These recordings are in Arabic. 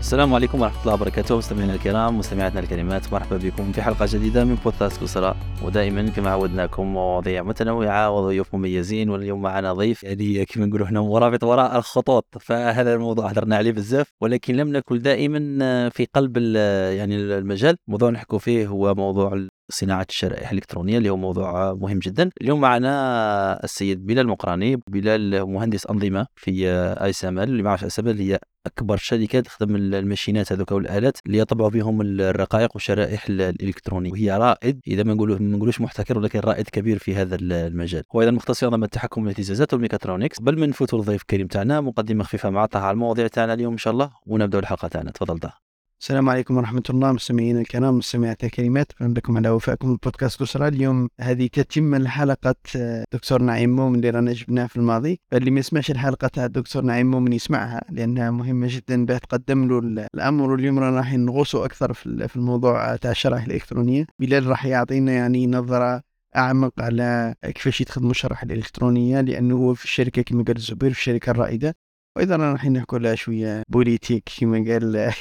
السلام عليكم ورحمة الله وبركاته مستمعينا الكرام مستمعاتنا الكريمات مرحبا بكم في حلقة جديدة من بودكاست كسرى. ودائما كما عودناكم مواضيع متنوعة وضيوف مميزين واليوم معنا ضيف يعني كما نقولوا هنا مرابط وراء الخطوط فهذا الموضوع هضرنا عليه بزاف. ولكن لم نكن دائما في قلب يعني المجال. موضوع نحكوا فيه هو موضوع صناعة الشرائح الإلكترونية اللي هو موضوع مهم جدا. اليوم معنا السيد بلال المقراني بلال مهندس أنظمة في ASML. اللي ما عرفش هي أكبر شركة تخدم الماشينات هذوك والآلات اللي يطبعوا بهم الرقائق والشرائح الإلكترونية. وهي رائد. إذا ما نقولوا ما نقولوش محتكر ولكن رائد كبير في هذا المجال. هو مختص في نظام التحكم والاهتزازات والميكاترونكس. قبل ما نفوتوا الضيف الكريم تاعنا مقدمة خفيفة مع طه على المواضيع تاعنا اليوم إن شاء الله ونبدأ الحلقة تاعنا. تفضل السلام عليكم ورحمة الله مستمعين الكرام مستمعات الكريمات لكم على وفائكم لبودكاست قصرة اليوم هذه تتمة الحلقة آه، دكتور نعيم مؤمن اللي رانا جبناها في الماضي. فاللي ما يسمعش الحلقة تاع الدكتور نعيم مؤمن يسمعها لأنها مهمة جدا باه تقدم له الأمر. واليوم رانا راح نغوصوا أكثر في الموضوع تاع الشرائح الإلكترونية. بلال راح يعطينا يعني نظرة أعمق على كيفاش يتخدموا الشرائح الإلكترونية لأنه هو في الشركة كما قال الزبير في الشركة الرائدة. وإذا راح نحكوا لها شوية بوليتيك كما قال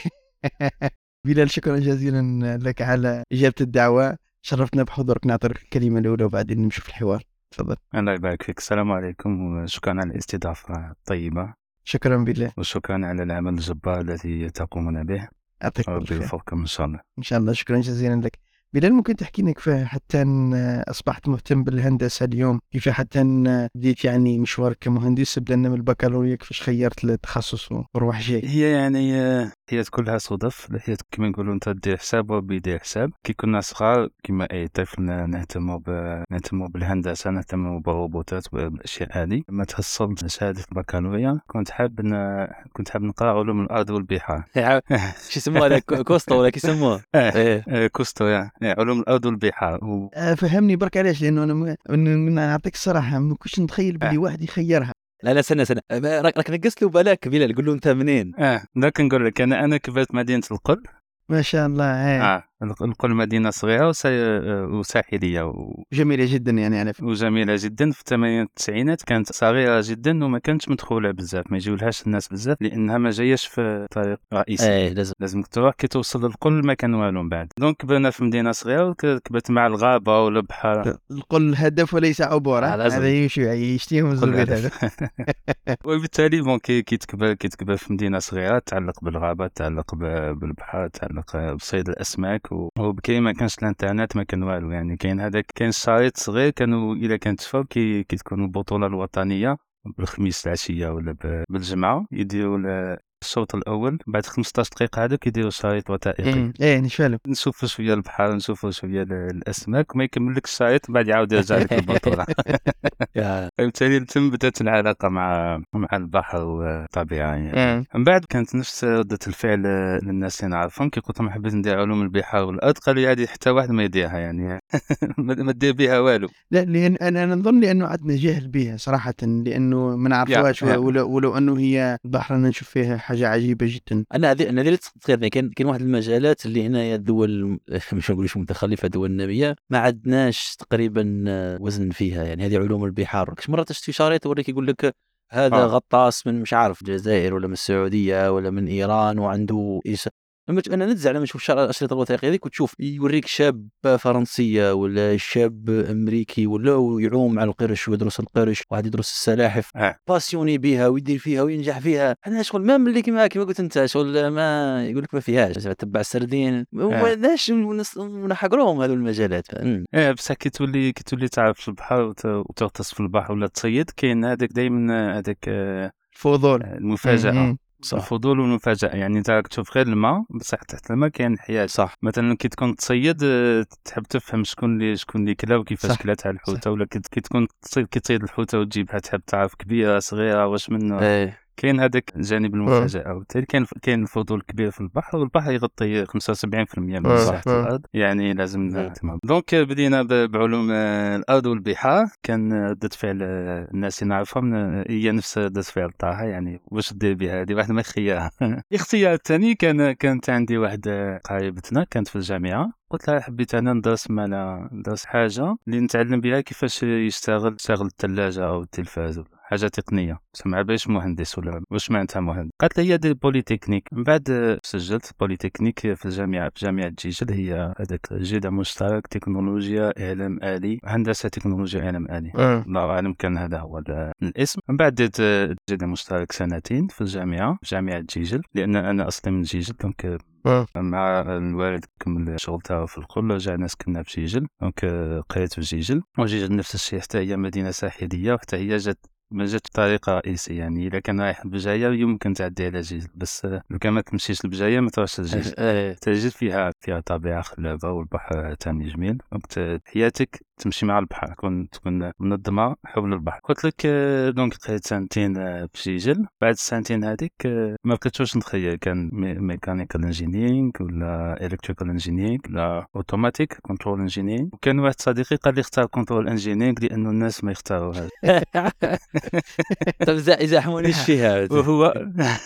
بلال شكرا جزيلا لك على إجابة الدعوة. شرفتنا بحضورك. نعطيك الكلمة الأولى وبعدين نمشي في الحوار. تفضل. الله يبارك فيك. السلام عليكم وشكرا على الاستضافة الطيبة. شكرا بالله وشكرا على العمل الجبار الذي تقومون به. يعطيك ربي يوفقكم إن شاء الله. إن شاء الله. شكرا جزيلا لك. بلال ممكن تحكي لنا كيف حتى أصبحت مهتم بالهندسة اليوم؟ كيف حتى بديت يعني مشوارك كمهندس بدأنا من البكالوريا؟ كيفاش خيرت التخصص وروح جاي؟ هي يعني هي كلها صدف. هي كما نقولوا أنت دير حساب وربي يدير حساب. كي كنا صغار كما أي طفل نهتموا ب... نهتموا بالهندسة نهتموا بالروبوتات والاشياء هذه. لما تحصلت شهادة البكالوريا كنت حاب ن... كنت حاب نقرأ علوم الأرض والبحار. شو يسموها كوستو ولا كيسموه؟ إيه, إيه. إيه، علوم الأرض والبحار و... آه، فهمني برك علاش لأنه أنا نعطيك الصراحه ما كنتش نتخيل بلي آه. واحد يخيرها لا لا سنه سنه راك نقصت له بالك بلال قول له أنت منين؟ آه ذاك نقول لك أنا أنا كبرت مدينة القل ما شاء الله هي. آه نقول مدينة صغيرة وساحلية و... جميلة جدا يعني على فكرة. وجميلة جدا. في الثمانينات التسعينات كانت صغيرة جدا وما كانتش مدخولة بزاف ما يجيولهاش الناس بزاف لأنها ما جايش في طريق رئيسي. إيه لازم. لازم تروح كي توصل للقل ما كان والو من بعد. donc كبرنا في مدينة صغيرة وكبرت مع الغابة والبحر القل هدف وليس عبورة. آه، هذا يشتيهم الزبير هذا. وبالتالي bon كي تكبر كي تكبر في مدينة صغيرة تعلق بالغابة تعلق بالبحر تعلق بصيد الأسماك و بكري ما كانش الانترنت ما كان والو يعني كاين هذاك كاين شريط صغير كانوا اذا كانت تشفاو كي, كي تكون البطولة الوطنية بالخميس العشية ولا بالجمعة يديروا الشوط الأول بعد 15 دقيقة هذوك يديروا الشريط وثائقي إيه, إيه نشفالو نشوفوا شوية البحر نشوفوا شوية الأسماك وما يكمل لك الشريط بعد يعاود يرجع لك البطولة. فبالتالي تم بدات العلاقه مع مع البحر والطبيعه يعني من بعد كانت نفس ردة الفعل للناس اللي نعرفهم كي قلت لهم حبيت ندير علوم البحار والارض قالوا لي هذه حتى واحد ما يديرها يعني. ما دير بها والو. لا لأن أنا نظن لأنه عندنا جهل بها صراحة لأنه ما نعرفوهاش ولو, ولو أنه هي البحر نشوف فيها حاجة عجيبة جدا. أنا هذه أنا تخيل كاين كاين واحد المجالات اللي هنايا الدول مش نقولش متخلفة دول الناميه ما عندناش تقريبا وزن فيها. يعني هذه علوم البحار. كش مرة تشتي شريط يوريك يقول لك هذا آه. غطاس من مش عارف الجزائر ولا من السعودية ولا من إيران وعنده لما أنا نتزع لما نشوف الاشرطه الوثائقيه هذيك وتشوف يوريك شاب فرنسية ولا شاب أمريكي ولا يعوم على القرش ويدرس القرش واحد يدرس السلاحف آه. passionné بها ويدير فيها وينجح فيها. أنا شغل ما ملي كما كما قلت أنت شغل ما يقول لك ما فيهاش تبع السردين. علاش نحقروهم هذو المجالات. إيه بصح كي تولي كي تولي تعرف في البحر وتغطس في البحر ولا تصيد كاين هذاك دائما هذاك الفضول المفاجأة. صح. الفضول والمفاجاه يعني انت تشوف غير الماء بصح تحت الماء كاين حياه صح. مثلا كي تكون تصيد تحب تفهم شكون اللي شكون اللي كلا وكيفاش كلاتها الحوتة ولا كي تكون تصيد كي تصيد الحوتة وتجيبها تحب تعرف كبيرة صغيرة واش منه. إيه. كاين هذاك جانب المفاجأة. وبالتالي كاين كاين فضول كبير في البحر والبحر يغطي 75% من مساحه الأرض. يعني لازم نهتم donc بدينا بعلوم الأرض والبحار. كان رده فعل الناس اللي نعرفهم هي نفس رده فعل طه. يعني واش دير بها هذه؟ واحد ما يخياها. الاختيار الثاني كان كانت عندي واحد قريبتنا كانت في الجامعة. قلت لها حبيت أنا ندرس مالا ندرس حاجة اللي نتعلم بها كيفاش يشتغل يشتغل الثلاجه أو التلفاز حاجة تقنية. سمع باش مهندس ولا واش معناتها مهندس؟ قالت لي هي دي بوليتكنيك من بعد سجلت بوليتكنيك في الجامعة في جامعة جيجل. هي هذاك جذع مشترك تكنولوجيا اعلام آلي هندسة تكنولوجيا اعلام آلي. آه. الله أعلم كان هذا هو ال- الاسم. من بعد درت جذع مشترك سنتين في الجامعة في جامعة جيجل. لأن أنا أصلي من جيجل donc آه. مع الوالد كمل الشغل تاعو في القرى رجعنا سكننا في جيجل. donc قريت في جيجل. وجيجل نفس الشيء حتى هي مدينة ساحلية وحتى هي جات ما جات بطريقة رئيسية يعني. اذا كان رايح لبجايه يمكن تعدي على جيجل بس لو كان ما تمشيش لبجايه ما تروحش لجيجل إيه. تجد فيها فيها طبيعة خلابة والبحر تاني جميل. حياتك تمشي مع البحر تكون تكون منظمة حول البحر. قلت لك آه، donc قريت سنتين آه، في جيجل بعد السنتين هذيك آه، ما بقيتش واش نتخيل كان mechanical engineering ولا electrical engineering ولا automatic control engineering وكان واحد صديقي قال لي اختار control engineering لأنه الناس ما يختاروهاش طيب إذا إذا حمونيش فيها وهو آه.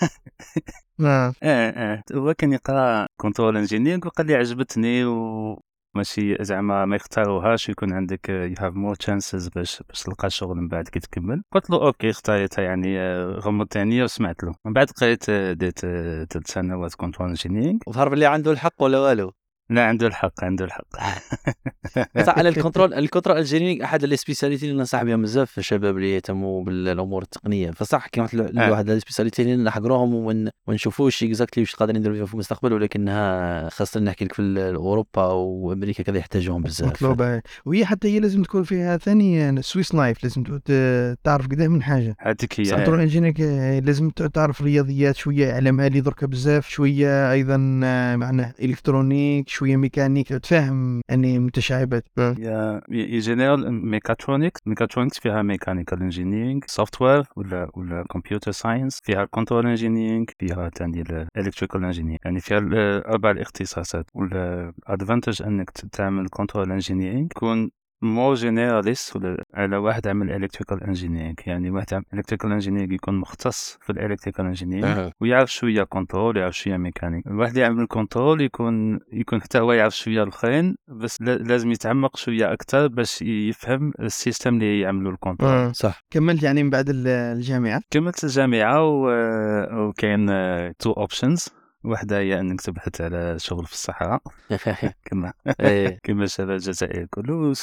آه آه. هو كان يقرأ control engineering وقال لي عجبتني و ماشي زعما ما يختاروهاش ويكون عندك you have more chances باش باش تلقى شغل من بعد كي تكمل. قلت له okay اختاريتها يعني آه، غمضت عينيا وسمعت له. من بعد قريت درت ثلاث سنوات control engineering وظهر باللي عنده الحق ولا والو. لا عنده الحق عنده الحق. صح أنا ال control ال control engineering أحد les spécialités اللي ننصح بهم بزاف الشباب اللي يهتموا بالأمور التقنية. فصح كيما قلت آه. واحد les spécialités اللي نحقروهم ون ونشوفوا واش exactly واش قادرين نديروا في المستقبل ولكنها خاصه نحكي لك في أوروبا وأمريكا كذا يحتاجوهم بزاف. مطلوبة وهي حتى هي لازم تكون فيها ثاني Swiss knife لازم ت- تعرف كذا من حاجة. هذيك هي. كنترول انجينير لازم تعرف رياضيات شوية اعلام آلي دركا بزاف شوية أيضا آه، معناه électronique شوية ميكانيك تفهم أني متشعبات يا general mechatronics mechatronics فيها mechanical engineering software ولا ولا computer science فيها control engineering فيها ثاني ال electrical engineering يعني فيها أربع الاختصاصات. وال advantage أنك تعمل control engineering تكون more generalist ولا على واحد عمل electrical engineering يعني واحد عمل electrical engineering يكون مختص في ال electrical engineering. ويعرف شوية control يعرف شوية ميكانيك الواحد اللي يعمل control يكون يكون حتى هو يعرف شوية الاخرين بس لا- لازم يتعمق شوية أكثر باش يفهم ال system اللي يعملوا ال control آه. صح كملت يعني من بعد ال- الجامعة كملت الجامعة. وكاين two options واحدة هي أنك تبحث على شغل في الصحراء كما إيه. كما شباب الجزائر كله.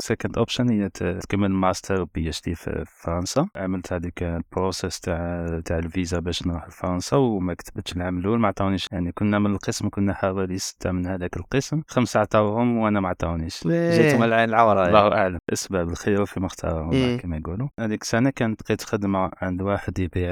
second option هي ت- تكمل master PhD في فرنسا. عملت هذيك ال process تاع تاع الفيزا باش نروح لفرنسا وما كتبتش العام الأول ما عطاونيش. يعني كنا من القسم كنا حوالي ستة من هذاك القسم. خمسة عطاوهم وأنا ما عطاونيش. جيتهم العين العورة. الله أعلم. أسباب الخير فيما اختاره الله إيه. كما يقولوا. هذيك السنة كانت لقيت خدمة عند واحد يبيع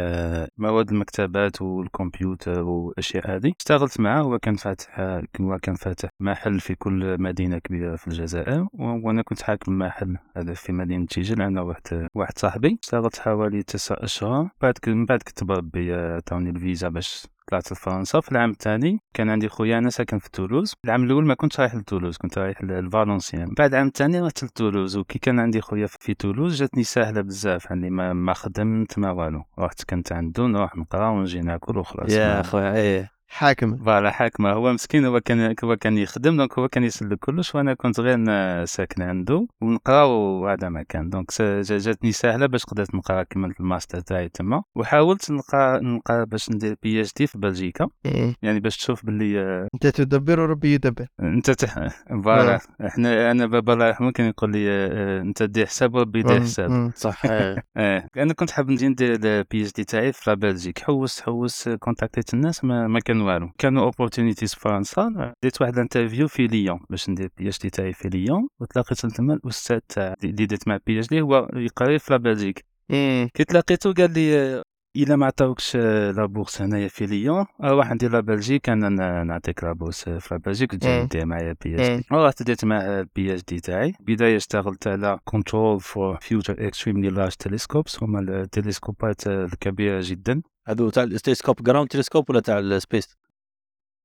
مواد المكتبات والكمبيوتر والاشياء هذه. اشتغلت معه هو كان فاتح هو كان فاتح محل في كل مدينة كبيرة في الجزائر وأنا كنت حاكم المحل هذا في مدينة جيجل أنا واحد واحد صاحبي. اشتغلت حوالي تسع أشهر. بعد من بعد كتب ربي عطاوني الفيزا باش طلعت لفرنسا. في العام الثاني كان عندي خويا أنا ساكن في تولوز. العام الأول ما كنتش رايح لتولوز كنت رايح لفالنسيان. بعد العام الثاني رحت لتولوز وكي كان عندي خويا في تولوز جاتني سهله بزاف يعني ما ما خدمت ما والو. رحت كنت عنده نروح نقرا ونجي ناكل وخلاص. يا خويا إيه. حاكم. voilà حاكمة هو مسكين هو كان هو كان يخدم donc هو كان يسلك كلش وأنا كنت غير ساكن عنده ونقرا وهذا ما كان. donc جاتني سهلة باش قدرت نقرا كملت الماستر تاعي تما وحاولت نلقى نلقى باش ندير PhD في بلجيكا. إيه. يعني باش تشوف باللي آه، أنت تدبر وربي يدبر؟ أنت تح... voilà. إحنا أنا بابا الله يرحمه كان يقول لي آه، آه، أنت دير حساب وربي يدير. حساب. صح إيه. أنا كنت حاب ندير ال PhD تاعي في Belgique. حوست حوست contactit الناس ما, ما كان والو كانوا opportunities في فرنسا درت واحد ال interview في ليون باش ندير PhD تاعي في ليون وتلاقيت تما الاستاذ تاع اللي درت مع PhD هو يقري في la Belgique مم. كي تلاقيته قال لي إلا ما عطاوكش آه، la bourse هنايا في ليون أروح ندير la Belgique أنا نعطيك la bourse في la Belgique وتجي مم. دير معايا PhD رحت درت مع ال PhD تاعي بداية اشتغلت على control for future extremely large telescopes هما التلسكوبات آه، الكبيرة جدا هذو تاع التلسكوب ground telescope ولا تاع ال space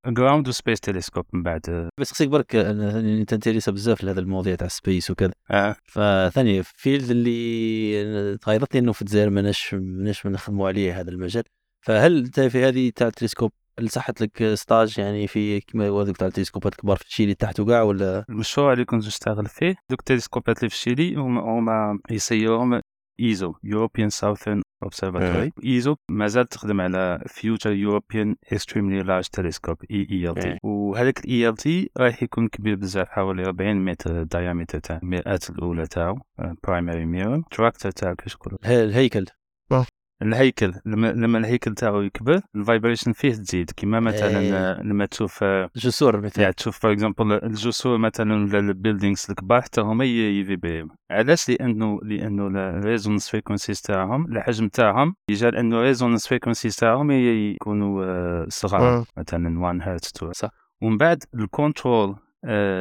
ground و space telescope من بعد. آه، بس خصك برك أنا- أنت intéressé بزاف لهذا المواضيع تاع ال space وكذا. آه. فثاني field اللي تغيرت لي أنه في الجزائر ماناش ماناش نخدموا عليه هذا المجال. فهل أنت في هذه تاع التلسكوب هل صحت لك stage يعني في كما هذوك تاع التلسكوبات الكبار في تشيلي تحت وكاع ولا؟ المشروع اللي كنت نشتغل فيه دوك التلسكوبات اللي في هما هما يسيروهم ESO European Southern Observatory ESO ما زالت تخدم على future European Extremely Large Telescope E-ELT. وهذاك ال ELT راح يكون كبير بزاف حوالي 40 متر diameter تاع المرآة الأولى تاعو primary mirror structure تاعو كيش يقولوا؟ الهيكل. الهيكل لما لما الهيكل تاعو يكبر ال vibration فيه تزيد كيما مثلا إيه. لما تشوف آه، جسور مثلا يعني تشوف for example الجسور مثلا ولا ال buildings الكبار حتى هما يفيبريو علاش لأنه لأنه ال resonance frequencies تاعهم الحجم تاعهم يجعل إنه ال resonance frequencies تاعهم يكونوا آه، صغار آه. مثلا 1 هرتز 2 صح. ومن بعد ال control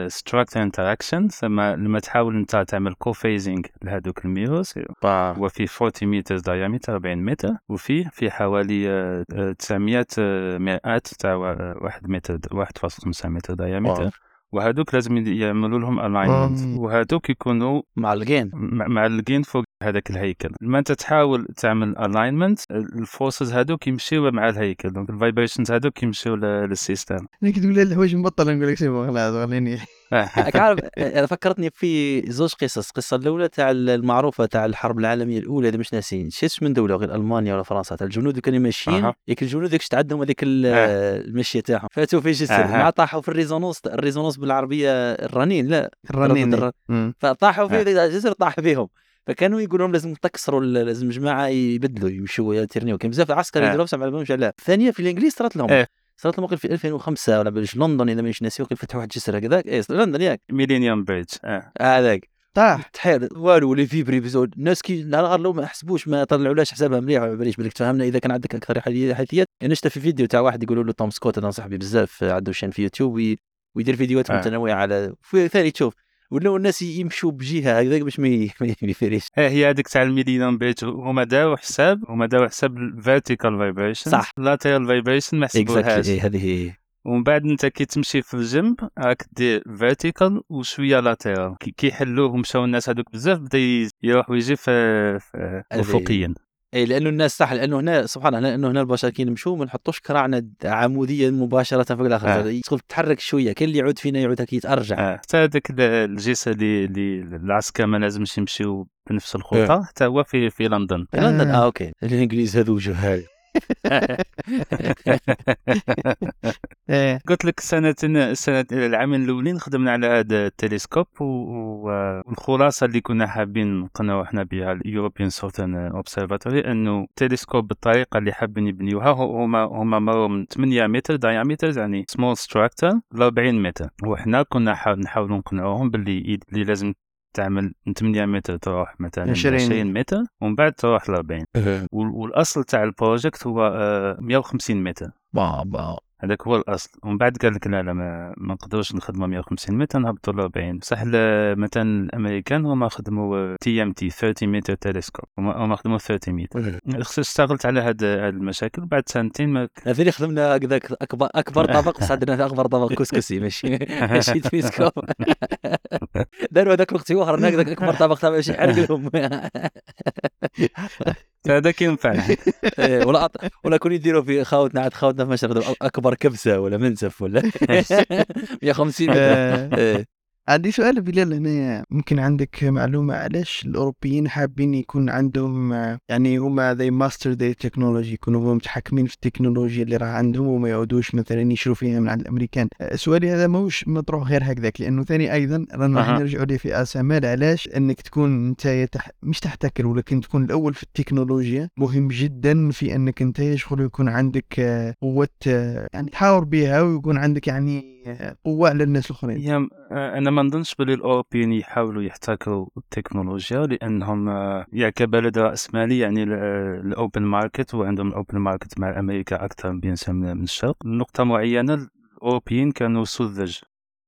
structure interaction ثم لما تحاول أنت تعمل co-phasing لهذوك ال mirrors با. هو في 40 متر diameter 40 متر وفيه في حوالي آه، آه، 900 آه، مرآة تاع وا- واحد متر 1.5 متر diameter. وهذوك لازم يعملوا لهم alignment آه. وهذوك يكونوا معلقين مع- معلقين فوق هذاك الهيكل. لما أنت تحاول تعمل alignment ال forces هذوك يمشيو مع الهيكل. donc ال vibrations هذوك يمشيو لل system. أنا كي تقول لي الحوايج مبطله نقول لك c'est bon خلاص خليني راك عارف أنا فكرتني في زوج قصص. القصة الأولى تاع المعروفة تاع الحرب العالمية الأولى اذا مش ناسين شيش من دولة غير ألمانيا ولا فرنسا. تاع الجنود كانوا ماشيين. ياك الجنود ياك عندهم هذيك ال-. المشية تاعهم. فاتوا في جسر. مع طاحوا في ال résonance ال résonance بالعربية الرنين لا. الرنين الر- مم. فطاحوا في الجسر طاح بهم فكانوا يقولوا لهم لازم تكسروا ال- لازم جماعة يبدلوا يمشوا يترنيو كان بزاف عسكر آه. يديروا بصح ما علمهمش علاه الثانية في الإنجليز صارت لهم. إيه. صارت لهم في 2005 ولا بلش لندن إذا مانيش ناسي وقيل فتحوا واحد الجسر هكذاك إيه، لندن ياك. ميلينيوم بريدج آه. هذاك. طاح. تحير. والو ولا فيبري بزود الناس كي نهار لو ما حسبوش ما طلعولاش حسابها مليح. ما باليش بالك تفهمنا إذا كان عندك أكثر حي- حيثيات. أنا شفت في فيديو تاع واحد يقولوا له توم سكوت أنا صاحبي بزاف. عنده شان في يوتيوب وي- ويدير فيديوهات آه. متنوعة على في ثاني تشوف ولاو الناس يمشوا بجهة هكذاك باش ما ي- ما يفيريش ها هي هذيك تاع الميلينيوم بريدج هما داو حساب هما داو حساب الفيرتيكال فايبريشن صح. لاترال فايبريشن ما حسبوهاش اكزاكتلي هذه هي. ومن بعد انت كي تمشي في الجنب راك دير vertical وشوية lateral كي يحلوه ومشاو الناس هذوك بزاف بدا يروح ويجي في, في افقيا اي لأنه الناس صح لأنه هنا سبحان الله لأنه هنا البشر كي نمشوا ما نحطوش كراعنا عموديا مباشرة فوق الآخر. آه. يدخل تتحرك شوية كاين اللي يعود فينا يعود هكا يتأرجع. آه. حتى هذاك ال- الجسر اللي اللي العسكر ما لازمش يمشيو بنفس الخطه حتى هو في في لندن. في لندن؟ آه. آه okay. الإنجليز هذو جهال قلت لك سنتين السنة العامين الأولين خدمنا على هذا التلسكوب والخلاصة اللي كنا حابين نقنعوا إحنا بها ال European Southern Observatory انه التلسكوب بالطريقة اللي حابين يبنيوها هما هما مروا من 8 متر diameter يعني small structure ل 40 متر. وحنا كنا حا- نحاولوا نقنعوهم باللي اللي لازم تعمل من 8 متر تروح مثلا 20. 20 متر ومن بعد تروح ل 40 وال- والأصل تاع ال project هو آه، 150 متر. بابا هذاك هو الأصل. ومن بعد قال لك لا لا ما, ما نقدروش نخدموا 150 متر نهبطوا ل 40 بصح مثلا الأمريكان هما خدموا TMT 30 meter telescope. هما خدموا 30 متر. اشتغلت على هاد المشاكل بعد سنتين ما هذا اللي خدمنا هكذاك أكبر أكبر طبق بس عندنا اكبر طبق كسكسي ماشي؟ ماشي تلسكوب. داروا هذاك الوقت واخر هكذاك أكبر طبق تاع باش يحرق لهم. هذاك ينفع إيه، ولا أط- ولا كون يديروا في خاوتنا عاد خاوتنا في مشرق أكبر كبسة ولا منسف ولا؟ 150 متر. آه، إيه. عندي سؤال بلال هنا ممكن عندك معلومة علاش الأوروبيين حابين يكون عندهم يعني هما they master their technology يكونوا هما متحكمين في التكنولوجيا اللي راه عندهم وما يعودوش مثلا يشروا فيها من عند الأمريكان. سؤالي هذا ماهوش مطروح غير هكذاك لأنه ثاني أيضا رانا راح. نرجعوا ليه في أسامال علاش أنك تكون أنت تح... مش تحتكر ولكن تكون الأول في التكنولوجيا؟ مهم جدا في أنك أنت شغل يكون عندك آه، قوة آه، يعني تحاور بها ويكون عندك يعني آه، قوة على الناس الآخرين. هي آه، أنا ما نظنش باللي الأوروبيين يحاولوا يحتكروا التكنولوجيا لأنهم آه، يا كبلد رأس مالي يعني ال open market وعندهم ال open market مع أمريكا أكثر من من الشرق. نقطة معينة الأوروبيين كانوا سذج.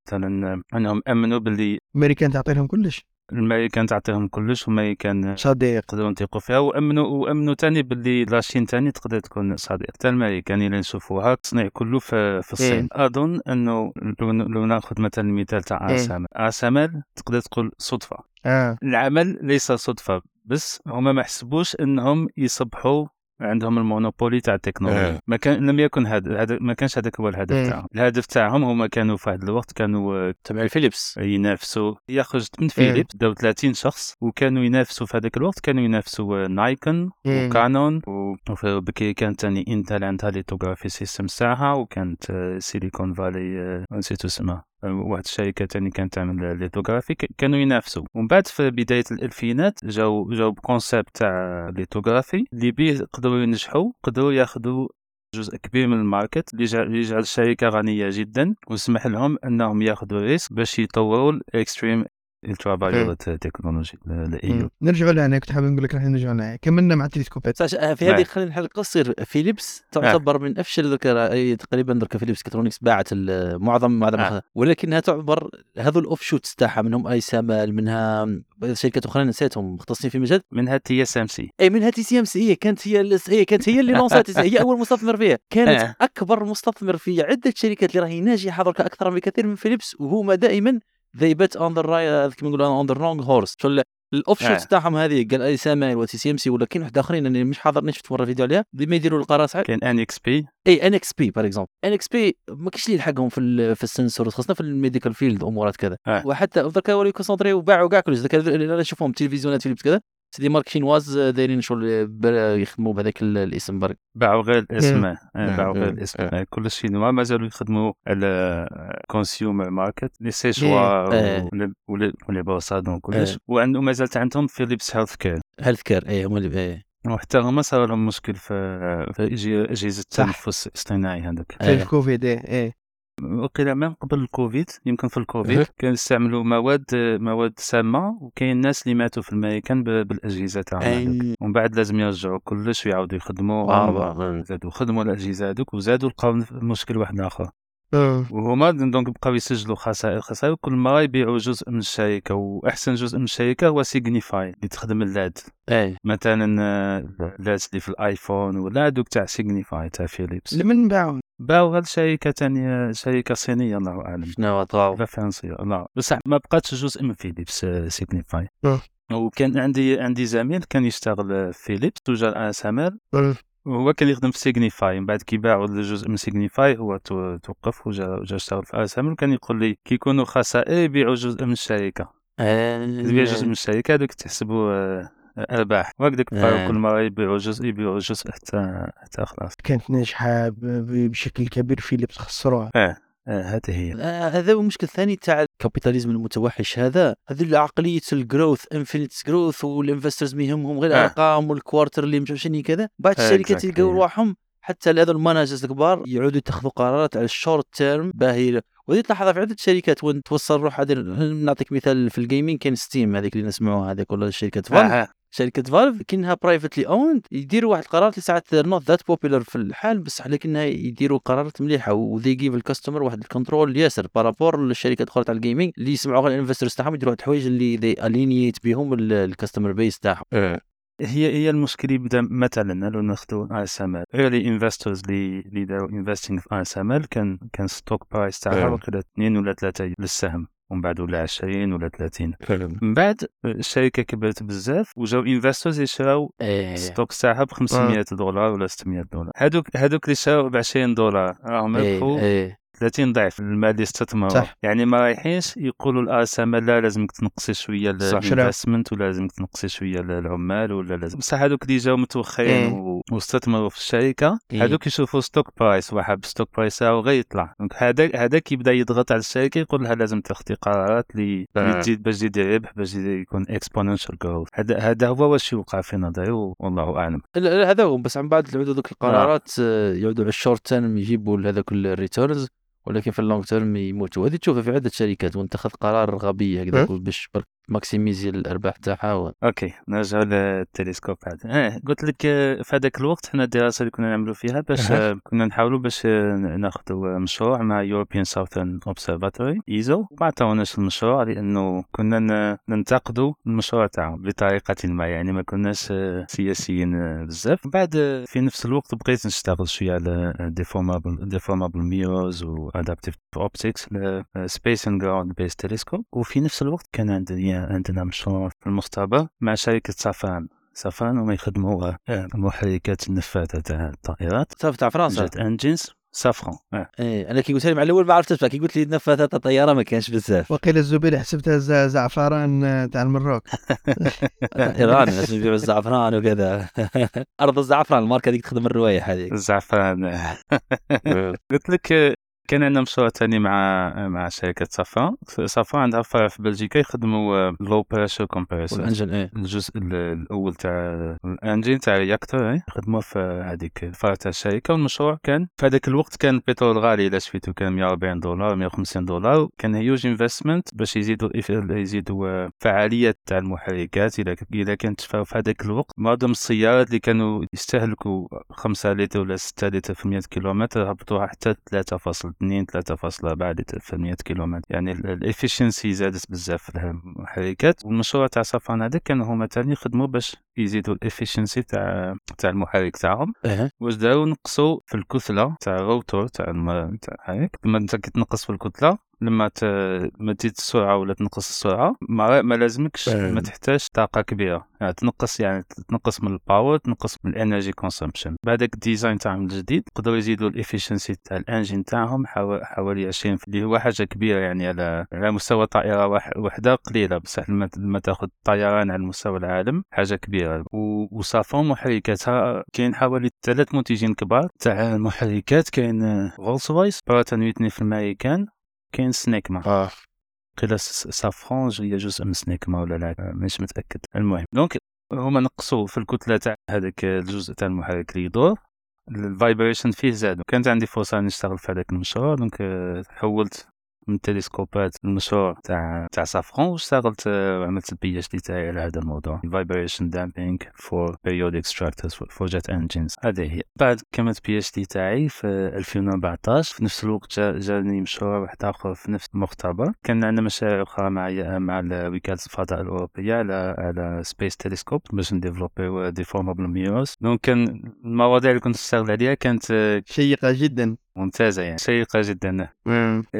مثلا آه، انهم آمنوا باللي الأمريكان تعطي لهم كلش. الامريكان تعطيهم كلش والامريكان صديق. يقدروا يثيقوا فيها. وامنوا وامنوا تاني باللي la Chine تاني تقدر تكون صديق. حتى الامريكان اللي نشوفوها التصنيع كله في, في الصين. أظن أنه لو, لو ناخذ مثلا المثال تاع إيه. ASML ASML تقدر تقول صدفة. آه. العمل ليس صدفة بس هما ما حسبوش إنهم يصبحوا عندهم ال monopoly تاع التكنولوجيا. آه. ما كان لم يكن هذا هذا ما كانش هذاك هو الهدف مم. تاعهم. الهدف تاعهم هما كانوا في هذا الوقت كانوا آه، تبع الفيليبس. ينافسوا. يخرج من فيليبس داو 30 شخص وكانوا ينافسوا في هذاك الوقت كانوا ينافسوا آه، نايكون. و Canon. و- وفي بكي كانت ثاني Intel عندها lithography system تاعها وكانت Silicon Valley نسيت اسمها واحد الشركة ثاني كانت تعمل lithography كانوا ينافسوا. ومن بعد في بداية الألفينات جاو جاو ب concept تاع lithography اللي بيه قدروا ينجحوا قدروا ياخذوا جزء كبير من ال market اللي يجعل الشركة غنية جدا ويسمح لهم أنهم ياخذوا risk باش يطوروا ال extreme ultraviolet technology ال EUV مم. نرجعوا لهنا كنت حابب نقول لك راح نرجعوا لهنا كملنا مع تلسكوبات صح في هذه نعم. خلينا الحلقة تصير فيليبس تعتبر من أفشل تقريبا ذلك Philips Electronics باعت معظم معظم آه. ولكنها تعتبر هذو ال offshoots تاعها منهم ASML منها شركات أخرى نسيتهم مختصين في مجال. منها TSMC. إي منها TSMC. هي كانت هي هي كانت هي اللي لونسات هي أول مستثمر فيها. كانت آه. أكبر مستثمر في عدة شركات اللي راهي ناجحه درك أكثر بكثير من فيليبس وهما دائما ذي بت اون ذا راي كيما نقولوا اون ذا رونج هورس الاوف آه. شوتس تاعهم هذه قال اي سامال وتي سي إم سي ولكن واحد آخرين أنا مش حاضر شفت مرة فيديو عليها. ديما يديروا القرار صعب كاين ان إكس بي إي ان إكس بي بار اكزومبل ان إكس بي ما كاينش اللي يلحقهم في في السنسور خاصه في الميديكال فيلد امورات كذا. آه. وحتى درك ولاو يكونسونطريو وباعوا كاع كلش. درك أنا نشوفهم تلفزيونات فيليبس كذا. سيدي مارك شينواز دايرين شغل بر- يخدموا بهذاك ال- الاسم برك. باعوا غير الاسم آه، آه، باعوا غير آه، الاسم. آه. آه، كل الشينوا مازالوا يخدموا الكونسيومر ماركت لي آه. سيشوا ولي بوصادون كلش. وعنده مازالت عندهم فيليبس Healthcare Healthcare اي هما اللي اي وحتى هما صار لهم مشكل في في إجهزة. التنفس الاصطناعي هذاك. في الكوفيد إيه. إيه وقيل من قبل الكوفيد يمكن في الكوفيد أه. كانوا يستعملوا مواد مواد سامة وكاين ناس اللي ماتوا في الميكان بالأجهزة تاعهم ومن بعد لازم يرجعوا كلش ويعاودوا يخدموا آه، زادوا خدموا الأجهزة هذوك وزادوا لقاو مشكل واحد آخر. وهما donc بقاو يسجلوا خسائر خسائر كل مرة يبيعوا جزء من الشركة وأحسن جزء من الشركة هو سيجنيفاي اللي تخدم الـ LED اي مثلا آه، الـ LED اللي في الآيفون ولا هذوك تاع سيجنيفاي تاع فيليبس لمن باعوا باعوا غير شركة ثانية شركة صينية الله أعلم. شنو طلعوا لا française الله. بصح ما بقاتش جزء من فيليبس آه، سيجنيفاي آه. وكان عندي عندي زميل كان يشتغل آه، في فيليبس وجا ASM آه. وهو كان يخدم في سيجنيفاي من بعد كي باعوا الجزء من سيجنيفاي هو تو- توقف وجا وجا اشتغل في ASM وكان يقول لي كي يكونوا خسائر يبيعوا جزء من الشركة. يبيع جزء من الشركة هذوك تحسبوا آه، أرباح. وهكذاك آه. بقاو كل مرة يبيعوا جزء يبيعوا جزء حتى حتى خلاص. كانت ناجحة بشكل كبير فيليبس خسروها آه. آه، هذه هي. آه، هذا هو المشكل الثاني تاع ال capitalism المتوحش. هذا هذه عقلية ال growth infinite growth وال investors ما يهمهم غير آه. الأرقام وال quarter اللي مشوشني كذا. بعد الشركات. يلقاو رواحهم حتى هذو ال managers الكبار يعودوا يتخذوا قرارات على ال short term باهية. وهذه تلاحظها في عدة شركات. وين توصل روح هذه نعطيك مثال في ال gaming كاين Steam هذيك اللي نسمعوها هذيك ولا شركه Valve آه. شركة Valve كأنها privately owned يديروا واحد القرارات اللي ساعات not that popular في الحال بصح لكنها يديروا قرارات مليحة و they give ال customer واحد ال control ياسر par rapport للشركات الأخرى تاع ال gaming اللي يسمعوا غير ال investors تاعهم يديروا واحد الحوايج اللي they alienate بهم ال customer base تاعهم آه. هي هي المشكل يبدا مثلا لو ناخذوا ASML early investors اللي داروا investing في ASML كان كان stock price تاعها آه. وكذا 2 ولا 3 للسهم ومن بعد ولا 20 ولا 30 فعلا. من بعد الشركة كبرت بزاف وجاو investors يشراو stock تاعها ب 500 دولار ولا 600 دولار. هذوك هذوك اللي شراو ب 20 دولار راهم ربحوا إيه إيه. 30 ضعف المال اللي استثمروا صح. يعني ما رايحينش يقولوا الاسامه لا لازمك تنقصي شوية. ال investment ولا لازمك تنقصي شوية العمال ولا لازم. بصح هذوك اللي جاو متوخرين إيه. واستثمروا في الشركة إيه. هذوك يشوفوا stock price واحد. stock price تاعو غير يطلع. donc هذا هذاك يبدا يضغط على الشركة يقول لها لازم تاخذي قرارات اللي تزيد باش تزيد الربح باش يكون exponential growth هذا هذا هو واش يوقع في نظري والله أعلم. هذا هو. بس من بعد يعودوا ذوك القرارات آه، يعودوا على ال short term يجيبوا هذاك ال returns ولكن في ال long term يموتوا هذه تشوفها في عدة شركات وانت اتخذ قرار غبي هكذا أه. باش برك maximiser الأرباح تاعها okay نرجع للتلسكوب هذا آه قلت لك آه، في هذاك الوقت حنا الدراسة اللي كنا نعملوا فيها باش. آه، كنا نحاولوا باش آه، ناخذوا مشروع مع European Southern Observatory ESO. ما عطاوناش المشروع لأنه كنا ننتقدوا المشروع تاعهم بطريقة ما يعني ما كناش سياسيين بزاف. بعد في نفس الوقت بقيت نشتغل شوية على deformable deformable mirrors و adaptive optics space and ground based telescope وفي نفس الوقت كان عندنا عندنا مشروع في المستقبل مع شركة Safran Safran هما يخدموا آه، محركات النفاثه تاع الطائرات. Safran تاع فرنسا؟ jet engines Safran آه. إيه أنا كي قلت لي مع الأول ما عرفتش كي قلت لي نفاثات الطيارة ما كانش بزاف. وقيل الزبير حسبتها زعفران آه، تاع المروك. إيران الناس يبيعوا الزعفران وكذا. أرض الزعفران الماركة هذيك تخدم الروايح هذيك. الزعفران آه. قلت لك كان عندنا مشروع ثاني مع مع شركة Safran. Safran عندها فرع في بلجيكا يخدموا low pressure compressor وال engine إيه. الجزء ال- الأول تاع ال engine تاع réacteur خدموه في هذيك الفرع تاع الشركة. والمشروع كان في هذاك الوقت كان البترول غالي. الا شفيت تو كان 140 دولار 150 دولار. كان huge investment باش يزيدوا يزيدوا آه، فعاليه تاع المحركات. إذا إذا كانت في هذاك الوقت معظم السيارات اللي كانوا يستهلكوا 5 لتر ولا 6 لتر في 100 كيلومتر هبطوها حتى 3.2 3.4 لتر في 100 كيلومتر. يعني ال efficiency زادت بزاف في المحركات والمشروع تاع Safran هذا كانوا هما تاني يخدموا باش يزيدوا ال efficiency تاع تاع المحرك تاعهم. واش داروا نقصوا في الكتلة تاع ال rotor تاع الم... تاع هيك لما انت كي تنقص في الكتلة لما ت... لما تزيد السرعة ولا تنقص السرعة ما, ما لازمكش ما تحتاج طاقة كبيرة. يعني تنقص يعني تنقص من ال power تنقص من ال energy consumption بعدك ال design تاعهم الجديد يقدروا يزيدوا ال efficiency تاع ال engine تاعهم حوا- حوالي 20 اللي هو حاجة كبيرة يعني على على مستوى طائرة واح- وحدة قليلة. بصح لما لما تاخذ طيران على مستوى العالم حاجة كبيرة. و Safran محركاتها كاين حوالي ثلاث منتجين كبار. تاع المحركات كاين Rolls-Royce Pratt and Whitney في الامريكان كاين Snecma آه. قيل س- Safran هي جزء من Snecma ولا لا؟ مش متأكد. المهم donc هما نقصوا في الكتلة تاع هذاك الجزء تاع المحرك اللي يدور. ال vibration فيه زاد. كانت عندي فرصة نشتغل في هذاك المشروع donc آه، حولت من التلسكوبات المشروع تاع تاع Safran واشتغلت آه، وعملت ال PhD تاعي على هذا الموضوع. Damping for periodic structures for- for jet engines. هذه هي. بعد كملت PhD تاعي في 2014 في نفس الوقت جا جاني مشروع واحد آخر في نفس المختبر. كان عندنا مشاريع أخرى مع مع ال- وكاله الفضاء الأوروبية على على space telescope باش نديفلوبيو deformable mirrors donc كان المواضيع اللي كنت اشتغل عليها كانت آه، شيقة جدا. ممتازة يعني شيقه جدا.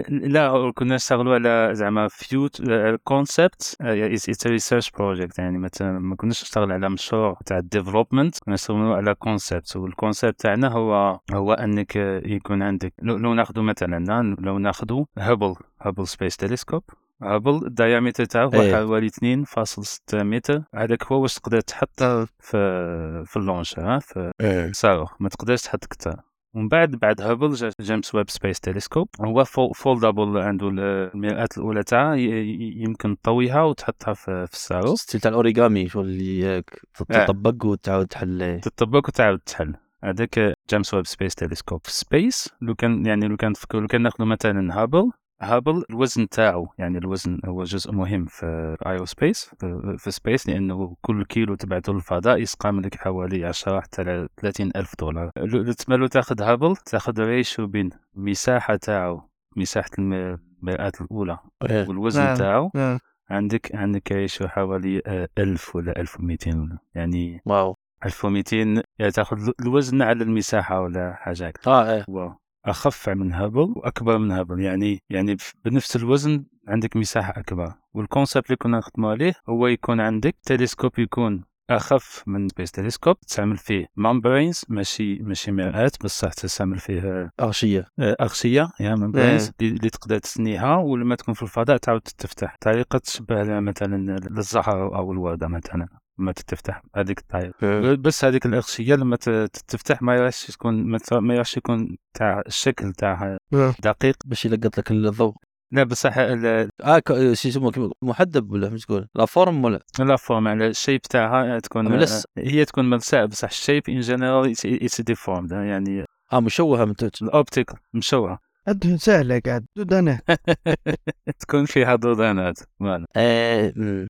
لا كنا نشتغلوا على زعما future concept it's research project يعني. مثلا ما كناش نشتغل على مشروع تاع ال development كنا نشتغلوا على concept وال concept تاعنا هو هو أنك يكون عندك لو, ناخذ مثلا لو ناخذ Hubble Hubble space telescope Hubble ال diameter تاعو هو إيه. حوالي 2.6 متر. هذاك هو واش تقدر تحط في في ال launch ها في صاروخ. ما تقدرش تحط كتار. ومن بعد بعد Hubble جا James Webb space telescope هو foldable عنده المرآة الأولى تاعها يمكن تطويها وتحطها في, في الصاروخ style تاع الأوريغامي شغل اللي تطبق وتعاود تحل. تطبق وتعاود تحل. هذاك James Webb space telescope في space لو كان يعني لو كان لو كان ناخذ مثلا Hubble Hubble الوزن تاعو يعني الوزن هو جزء مهم في aerospace في, space لأنه كل كيلو تبعثه للفضاء يسقام لك حوالي 10 حتى 30 ألف دولار لو تاخذ Hubble تاخذ ratio بين المساحة تاعو مساحة الم- المرآة الأولى إيه. والوزن نعم. تاعو آه. عندك عندك ratio حوالي آه، 1000 ولا 1200 ولا يعني wow 1200 يعني تاخذ الوزن على المساحة ولا حاجة هكذا آه إيه هو أخف من Hubble وأكبر من Hubble. يعني يعني بنفس الوزن عندك مساحة أكبر. وال concept اللي كنا نخدموا عليه هو يكون عندك telescope يكون أخف من space telescope تعمل فيه membranes ماشي ماشي مرآة بصح تستعمل فيه أغشية. أغشية يا membranes اللي تقدر تثنيها. ولما تكون في الفضاء تعاود تفتح. طريقة تشبه مثلا للزهر أو الوردة مثلا. لما تفتح. هذيك الطريقة بس هذيك الاغشيه لما ت- ت- تفتح ما يعرفش تكون ما ما يعرفش يكون تاع الشكل تاعها آه. دقيق باش يلقط لك الضوء. لا بصح ال- آه ك- شو يسموه كيما- محدب ولا مش تقول la forme ولا؟ la forme على ال shape تاعها تكون ملس. هي تكون ملساء بصح ال shape in general it's deformed يعني آه مشوهة من توت ال optique مشوهة. الدنيا سهله قاعد دودانه تكون فيها دودانات إيه مم.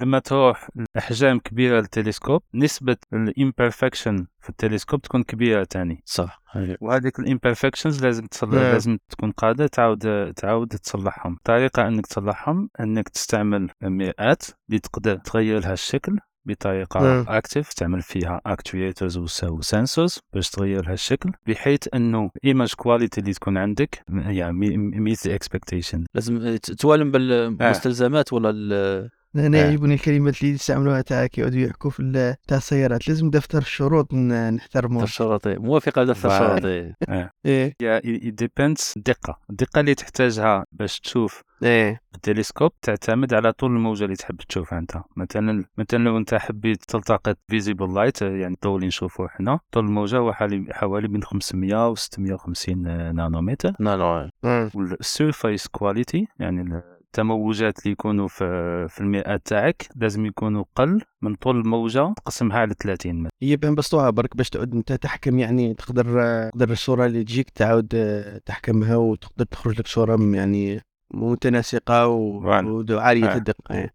لما تروح لأحجام كبيرة لل telescope نسبة ال imperfection في ال telescope تكون كبيرة تاني. صح. وهذيك ال imperfections لازم تصلح نعم. لازم تكون قادر تعاود تعاود تصلحهم. الطريقة إنك تصلحهم إنك تستعمل مرآة اللي تقدر تغير لها الشكل. بطريقة نعم. active تعمل فيها actuators و sensors باش تغير لها الشكل بحيث إنه image quality اللي تكون عندك يعني meet expectation لازم ت- توالم بالمستلزمات ولا ال- أنا آه. يعجبني الكلمات اللي يستعملوها تاع كيقعدوا يحكوا في تاع السيارات. لازم دفتر الشروط نحترموه. دفتر شرطي موافقة بدفتر voilà. شرطي إيه. هي depends الدقه الدقة اللي تحتاجها باش تشوف إيه. ال telescope تعتمد على طول الموجة اللي تحب تشوفها أنت. مثلا مثلا لو أنت حبيت تلتقط visible light يعني الضوء اللي نشوفوه حنا طول الموجة هو حوالي حوالي بين 500 و 650 نانومتر. لا مم. وال surface quality يعني التموجات اللي يكونوا في في المرآة تاعك لازم يكونوا قل من طول الموجة تقسمها على 30 مثلا هي بين بسطوها برك باش تعود أنت تحكم يعني تقدر تقدر الصورة اللي تجيك تعاود آه، تحكمها وتقدر تخرج لك صورة يعني متناسقة. وعاليه آه. الدقة إيه.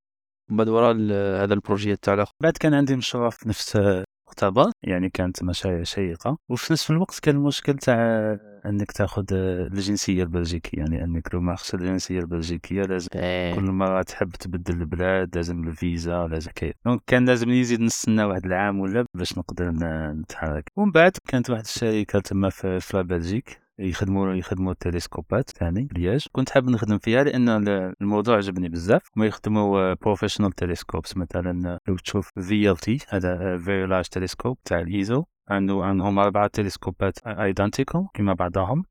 من بعد وراء ال- هذا ال projet تاع بعد كان عندي مشروع في نفس المختبر يعني كانت مشاريع شيقة وفي نفس الوقت كان المشكل تاع أنك تاخذ الجنسية البلجيكية يعني أنك لو ما اخذت الجنسية البلجيكية لازم إيه. كل مرة تحب تبدل البلاد لازم الفيزا لازم كي donc كان لازم يزيد نستنى واحد العام ولا باش نقدر نتحرك. ومن بعد كانت واحد الشركة تما في, في la Belgique يخدموا يخدموا التلسكوبات ثاني Liège كنت حاب نخدم فيها لأن ال- الموضوع عجبني بزاف. هما يخدموا professional telescopes مثلا لو تشوف في ال تي هذا Very Large Telescope تاع ال ESO عندهم أربعة تلسكوبات identical كما بعضهم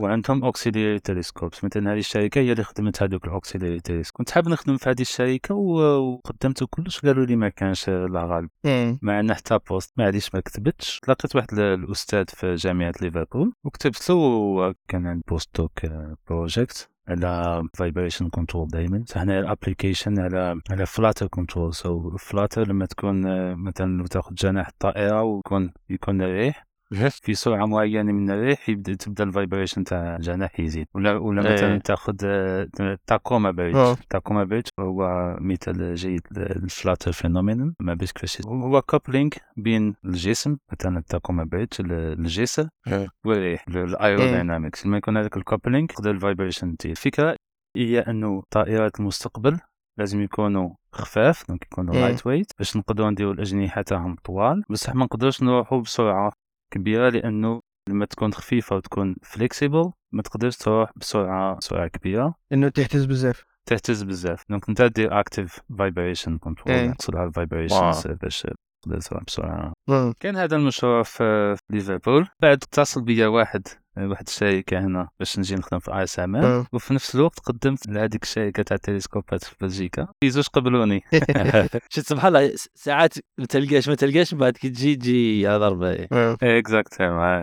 وعندهم auxiliary telescopes مثلا هذه الشركة هي اللي خدمت هذوك ال auxiliary telescope كنت حاب نخدم في هذه الشركة و- وقدمت كلش قالوا لي ما كانش الغالب. مم. مع إن حتى poste ما عاديش ما كتبتش. لقيت واحد ال- الأستاذ في جامعة ليفربول وكتبت له وكان عند postdoc project على vibration control دائما هنا ال application على على flutter control so flutter لما تكون آه، مثلا تاخذ جناح الطائره ويكون يكون الريح في سرعة معينة من الريح يبدأ تبدأ ال vibration تاع الجناح يزيد ولا ولا إيه. مثلا تاخذ آه، Tacoma آه. Tacoma bridge هو مثال جيد لل flutter phénomène ما بيش كيفاش هو coupling بين الجسم مثلا ال Tacoma ال- الجسر إيه. والريح ال aerodynamics لما يكون هذاك ال coupling تقدر ال vibration تزيد الفكرة هي إنه طائرات المستقبل لازم يكونوا خفاف donc يكونوا. lightweight باش نقدروا نديروا الأجنحة تاعهم طوال بصح ما نقدروش نروحوا بسرعة كبيرة لأنه لما تكون خفيفة وتكون flexible ما تقدرش تروح بسرعة سرعة كبيرة إنه تهتز بزاف تهتز بزاف donc أنت دير active vibration control. تقصد على ال vibration. باش تروح بسرعة. كان هذا المشروع في ليفربول بعد اتصل بيا واحد واحد الشركة هنا باش نجي نخدم في ASML. وفي نفس الوقت قدمت لهذيك الشركة تاع التلسكوبات في بلجيكا في زوج قبلوني شفت سبحان الله ساعات ما تلقاش ما تلقاش من بعد كي تجي تجي على ضربة. exact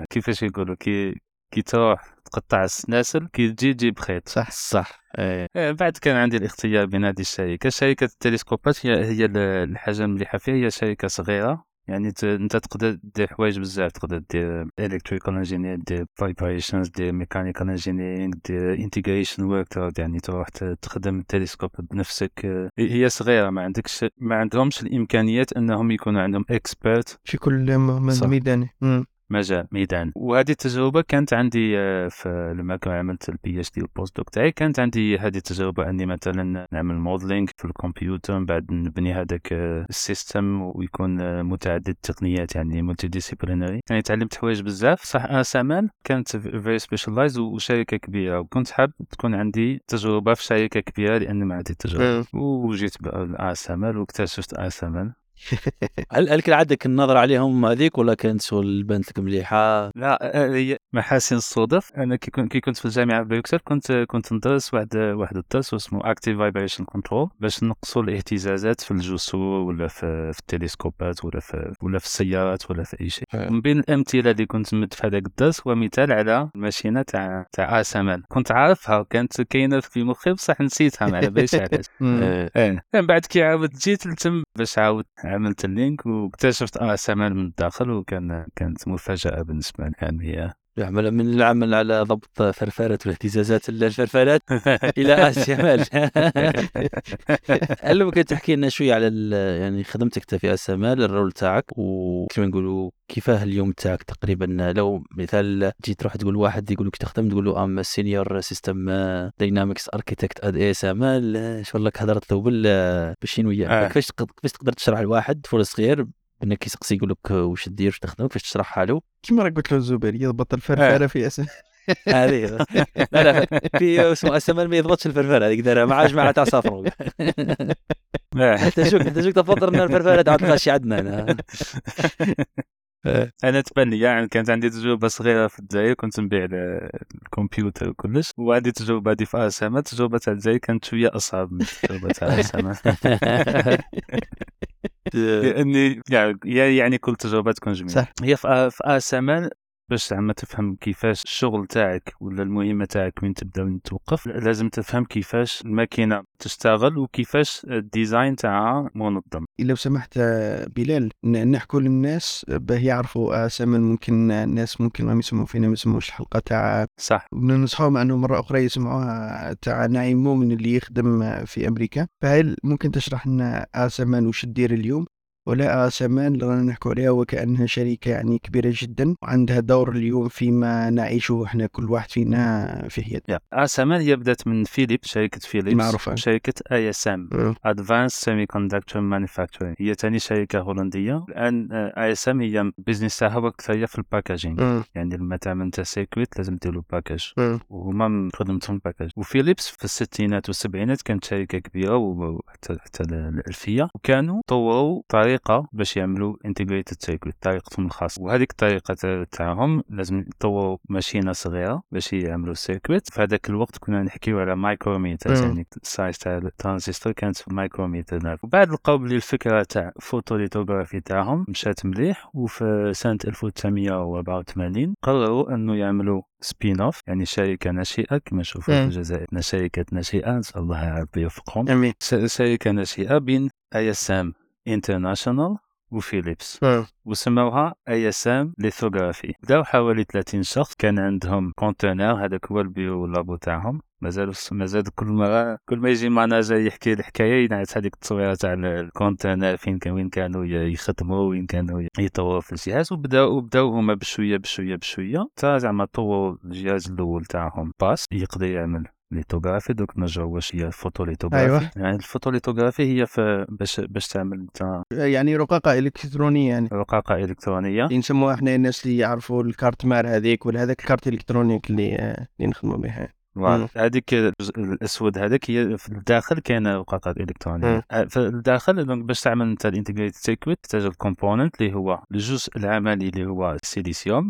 كيفاش يقولوا كي كي تروح تقطع السلاسل كي تجي تجيب خيط. صح صح. إيه. إيه، بعد كان عندي الاختيار بين هذه الشركة. شركة التلسكوبات هي هي ال- الحاجة المليحة فيها هي شركة صغيرة. يعني ت... أنت تقدر دير حوايج بزاف. تقدر دير electrical engineer دير vibrations دير mechanical engineering دير integration work يعني تروح تخدم التلسكوب بنفسك. آه، هي صغيرة. ما عندكش ما عندهمش الإمكانيات أنهم يكونوا عندهم expert في كل م- صح. م- ميدان مم. مجال ميدان وهذه التجربة كانت عندي آه، في لما كنت عملت ال PhD وال post-doc تاعي كانت عندي هذه التجربة أني مثلا نعمل modeling في الكمبيوتر من بعد نبني هذاك آه، ال system ويكون آه، متعدد التقنيات يعني multidisciplinary يعني تعلمت حوايج بزاف. صح ASML كانت very specialized وشركة كبيرة. وكنت حاب تكون عندي تجربة في شركة كبيرة لأن ما عندي تجربة. وجيت ASML واكتشفت ASML هل هل كان عندك النظر عليهم هذيك ولا كانت شغل بانت لك مليحة؟ لا آه، هي محاسن الصدف أنا كي كنت في الجامعة في بروكسل كنت كنت ندرس واحد واحد الدرس اسمه active vibration control باش نقصوا الاهتزازات في الجسور ولا في, في التلسكوبات ولا في ولا في السيارات ولا في أي شيء. من بين الأمثلة اللي كنت مد في هذاك الدرس هو مثال على الماشينه تاع تاع ASML كنت عارفها كانت كاينة في مخي بصح نسيتها ما على باليش علاش. مم. إيه. من بعد كي عاودت جيت لتم باش عاود عملت ال link واكتشفت آه سمان من الداخل وكان كانت مفاجأة بالنسبة لي يعني يعمل من العمل على ضبط فرفرة والاهتزازات الفرفرات إلى ASML هل ممكن تحكي لنا شوية على يعني خدمتك في ASML ال role تاعك وكما نقولوا كيفاه اليوم تاعك تقريبا؟ لو مثال جيت تروح تقول واحد يقول لك تخدم تقول له I'm senior system dynamics architect at ASML شو لك هضرت له بال- بالشينويه آه. كيفاش كيفاش تقدر تشرح لواحد طفل صغير انك يسقسي يقول لك وش دير وش تخدم كيفاش تشرحها له كيما راك قلت له الزبير يضبط الفرفرة في اسم هذه لا لا في اسمه اسمر ما يضبطش الفرفرة هذيك دارها مع جماعة تاع صفر آه. أنت شوف أنت شوف تفكر إن الفرفرة تعود غاشي عندنا هنا أنا تبان لي يعني كانت عندي تجربة صغيرة في الجزائر كنت نبيع ال- الكمبيوتر وكلش. وعندي تجربة هذه في أسامة. التجربه تاع الجزائر كانت شوية أصعب من التجربه تاع أسامة. لاني يعني يعني كل تجربه تكون جميلة صح. هي في ASML باش زعما تفهم كيفاش الشغل تاعك ولا المهمة تاعك وين تبدأ وين توقف لازم تفهم كيفاش الماكينة تشتغل وكيفاش ال design تاعها منظم. لو سمحت آه، بلال نحكوا للناس باه يعرفوا ASML ممكن الناس ممكن ما يسمعوا فينا ما يسمعوش الحلقة تاع صح. وننصحهم أنه مرة أخرى يسمعوها تاع نعيم مؤمن اللي يخدم في أمريكا. فهل ممكن تشرح لنا ASML وش تدير اليوم؟ ولا ASML اللي رانا نحكوا عليها وكأنها شركه يعني كبيرة جدا وعندها دور اليوم فيما نعيشه إحنا كل واحد فينا في حياته yeah. ASML هي بدأت من فيليبس شركة فيليبس. معروفة. وشركه ASM. advanced semiconductor manufacturing هي ثاني شركة هولندية. الآن ASM هي business تاعها هي في ال packaging يعني لما تعمل أنت circuit لازم ديروا package وهما خدمتهم package وفيليبس في الستينات والسبعينات كانت شركة كبيرة وحتى حتى الألفية. وكانوا طوروا طريقة باش يعملوا integrated circuit طريقتهم الخاصة. وهذيك الطريقة تا- تاعهم لازم يطوروا ماشينة صغيرة باش يعملوا ال circuit في هذاك الوقت كنا نحكيو على مايكروميتر. يعني ال size تاع الترانزستور كانت في مايكروميتر. وبعد لقاو بلي الفكرة تاع photolithography تاعهم مشات مليح. وفي سنة 1984 قرروا إنه يعملوا spin-off يعني شركة ناشئة كما نشوفوا في. الجزائر شركات ناشئة نسال الله يا ربي يوفقهم. شركه ناشئة بين ASM. International وفيليبس وسموها ASM Lithography. بداو حوالي 30 شخص كان عندهم container هذاك هو ال bureau labo تاعهم. مازال مازال كل مرة كل ما يجي معنا جاي يحكي الحكاية ينعت هذيك التصويرة تاع ال container فين كان وين كانوا يخدموا وين كانوا يطوروا في الجهاز. وبداو وبداو هما بشوية بشوية بشوية. حتى زعما طوروا الجهاز الأول تاعهم. باش يقدر يعمل. lithography دوك نرجعوا واش هي ال photolithography أيوة. يعني ال photolithography هي باش باش تعمل انت يعني رقاقة إلكترونية يعني رقاقة إلكترونية اللي نسموها إحنا الناس اللي يعرفوا ال carte mère هذيك ولا هذاك ال carte électronique اللي اللي نخدموا بها. هذيك الجزء الأسود هذاك هي في الداخل كاينة رقاقه إلكترونية. مم. آه، في الداخل donc باش تعمل أنت ال integrated circuit تحتاج ال component اللي هو الجزء العملي اللي هو السيليسيوم.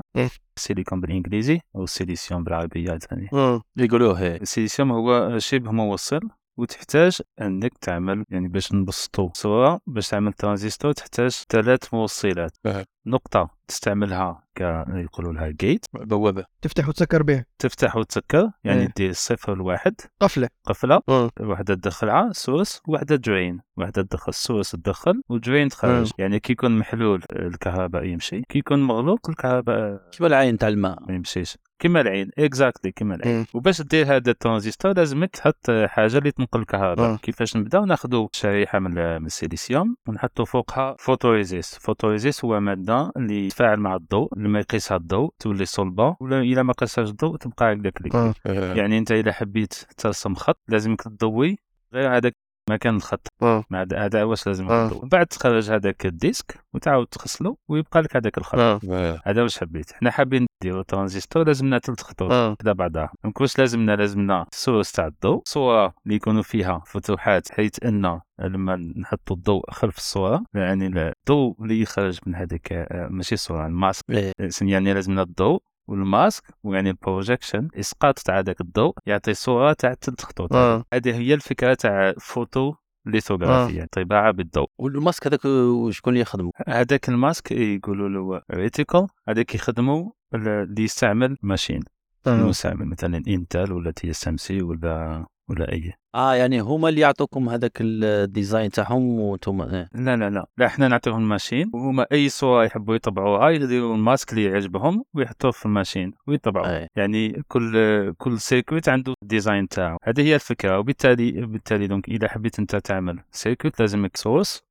السيليكون بالإنجليزي أو السيليسيوم بالعربية ثاني يقولوه هي. السيليسيوم هو شبه موصل. وتحتاج انك تعمل يعني باش نبسطوا صوره باش تعمل ترانزستور تحتاج ثلاث موصلات. أه. نقطة تستعملها ك يقولوا لها gate بوابه تفتح وتسكر به تفتح وتسكر يعني إيه. دير صفر الواحد قفلة. قفلة. مم. وحده تدخلها source وحده drain وحده تدخل ال source تدخل و drain تخرج مم. يعني كي يكون محلول الكهرباء يمشي كي يكون مغلوق الكهرباء شبه العين تاع الماء؟ ما يمشيش. كما العين exactly كما العين. وباش دير هذا الترانزستور لازمك تحط حاجة اللي تنقل الكهرباء. كيفاش نبداو؟ ناخذوا شريحة من من ال silicium ونحطوا فوقها photoresist photoresist هو مادة اللي تتفاعل مع الضوء لما يقيسها الضوء تولي صلبة. ولا إلا ما قيسهاش الضوء تبقى هكذاك. يعني أنت اذا حبيت ترسم خط لازمك تضوي. غير هذاك مكان الخط آه. مع هذا- هذا واش لازم آه. تضوي بعد تخرج هذاك ال disque وتعاود تغسله ويبقى لك هذاك الخط آه. هذا واش حبيت حنا حابين نديرو ترانزستور لازمنا ثلاث خطوط. كذا بعضها donc واش لازمنا لازمنا source تاع الضوء صورة اللي يكونوا فيها فتوحات حيث أن لما نحطوا الضوء خلف الصورة يعني الضوء اللي يخرج من هذيك آه، ماشي صورة ال mask إيه. يعني لازمنا الضوء وال mask ويعني ال projection إسقاط تاع هذاك الضوء يعطي صورة تاع ثلاث خطوط. آه. هذه هي الفكرة تاع فوتو ليثوغرافيا طباعه بالضوء. وال mask هذاك شكون اللي يخدمه هذاك ال mask يقولوا له reticle هذاك يخدموا اللي يستعمل machine. آه. المستعمل مثلا إنتل ولا TSMC ولا ولا أي آه يعني هما اللي يعطوكم هذاك ال design تاعهم وأنتم إيه. لا لا لا لا إحنا نعطيهم ال machine وهما أي صورة يحبوا يطبعوها يديروا ال mask اللي يعجبهم ويحطوه في ال machine ويطبعوه أي. يعني كل كل circuit عنده ال design تاعو هذه هي الفكرة وبالتالي بالتالي donc إذا حبيت أنت تعمل circuit لازمك source.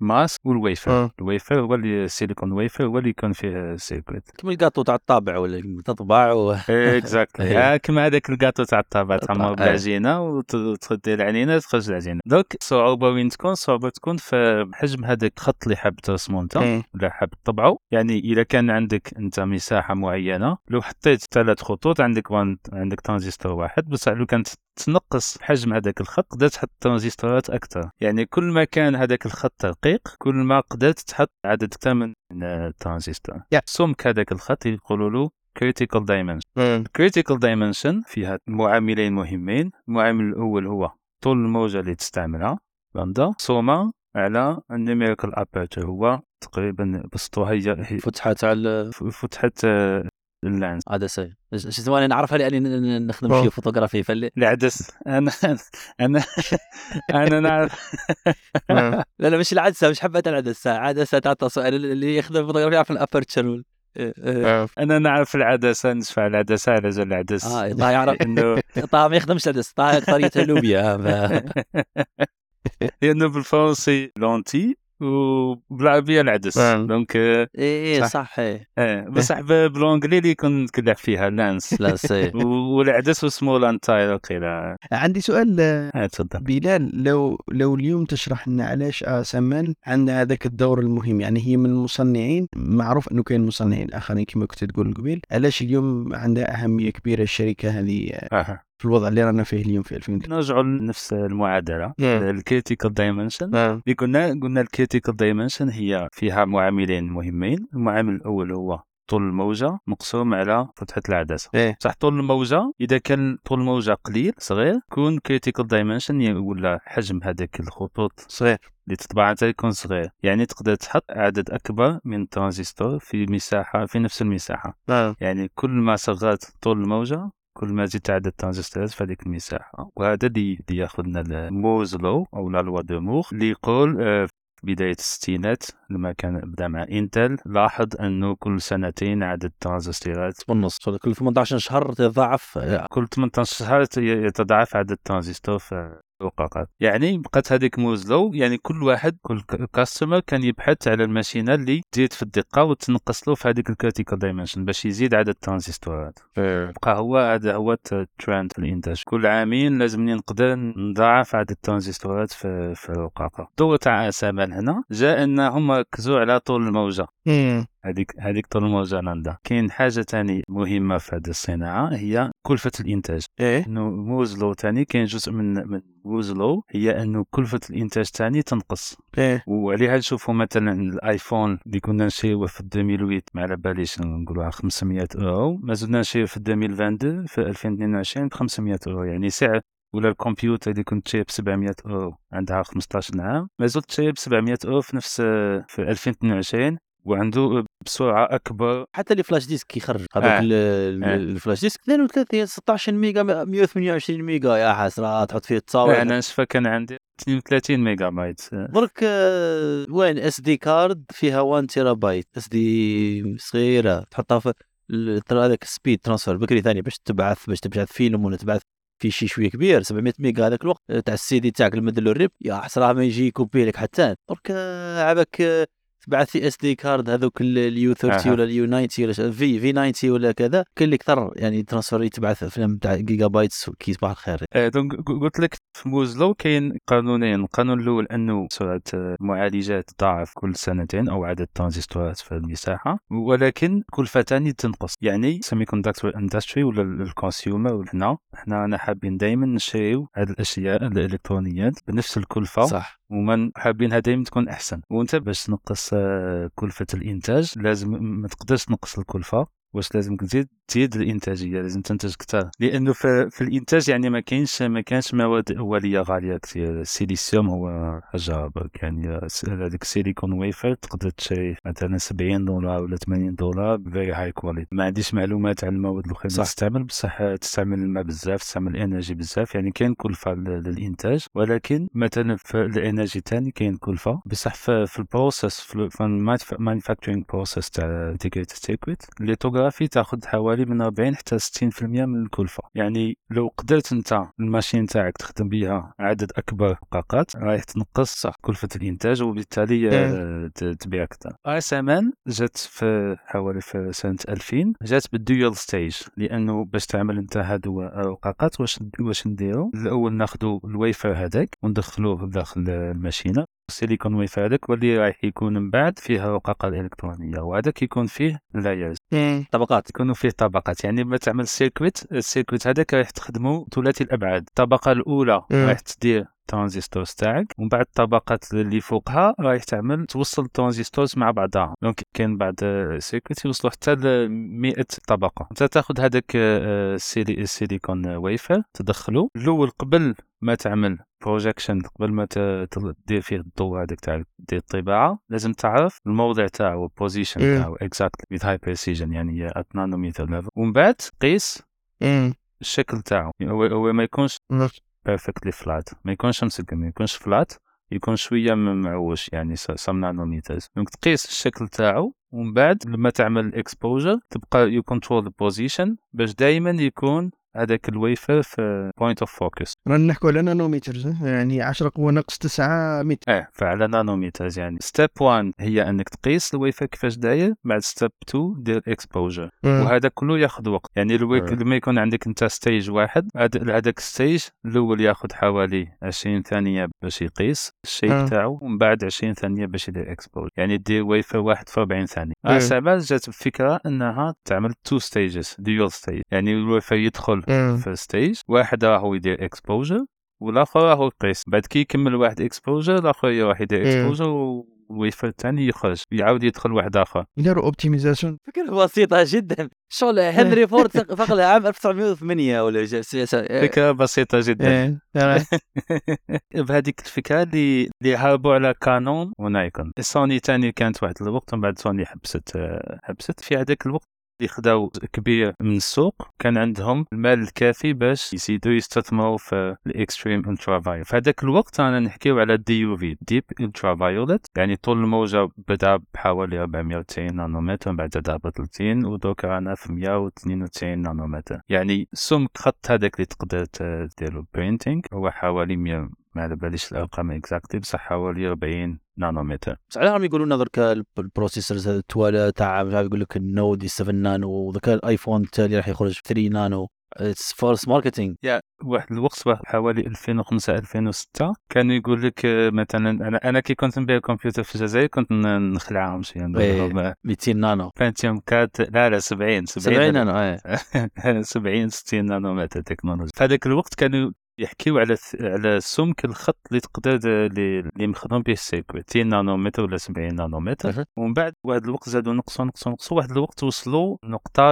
mask وال wafer. الويفر هو اللي ال silicon wafer هو اللي يكون فيه circuit كيما الكاطو تاع الطابع ولا تطبع و... exactly. كما هذاك الكاطو تاع الطابع. تعمر بالعجينه وتخدي العجينه تخرج العجينه دوك الصعوبه وين تكون الصعوبه تكون في حجم هذاك الخط اللي حاب ترسمه انت. ولا حاب تطبعه يعني اذا كان عندك انت مساحه معينه لو حطيت ثلاث خطوط عندك وان عندك ترانزستور واحد بس لو كانت تنقص حجم هذاك الخط قدرت تحط ترانزستورات أكثر يعني كل ما كان هذاك الخط رقيق كل ما قدرت تحط عدد أكثر من الترانزستور. Yeah. سمك هذاك الخط يقولوا له critical dimension. مم. critical dimension فيها معاملين مهمين. المعامل الأول هو طول الموجة اللي تستعملها. لامدا مقسومة على ال numerical aperture هو تقريبا بسطوها هي هي فتحه تاع آه، ال lens عدسه شو اسمه أنا نعرفها لاني ن- ن- نخدم. شي فوتوغرافي فاللي العدس. أنا أنا أنا نعرف. مم. لا لا مش العدسة مش حبة العدسة. عدسة تاع التصوير اللي يخدم فوتوغرافي يعرف ال aperture. إيه، إيه. أنا نعرف العدسة نشفى العدسة على جال العدس. آه طه يعرف. انه طه ما يخدمش العدس طه قريته لوبيا ف- لأنه بالفرنسي لونتي. وبالعربيه العدس. نعم. دونك آه، إيه صح. صح إيه. آه، بصح ب- بالونجلي اللي كنت نتكلم فيها لانس. لا سي و- والعدس اسمه لانتاير قيل عندي سؤال آه، آه، تفضل. بلال لو لو اليوم تشرح لنا علاش اسمن عندها هذاك الدور المهم يعني هي من المصنعين معروف إنه كاين مصنعين آخرين كما كنت تقول قبيل علاش اليوم عندها أهمية كبيرة الشركة هذه؟ آه. في الوضع اللي رانا فيه اليوم في 2000 نرجعوا لنفس المعادلة. ال critical dimension. اللي قلنا قلنا ال critical dimension هي فيها معاملين مهمين. المعامل الأول هو طول الموجة مقسوم على فتحة العدسة. إيه. صح طول الموجة إذا كان طول الموجة قليل صغير يكون critical dimension ولا حجم هذاك الخطوط صغير. اللي تطبع انت يكون صغير. يعني تقدر تحط عدد أكبر من الترانزستور في مساحه في نفس المساحة. نعم. يعني كل ما صغرت طول الموجة كل ما زدت عدد الترانزستورات في هذيك المساحة. وهذا اللي ياخذنا ل Moore's law ou la loi de Moore اللي يقول آه، بداية الستينات لما كان بدأ مع انتل لاحظ أنه كل سنتين عدد الترانزستورات بالنص كل 18 شهر تضاعف. كل 18 شهر يت- يتضاعف عدد الترانزستور في الرقاقات يعني بقات هذيك Moore's law يعني كل واحد كل customer كان يبحث على الماشينه اللي تزيد في الدقة وتنقص له في هذيك ال critical dimension باش يزيد عدد الترانزستورات بقى هو هذا هو الترند في الانتاج كل عامين لازمني نقدر نضاعف عدد الترانزستورات في في الرقاقه الدور تاع ASML هنا جاء إن هم ركزوا على طول الموجة. مم. هذيك هذيك طول لامدا كاين حاجة تاني مهمة في هذه الصناعة هي كلفة الإنتاج. إيه. إنه Moore's law تاني كاين جزء من من Moore's law هي إنه كلفة الإنتاج تاني تنقص. إيه. وعليها نشوفوا مثلا الآيفون اللي كنا نشريوه في 2008 ما على باليش نقولوها 500 أورو. ما زلنا نشريوه في 2022 في 2022 ب 500 أورو يعني سعر. ولا الكمبيوتر اللي كنت شاري ب 700 أورو عندها 15 عام ما زلت شاري ب 700 أورو في نفس في 2022 وعنده بسرعة أكبر. حتى اللي فلاش ديسك يخرج. هذاك آه. ال- ال- آه. الفلاش ديسك 32 16 ميجا 128 ميجا يا حسره تحط فيه التصاوير أنا نشفى كان عندي 32 ميجا بايت. درك آه، وين؟ اس دي كارد فيها 1 تيرا بايت اس دي صغيرة. تحطها في هذاك السبيد ترانسفير بكري ثاني باش تبعث باش تبعث فيلم ولا تبعث في شي شوية كبير. 700 ميجا هذاك الوقت آه، تاع السي دي تاعك المدلو الريب يا حسره ما يجي يكوبي لك حتى. درك آه، عباك آه، تبعث في SD card هذوك ال U 30 أها. ولا ال U 90 ولا V V 90 ولا كذا كاين اللي أكثر يعني transfer تبعث أفلام تاع gigabytes كي صباح الخير آه، donc قلت لك في Moore's Law كاين قانونين. القانون الأول أنه سرعة المعالجات تضاعف كل سنتين أو عدد الترانزستورات في المساحة ولكن كلفه ثاني تنقص. يعني semiconductor industry ولا ال consumer وحنا حنا أنا حابين دائما نشريو هذه الأشياء الإلكترونيات بنفس الكلفه صح. ومن حابينها دائما تكون أحسن. وأنت باش تنقص آه، كلفة الإنتاج لازم ما تقدرش تنقص الكلفة واش لازم تزيد تزيد الإنتاجية لازم تنتج كثر لأنه في, في الإنتاج يعني ما كاينش ما كاينش مواد أولية غالية كثير ال silicium هو حاجة يعني هذاك ال silicon wafer تقدر تشري مثلا 70 دولار ولا 80 دولار very high quality ما عنديش معلومات على المواد الاخرى اللي. تستعمل بصح تستعمل الماء بزاف تستعمل ال energy بزاف. يعني كاين كلفة لل- للإنتاج. ولكن مثلا في ال energy تاني كاين كلفة. بصح في, في ال process في ال manufacturing process تاع integrated circuit ال lithography تاخذ حوالي حوالي من 40 حتى 60% من الكلفة. يعني لو قدرت أنت ال machine تاعك تخدم بها عدد أكبر رقاقات رايح تنقص كلفة الإنتاج وبالتالي آه، ت- تبيع أكثر. ASML جات في حوالي في سنة 2000 جات بال dual stage لأنه باش تعمل أنت هادو الرقاقات واش واش نديرو؟ الأول ناخذوا الويفر هذاك وندخلوه داخل الماشينة. ال silicon wafer هذاك واللي رايح يكون من بعد فيه رقاقة الالكترونيه وهذاك يكون فيه layers. طبقات. يكونوا فيه طبقات يعني لما تعمل circuit ال circuit هذاك راح تخدمه ثلاثي الأبعاد. الطبقة الأولى مم. راح تدير transistors تاعك ومن بعد الطبقات اللي فوقها رايح تعمل توصل ال transistors مع بعضها. donc كاين بعض ال circuit يوصلوا حتى ل 100 طبقة. انت تاخذ هذاك آه، ال sili- ال silicon wafer تدخله الأول قبل ما تعمل projection قبل ما ت- ت- دير فيه الضوء هذاك تاع دير الطباعة لازم تعرف الموضع تاعو ال position. تاعو exactly with high precision يعني at nanometer level ومن بعد قيس الشكل تاعو. يعني هو هو ما يكونش perfectly flat ما يكونش مسكن ما يكونش flat يكون شوية م- معوج يعني some nanometers donc تقيس الشكل تاعو ومن بعد لما تعمل exposure تبقى you control ال position باش دائما يكون هذاك الويفر في point of focus رانا نحكوا على nanometers ها؟ يعني 10 قوة ناقص 9 متر. آه فعلى nanometers يعني. step 1 هي إنك تقيس الويفر كيفاش داير بعد step 2 دير exposure وهذا كله ياخذ وقت. يعني الويك آه. لما يكون عندك أنت stage واحد هذاك stage الأول ياخذ حوالي 20 ثانية باش يقيس ال shape آه. تاعو ومن بعد 20 ثانية باش يدير exposure يعني دير ويفر واحد في 40 ثانية. آه. اسابا جات الفكرة إنها تعمل two stages dual stage يعني الويفر يدخل في stage واحد راهو يدير exposure والآخر راهو يقيس بعد كي يكمل واحد exposure الآخر يروح يدير. exposure والويفر الثاني يخرج يعاود يدخل واحد آخر. يديروا optimisation فكرة بسيطة جدا. شغل هنري فورد فقد عام 1908 ولا فكرة بسيطة جدا. بهذيك الفكرة اللي اللي هربوا على كانون ونايكون. سوني تاني كانت واحد الوقت ومن بعد سوني حبست حبست في هذاك الوقت. اللي خداو كبير من السوق. كان عندهم المال الكافي باش يزيدوا يستثمروا في ال extreme ultraviolet في هذاك الوقت أنا نحكيو على ال DUV deep ultraviolet يعني طول الموجة بدا بحوالي 490 نانومتر من بعد هبط 30 ودوك رانا في 192 نانومتر. يعني سمك خط هذاك اللي تقدر ديرو printing هو حوالي 100 ما على باليش الأرقام exactly بصح حوالي 40 نانومتر. بس على راهم يقولون درك الب- ال processors هذا التوالا تاع مش عارف يقول لك ال node 7 نانو وذاك ال iPhone التالي راح يخرج 3 نانو. it's false marketing يا واحد الوقت واحد حوالي 2005 2006 كانوا يقول لك آه، مثلا أنا أنا كي كنت نبيع كمبيوتر في الجزائر كنت نخلعهم. لهم 200 نانو. Pentium quatre لا لا 70 70 نانو إيه. 70 60 نانومتر تكنولوجيا في هذاك الوقت كانوا يحكيو على على سمك الخط اللي تقدر اللي مخدوم به ال circuit 60 نانومتر ولا 70 نانومتر. ومن بعد واحد الوقت زادوا نقصوا نقصوا نقصوا واحد الوقت وصلوا نقطة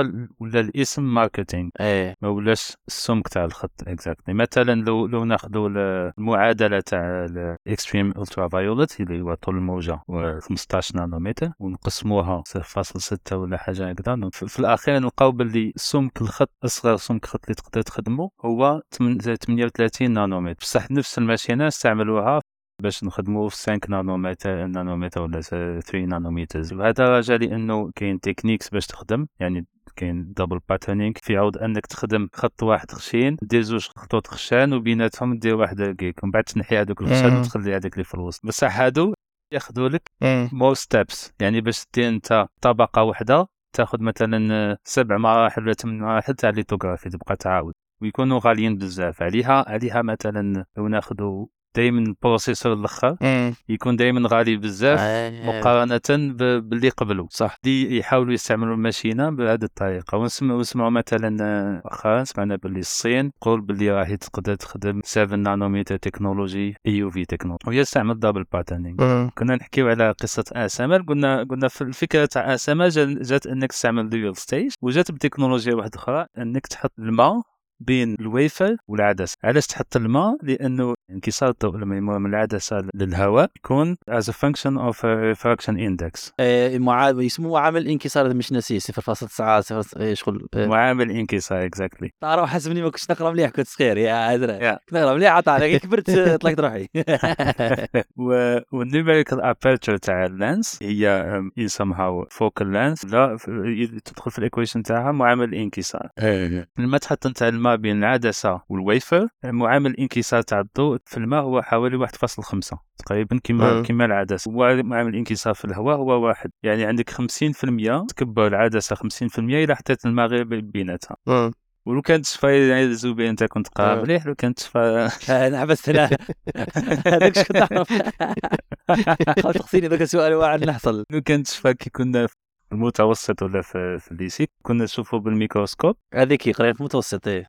ولا الاسم marketing إيه. ما ولاش السمك تاع الخط exactly مثلا لو لو ناخذوا ال- المعادلة تاع ال extreme ultraviolet اللي هو طول الموجة و 15 نانومتر ونقسموها 0.6 ولا حاجة هكذا. في الأخير نلقاو باللي سمك الخط أصغر سمك خط اللي تقدر تخدمه هو 38 نانومتر. بصح نفس الماشينة استعملوها باش نخدموا في 5 نانومتر نانومتر ولا 3 نانومتر. وهذا رجع لأنه كاين techniques باش تخدم يعني كاين double patterning في عود أنك تخدم خط واحد خشين دير زوج خطوط خشان وبيناتهم دير واحد رقيق ومن بعد تنحي هذوك الخشان. وتخلي هذاك اللي في الوسط. بصح هادو ياخذوا لك more steps يعني باش دير أنت طبقة واحدة تاخذ مثلا سبع مراحل ولا ثمان مراحل تاع lithography تبقى تعاود. ويكونوا غاليين بزاف. عليها عليها مثلا لو ناخذوا دائما ال processeur الأخر يكون دائما غالي بزاف إيه. مقارنة ب- باللي قبله. صح. دي يحاولوا يستعملوا الماشينة بهذه الطريقة. ونسمعوا مثلا آه، مؤخرا سمعنا باللي الصين تقول باللي راهي تقدر تخدم 7 نانومتر technology EUV technology وهي تستعمل double patterning كنا نحكيو على قصة ASML قلنا قلنا في الفكرة تاع ASML جات إنك تستعمل dual stage وجات بتكنولوجيا واحدة أخرى إنك تحط الماء بين الويفر والعدسة. علاش تحط الماء؟ لأنه انكسار الضوء لما يمر من العدسة للهواء يكون as a function of a refraction index. آه، معا... يسموه معامل انكسار مش ناسيه 0.9 0 إيه، شغل معامل انكسار exactly راه حسبني ما كنتش نقرأ مليح كنت صغير يا. كنت نقرأ مليح عطا عليك كبرت طلقت روحي. و وال numerical aperture تاع ال lens هي um, in somehow focal length لا تدخل في ال equation تاعها معامل الانكسار لما تحط انت الماء بين العدسه والويفر. معامل الانكسار تاع الضوء في الماء هو حوالي 1.5 تقريبا كما مم. كما العدسة. ومعامل الانكسار في الهواء هو واحد. يعني عندك 50% تكبر العدسة 50% إلى حطيت الماء غير بيناتها. مم. ولو كانت تشفى يعني الزوبي أنت كنت آه. مليح لو كانت تشفى أنا حبست هنا هذاك اش كنت اعرف خاف تخصيني ذاك السؤال واعد نحصل لو كانت تشفى كي كنا المتوسط ولا في, في ال lycée كنا نشوفوا بالميكروسكوب. هذيك قريت في المتوسط إيه.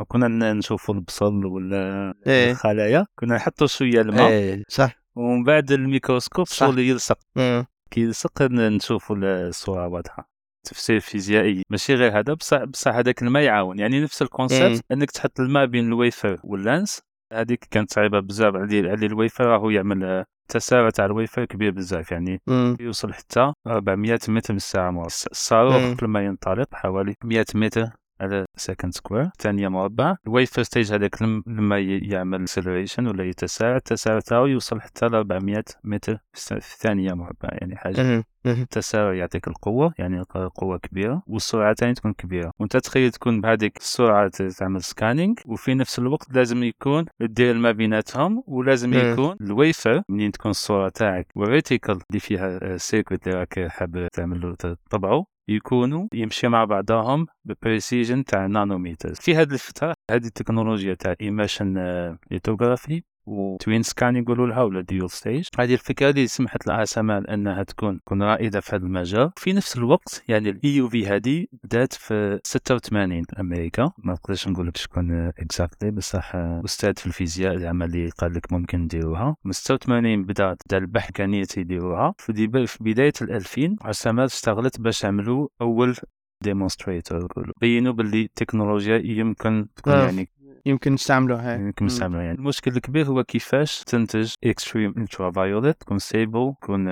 وكنا ن- نشوفوا البصل ولا إيه. الخلايا. كنا نحطوا شوية الماء. إيه. صح. ومن بعد الميكروسكوب صح. شغل يلصق. مم. كي يلصق نشوفوا الصورة واضحه تفسير فيزيائي. ماشي غير هذا بصح بصح هذاك الماء يعاون. يعني نفس. ال concept إنك تحط الماء بين ال wafer وال lens. هذيك كانت صعيبة بزاف على الويفر راهو يعمل آه، تسارع تاع الويفر كبير بزاف يعني مم. يوصل حتى 400 متر الساعة مربع الصاروخ. قبل ما ينطلق حوالي 100 متر على second square ثانية مربع ال wafer stage هذاك لم- لما يعمل acceleration ولا يتسارع التسارع تاعو يوصل حتى ل 400 متر في ثانية مربع يعني. مم. التسارع يعطيك القوة يعني قوة كبيرة والسرعة تاني تكون كبيرة وانت تخيل تكون بهذيك السرعة تعمل scanning وفي نفس الوقت لازم يكون دير ما بيناتهم ولازم. يكون الويفر منين تكون الصورة تاعك وال reticle اللي فيها circuit اللي راك حاب تعمل له تطبعه يكونوا يمشي مع بعضهم ب precision تاع نانوميتر في هذه الفترة هذه التكنولوجيا تاع immersion lithography و TWINSCAN يقولوا لها ولا dual stage؟ هذه الفكرة اللي سمحت ل ASML أنها تكون تكون رائدة في هذا المجال. في نفس الوقت يعني ال EUV هذه بدات في 86 أمريكا. ما نقدرش نقول لك شكون exactly بصح أستاذ في الفيزياء زعما اللي قال لك ممكن نديروها. من 86 بدات بدا البحث كان يديروها. في, بداية ال 2000 ASML اشتغلت باش يعملوا أول demonstrator بينوا باللي التكنولوجيا يمكن تكون آه. يعني يمكن نستعملوها يمكن نستعملها يعني المشكل الكبير هو كيفاش تنتج extreme ultraviolet تكون stable تكون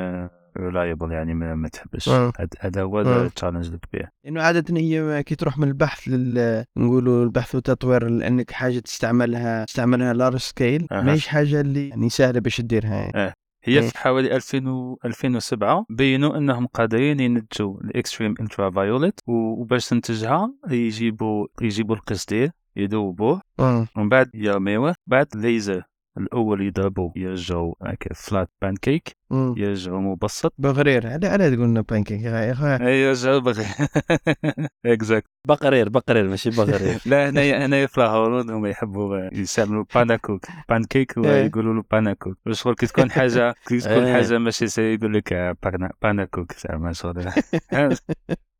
reliable يعني ما, ما تحبش آه. هذا هو آه. ال challenge الكبير لأنه عادة هي كي تروح من البحث لل نقولوا البحث والتطوير لأنك حاجة تستعملها تستعملها large scale أها. ماهيش حاجة اللي يعني سهلة باش تديرها يعني. هي مم. في حوالي 2000 و 2007 بينوا إنهم قادرين ينتجوا ال extreme ultraviolet وباش تنتجها يجيبوا يجيبوا القصدير يذوبوه. ومن بعد يرميوه بعد ليزر الأول يضربوا يرجعوا هكا flat pancake مم. يرجعوا مبسط. بغرير على على تقولنا بانكيك يا يرجعوا بغرير exact بغرير بغرير ماشي بغرير لا هنايا هنايا في الهولند هم يحبوا يستعملوا pannenkoek pancake. ويقولوا له pannenkoek شغل كي تكون حاجة كي تكون إيه. حاجة ماشي سي يقول لك آه، panne- pannenkoek زعما شغل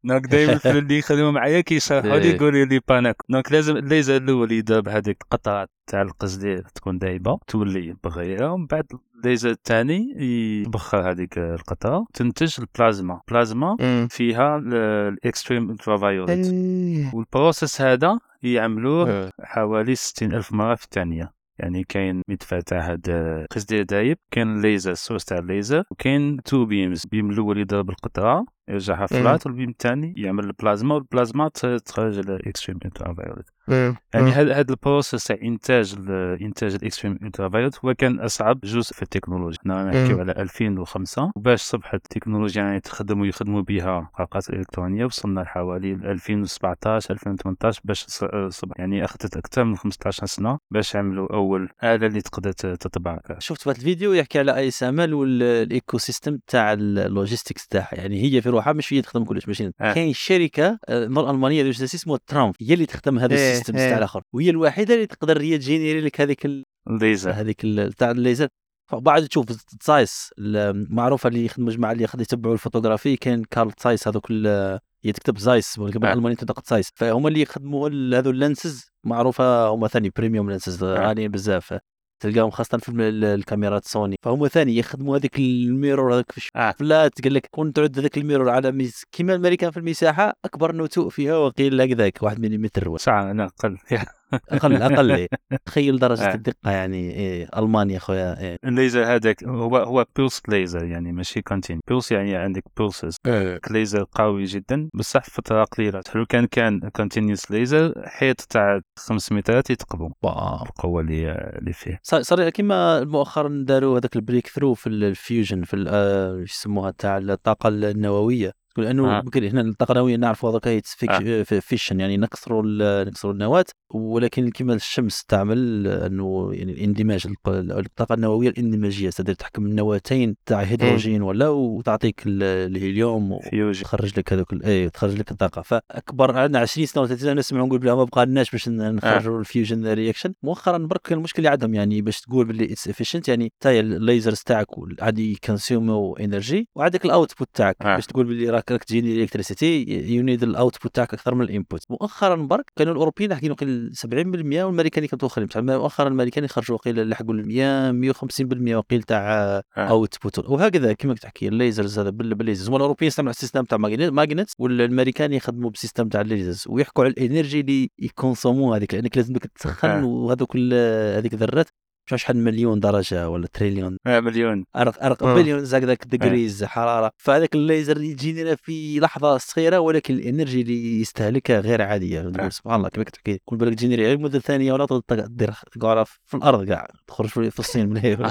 donc دائما في اللي يخدموا معايا كيشرحوا لي إيه. يقولوا لي pannenkoek donc لازم الليزر الأول يضرب هذيك القطعة تاع القصدير تكون دايبة تولي بغريرة ومن بعد الليزر الثاني يبخر هذيك القطعة تنتج البلازما بلازما مم. فيها ال extreme ultraviolet إيه. وال process هذا يعملوه آه. حوالي ستين ألف مرة في الثانية يعني كاين مدفع تاع هاد قصدير دايب كاين الليزر ال source تاع الليزر وكاين two beams beam الأول يضرب القطعة يرجعها flat وال beam الثاني يعمل البلازما والبلازما تخرج ال extreme ultraviolet مم. يعني. هذا هذا ال process تاع إنتاج ال- إنتاج ال extreme ultraviolet هو كان أصعب جزء في التكنولوجيا حنا نحكيو مم. على 2005 وباش صبحت التكنولوجيا يعني تخدموا يخدموا بها رقاقات الكترونيه وصلنا لحوالي 2017 2018 باش ص- صبح يعني أخذت أكثر من 15 سنة باش يعملوا أول آلة اللي تقدر تطبع شفت في هذا الفيديو يحكي على اي ASML وال ecosystem تاع ال logistics تاعها يعني هي في روحها مش هي تخدم كلش ماشي آه. كاين شركة آه، نور المانيه اللي اسمها Trumpf هي اللي تخدم هذا إيه، ال system إيه. تاع الآخر. وهي الوحيدة اللي تقدر هي ت générer لك هذيك ال- الليزر. هذيك تاع الليزر. بعد تشوف Zeiss المعروفه اللي يخدموا جماعة اللي يتبعوا الفوتوغرافي كان Carl Zeiss هذوك هي تكتب زايس ولكن آه. بالالماني تنطق تسايس. فهم اللي يخدموا هذو ال lenses معروفة هما ثاني premium lenses غاليين بزاف. تلقاهم خاصة في الكاميرات سوني. فهم ثاني يخدموا هذيك ال mirror هذاك في آه. flat قال لك كون تعد هذاك الميرور على ميز كيما الامريكان في المساحة أكبر نتوء فيها وقيل هكذاك واحد مليمتر ساعة أنا أقل أقل أقل إيه. تخيل درجة آه. الدقة يعني إيه ألمانيا خويا إيه. الليزر هذاك هو هو pulse laser يعني ماشي continue pulse يعني عندك pulses laser قوي جدا بصح فترة قليلة لو كان كان continuous laser حيط تاع 5 مترات يتقبوا. القوة اللي اللي فيه صار كيما مؤخرا داروا هذاك ال breakthrough في ال fusion في ال- آه، يسموها تاع الطاقة النووية تقول أنه آه. هنا الطاقة النووية نعرفوا هذاك هي آه. fission يعني نكسروا ال- نكسروا النواة ولكن كيما الشمس تعمل أنه يعني الاندماج الطاقة النووية الاندماجية تقدر تحكم النواتين تاع هيدروجين ولا وتعطيك ال- الهيليوم و- fusion تخرج لك هذوك إيه تخرج لك الطاقة. فأكبر عندنا 20 سنة ولا 30 سنة نسمع نقول بلا ما بقى لناش باش ن- نخرجوا ال fusion reaction مؤخرا برك المشكل اللي عندهم يعني باش تقول باللي it's efficient يعني تاي ال lasers تاعك عادي consume energy وعندك ال output تاعك آه. باش تقول باللي راك راك تجيني electricity you need ال output تاعك أكثر من ال input مؤخرا برك كانوا الأوروبيين حكينا وقيل 70% والامريكان كانوا اخرين بصح مؤخرا الامريكان يخرجوا وقيل لحقوا ال 100 150% وقيل تاع آه. output وهكذا كما تحكي ال lasers هذا بال- بال lasers هما الأوروبيين يستعملوا ال system تاع magnet والامريكان يخدموا بال system تاع ال lasers ويحكوا على ال energy اللي ي consume وها هذيك لأنك لازم تسخن آه. وهذوك هذيك ذرات مش شحال مليون درجة ولا تريليون؟ آه، مليون. ارق ارق آه. بليون هكذاك degrees حرارة. فهذاك الليزر لنا في لحظة صغيرة ولكن ال energy اللي يستهلكها غير عادية. سبحان الله كيف تحكي؟ كل بالك تجيني غير مده ثانية ولا تقدر دير تقعد في الأرض كاع تخرج في الصين من هنا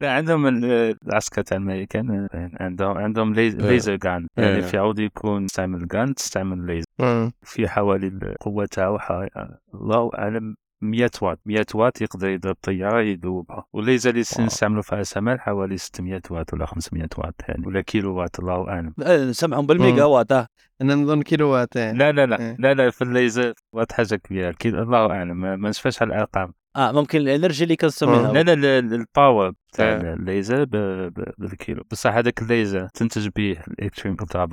لا عندهم ال- العسكر تاع الأمريكان آه، عندهم عندهم ليز- آه. laser gun يعني آه. في عوض يكون تستعمل gun تستعمل ليزر. في حوالي القوة تاعو الله أعلم 100 واط 100 واط يقدر يضرب طياره يذوبها والليزر اللي. نستعملوا في السماء حوالي 600 واط ولا 500 واط يعني ولا كيلو واط الله أعلم آه، سمعهم بالميجا وات آه. أنا نظن كيلوات يعني. لا لا لا إيه. لا لا في الليزر واط حاجة كبيرة كيلو الله أعلم ما نشفاش على الأرقام آه ممكن ال energy اللي آه. كنسميها لا لا ال- ال- ال power تاع آه. الليزر ب- ب- بالكيلو بصح هذاك الليزر تنتج به ال extreme ultra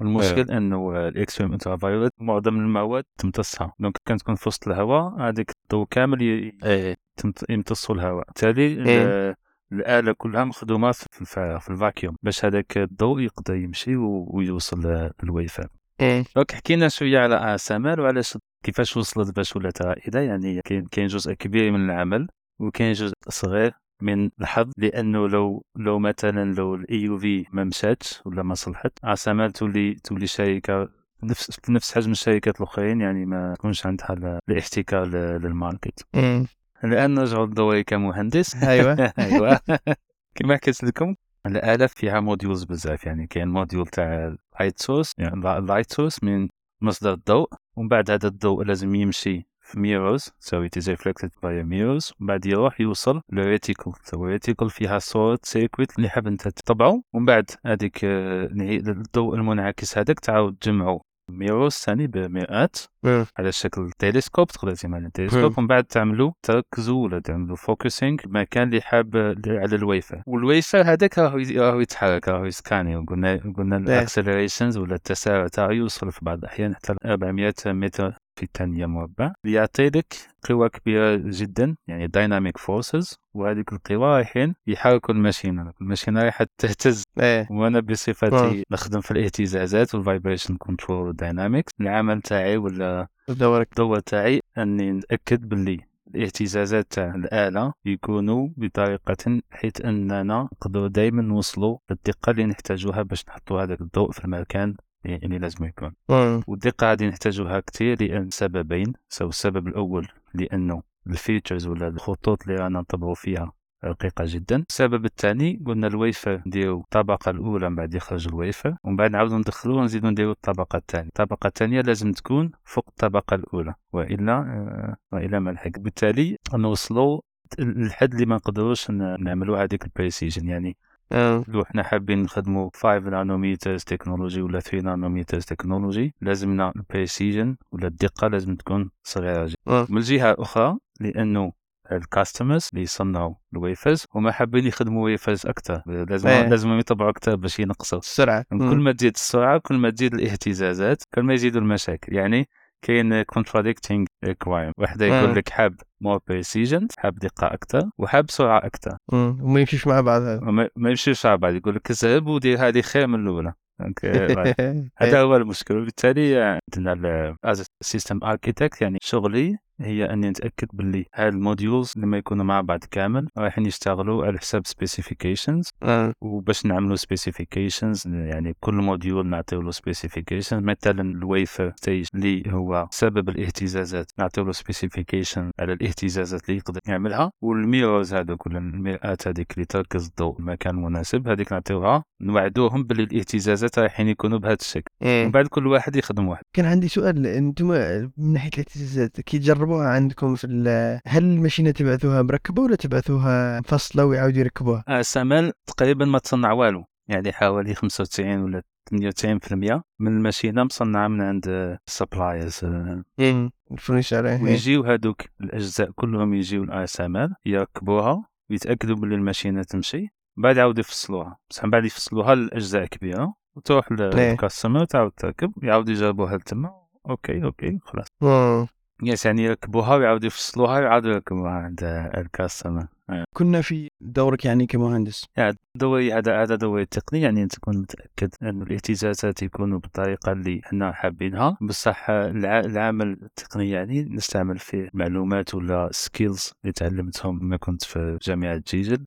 والمشكل إنه ال extreme ultraviolet معظم المواد تمتصها. donc كان تكون في وسط الهواء هذاك الضوء كامل ي- إيه. تمت- يمتصوا الهواء. بالتالي ال- إيه. الآلة كلها مخدومة في في ال vacuum باش هذاك الضوء يقدر يمشي و- ويوصل للويفان مم. donc حكينا شوية على ASML وعلاش كيفاش وصلت باش ولات رائدة. يعني كاين كاين جزء كبير من العمل وكاين جزء صغير. من الحظ لأنه لو لو مثلا لو ال EUV ما مشاتش ولا ما صلحت ASML تولي تولي شركه نفس نفس حجم الشركات الأخرين يعني ما تكونش عندها ال- الاحتكار لل market. الآن نرجع لدوري كمهندس. أيوه. أيوه. كما حكيت لكم الآلة فيها modules بزاف يعني كاين module تاع light source يعني ال light source من مصدر الضوء ومن بعد هذا الضوء لازم يمشي في mirrors so it is reflected by a mirrors ومن بعد يروح يوصل ل reticle so reticle فيها صورة circuit اللي حاب أنت تطبعه. ومن بعد هذيك آه، الضوء المنعكس هذاك تعاود تجمعه mirrors ثاني بمئات. على شكل تيليسكوب تقدر تعمل تيليسكوب ومن بعد تعملوا تركزوا ولا تعملوا focusing المكان اللي حاب على ال wafer. وال wafer هذاك راهو راهو يتحرك راهو ي scanni وقلنا قلنا ال accelerations ولا التسارع تاعو يوصل في بعض الأحيان حتى 400 متر في الثانية مربع يعطي لك قوة كبيرة جدا يعني dynamic forces وهذيك القوى رايحين يحركوا الماشينة الماشينة رايحة تهتز. إيه. وأنا. بصفتي نخدم في الاهتزازات وال vibration control وال dynamics العمل تاعي ولا دورك. الدور تاعي أني نتاكد باللي الاهتزازات تاع الآلة يكونوا بطريقة حيث أننا نقدروا دائما نوصلوا للدقة اللي نحتاجوها باش نحطوا هذاك الضوء في المكان اللي لازم يكون. والدقة هذه نحتاجوها كتير لأن سببين. so السبب الأول لأنه ال features ولا الخطوط اللي رانا نطبعوا فيها رقيقة جدا. السبب الثاني قلنا الويفر نديرو الطبقة الأولى من بعد يخرج الويفر ومن بعد نعاودو ندخلوه ونزيدو نديرو الطبقة الثانية. الطبقة الثانية لازم تكون فوق الطبقة الأولى وإلا آه وإلا ما نلحق بالتالي نوصلوا الحد اللي ما نقدروش ن- نعملوا هذيك ال precision. يعني. لو إحنا حابين نخدموا 5 nanometers technology ولا 3 nanometers technology لازمنا ال precision ولا الدقة لازم تكون صغيرة جدا. آه. من الجهة الأخرى لأنه ال customers اللي يصنعوا ال wafers هما حابين يخدموا wafers أكثر لازم إيه. لازم يطبعوا أكثر باش ينقصوا. السرعة. كل ما تزيد السرعة كل ما تزيد الاهتزازات كل ما يزيدوا المشاكل. يعني كاين contradicting requirement. واحد آه. يقول لك حاب more precision حاب دقة أكثر وحاب سرعة أكثر مم. وما يمشيش مع بعض. هذا ما يمشيش على بعض. يقول لك اذهب ودير هذه خير من الأولى. آه، هذا هو المشكل وبالتالي عندنا system architect يعني شغلي هي أني نتأكد باللي هاد ال modules لما يكونوا مع بعض كامل رايحين يشتغلوا على حساب specifications آه. وباش نعملوا specifications يعني كل module نعطيو له specification مثلا ال wafer stage اللي هو سبب الاهتزازات نعطيو له specification على الاهتزازات اللي يقدر يعملها. وال mirrors هذوك ولا المرآات هذيك اللي تركز الضوء المكان المناسب هذيك نعطيوها. نوعدوهم باللي الاهتزازات رايحين يكونوا بهذا الشكل. إيه. ومن بعد كل واحد يخدم واحد. كان عندي سؤال أنتم من ناحية الاهتزازات كي تجربوها عندكم في ال- هل ال machine ة تبعثوها مركبة ولا تبعثوها مفصله ويعاودوا يركبوها؟ آه، ASML تقريبا ما تصنع والو يعني حوالي 95 ولا 98% من ال machine ة مصنعة من عند suppliers ال fournisseur إيه. ويجيو هذوك الأجزاء كلهم يجيو ال ASML يركبوها ويتاكدوا باللي ال machine ة تمشي بعد يعاودوا يفصلوها بصح من بعد يفصلوها لاجزاء كبيرة وتروح إيه. لل customer تعاود تركب يعاودوا يجربوها لتما okay okay خلاص. yes يعني يركبوها ويعاودوا يفصلوها ويعاودوا يركبوها عند ال customer كنا في دورك يعني كمهندس. يعني دوري هذا هذا دوري التقني يعني أنت تكون متأكد أن الاهتزازات يكونوا بالطريقة اللي إحنا حابينها. بصح الع- العمل التقني يعني نستعمل فيه معلومات ولا skills اللي تعلمتهم لما كنت في جامعة جيجل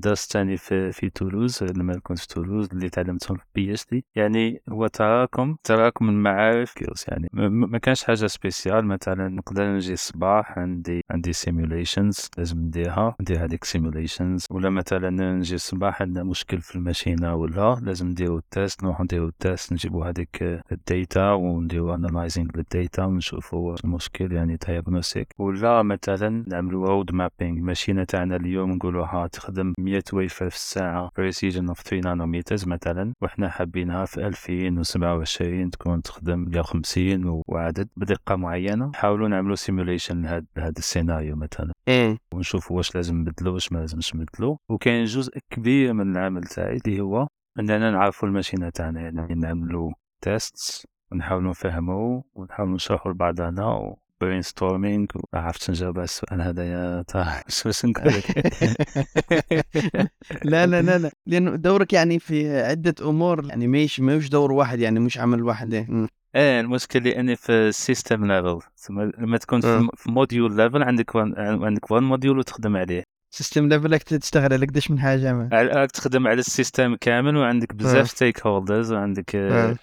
درست ثاني في في تولوز لما كنت في تولوز اللي تعلمتهم في PhD يعني هو تراكم تراكم المعارف skills يعني. ما- كانش حاجة spéciale مثلا نقدر نجي الصباح عندي عندي simulations لازم نديرها ندير هذيك simulations ولا مثلا نجي الصباح عندنا مشكل في ال machine ة ولا لازم نديرو ال test نروح نديرو ال test نجيبو هذيك ال data ونديرو analyzing لل data ونشوفو المشكل يعني diagnostic ولا مثلا نعملو road mapping ال machine ة تاعنا اليوم نقولوها تخدم 100 ويفر في الساعة precision of 3 nanometers مثلا. وحنا حابينها في 2027 تكون تخدم 150 و- وعدد بدقة معينة. نحاولوا نعملوا simulation لهذا لهذا السيناريو مثلا. ونشوفوا واش لازم نبدلو واش ما لازمش نبدلو. وكاين جزء كبير من العمل تاعي اللي هو أننا نعرفوا ال machine ة تاعنا يعني نعملوا test ونحاولوا نفهموا ونحاولوا نشرحوا لبعضنا brainstorming عرفت نجاوب على السؤال هذا يا طه. واش لا لا لا لا. لأنه دورك يعني في عدة أمور يعني ماشي مش دور واحد يعني مش عمل واحد. إيه المشكل لاني في ال system level لما تكون آه. في- في module level عندك one عندك one module وتخدم عليه. system level ك تشتغل على قداش من حاجة ما تخدم على ال system كامل وعندك بزاف stakeholders وعندك. آه.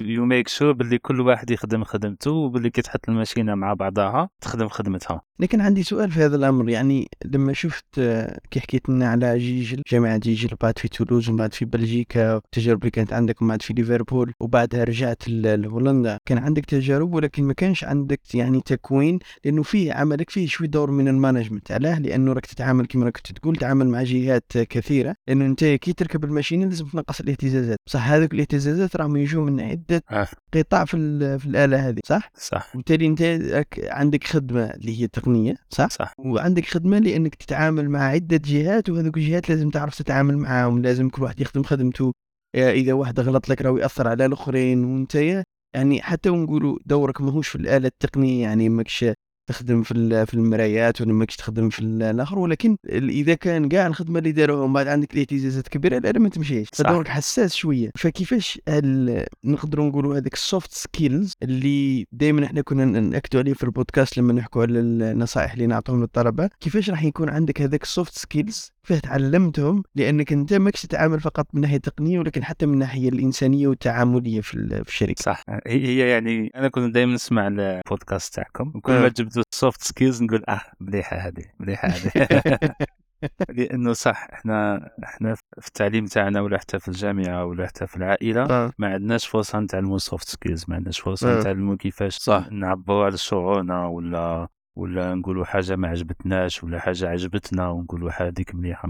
you make sure باللي كل واحد يخدم خدمته وباللي كي تحط ال machine ة مع بعضها تخدم خدمتها. لكن عندي سؤال في هذا الأمر يعني لما شفت كي حكيت لنا على جيجل جامعة جيجل بعد في تولوز وبعد في بلجيكا التجارب اللي كانت عندك وبعد في ليفربول وبعدها رجعت لهولندا كان عندك تجارب؟ ولكن ما كانش عندك يعني تكوين لأنه في عملك فيه شوي دور من المانجمنت. علاه؟ لأنه راك تتعامل كما كنت تقول تعامل مع جهات كثيرة لأنه أنت كي تركب الماشينة لازم تنقص الاهتزازات. صح هذوك الاهتزازات راهم يجوا من عدة آه. قطاع في في الآلة هذه صح؟ صح. وبالتالي أنت عندك خدمة اللي هي تقنيه صح؟ صح. وعندك خدمة لأنك تتعامل مع عدة جهات وهذوك الجهات لازم تعرف تتعامل معاهم لازم كل واحد يخدم خدمته. يا إذا واحد غلط لك راهو يأثر على الآخرين وأنت يعني حتى ونقولوا دورك ماهوش في الآلة التقنية يعني ماكش تخدم في في المرايات ولا ماكش تخدم في ال- الآخر ولكن إذا كان كاع الخدمة اللي داروها ومن بعد عندك الاهتزازات كبيرة الاله ما تمشيش. فدورك حساس شوية فكيفاش نقدروا نقولوا هذيك ال soft skills اللي دائما إحنا كنا ناكدوا عليه في البودكاست لما نحكوا على النصائح اللي نعطوهم للطلبة كيفاش راح يكون عندك هذاك ال soft skills كيفاه تعلمتهم لأنك أنت ماكش تتعامل فقط من ناحية تقنية ولكن حتى من الناحيه الإنسانية والتعاملية في ال- في الشركة صح هي يعني أنا كنت دائما نسمع البودكاست تاعكم وكل آه. ما جبتوا ال soft skills نقول آه مليحة هذه مليحة هذه لأنه صح إحنا إحنا في التعليم تاعنا ولا حتى في الجامعة ولا حتى في العائلة آه. ما عندناش فرصة نتعلموا soft skills ما عندناش فرصة آه. نتعلموا كيفاش صح. نعبروا على شعورنا ولا ولا نقولوا حاجة ما عجبتناش ولا حاجة عجبتنا ونقولوا هذيك مليحة.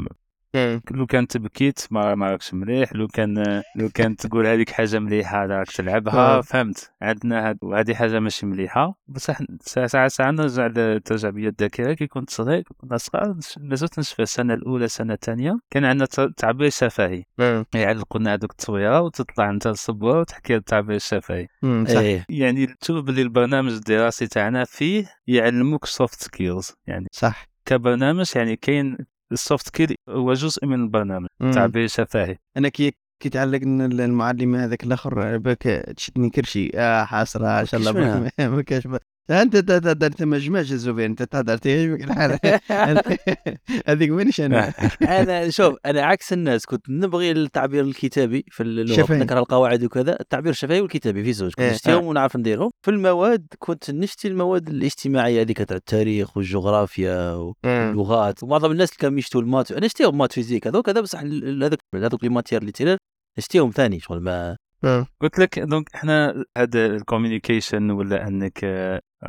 لو كان تبكيت ما راكش مليح لو كان لو كان تقول هذيك حاجة مليحة راك تلعبها آه. فهمت. عندنا هاد وهذه حاجة ماشي مليحة. بصح ساعه ساعه ساعة نرجع ترجع بيا الذاكرة. كي كنت صغير كنا صغار لازلت نشوف السنة الأولى السنة الثانية كان عندنا تعبير شفهي. آه. يعلقوا لنا هذوك التصويره وتطلع أنت الصبورة وتحكي التعبير الشفهي إيه. يعني تشوف باللي البرنامج الدراسي تاعنا فيه يعلموك soft skills يعني صح. كبرنامج يعني كاين ال soft skill هو جزء من البرنامج. تعبير شفهي أنا كي كي تعلق ان المعلم هذاك الآخر بك تشدني كرشي آه حاسره إن شاء الله ما كاش أنت تهدر انت ما جمعش الزبير أنت تهدر تعجبك الحال هذيك مانيش أنا أنا شوف أنا عكس الناس كنت نبغي التعبير الكتابي في اللغة. نكره القواعد وكذا التعبير الشفهي والكتابي في زوج كنت إيه. نشتيهم ونعرف نديرهم في المواد كنت نشتي المواد الاجتماعية هذيك تاع التاريخ والجغرافيا واللغات. ومعظم الناس اللي كانوا يشتوا ال maths أنا نشتيهم maths physique هذوك هذا بصح هذوك هذوك les matières ال littéraires نشتيهم ثاني شغل ما قلت لك donc إحنا هذا ال communication ولا أنك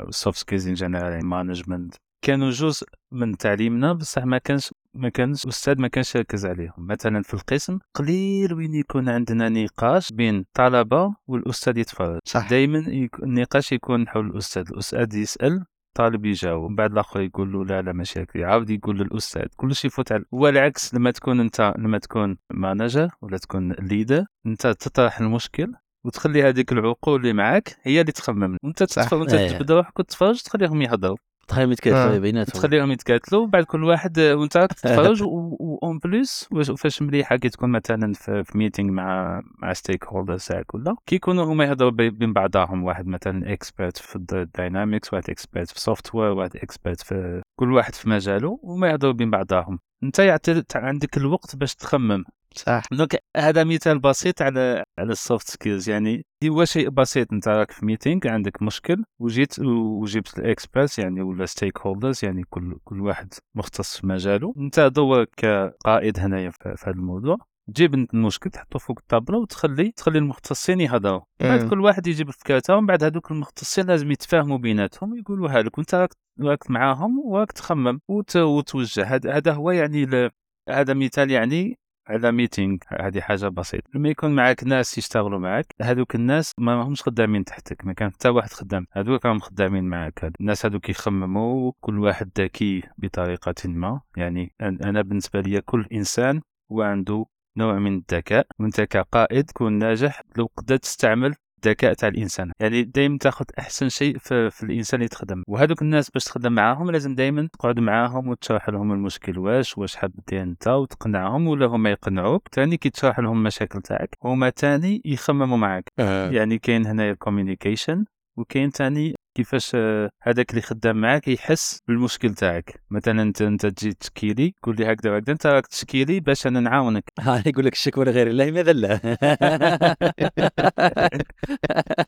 soft skills in general management كانوا جزء من تعليمنا بصح ما كانش ما كانش الأستاذ ما كانش يركز عليهم. مثلا في القسم قليل وين يكون عندنا نقاش بين طلبة والأستاذ يتفرج. صح. دائما يك- النقاش يكون حول الأستاذ. الأستاذ يسأل طالب يجاوب. من بعد الآخر يقول له لا لا ماشي هكا يعاود يقول للأستاذ. كل شيء يفوت على والعكس لما تكون انت لما تكون manager ولا تكون leader أنت تطرح المشكل وتخلي هذيك العقول اللي معاك هي اللي تخمم وانت. تتفرج وانت إيه. تجبد روحك وتتفرج تخليهم يهضروا تخيل متكاتفه آه. بيناتهم تخليهم يتقاتلوا بعد كل واحد آه، وانت تتفرج و en plus فاش مليحة كي تكون مثلا في, في meeting مع مع stakeholders تاعك ولا كي يكونوا هما يهضروا بي- بين بعضهم واحد مثلا expert في ال dynamics واحد expert في software واحد expert في كل واحد في مجاله وما يهضروا بين بعضهم انت يعطي عندك الوقت باش تخمم صح. donc هذا مثال بسيط على على ال soft skills يعني هو شيء بسيط. أنت راك في meeting عندك مشكل وجيت وجبت ال experts يعني ولا stakeholders يعني كل كل واحد مختص في مجاله. أنت دورك كقائد هنايا في في هذا الموضوع تجيب أنت المشكل تحطه فوق الطابله وتخلي تخلي المختصين يهضروا بعد. كل واحد يجيب فكرته ومن بعد هذوك المختصين لازم يتفاهموا بيناتهم ويقولوها لك وأنت راك راك معاهم وراك تخمم وت- وتوجه. هذا هذا هو يعني ل- هذا مثال يعني على ميتينغ هذه حاجة بسيطة. لما يكون معك ناس يشتغلوا معك هذوك الناس ما همش خدامين تحتك ما كان حتى واحد خدام. هذوك راهم خدامين معك هاد. الناس هذوك يخمموا كل واحد ذكي بطريقة ما. يعني أنا بالنسبة لي كل إنسان هو عنده نوع من الذكاء وأنت كقائد تكون ناجح لو قدرت تستعمل الذكاء تاع الإنسان. يعني دائما تاخذ أحسن شيء في, في الإنسان اللي تخدم. وهذوك الناس باش تخدم معاهم لازم دائما تقعد معاهم وتشرح لهم المشكل واش واش حاب دير أنت وتقنعهم ولا هما يقنعوك. ثاني كي تشرح لهم المشاكل تاعك هما ثاني يخمموا معك يعني كاين هنا ال communication وكاين ثاني كيفاش آه، هذاك اللي خدام معاك يحس بالمشكل تاعك؟ مثلا أنت أنت تجي تشكي لي قول لي هكذا وهكذا أنت راك تشكي لي باش أنا نعاونك. يقول لك الشكوى لغير الله ماذا لا؟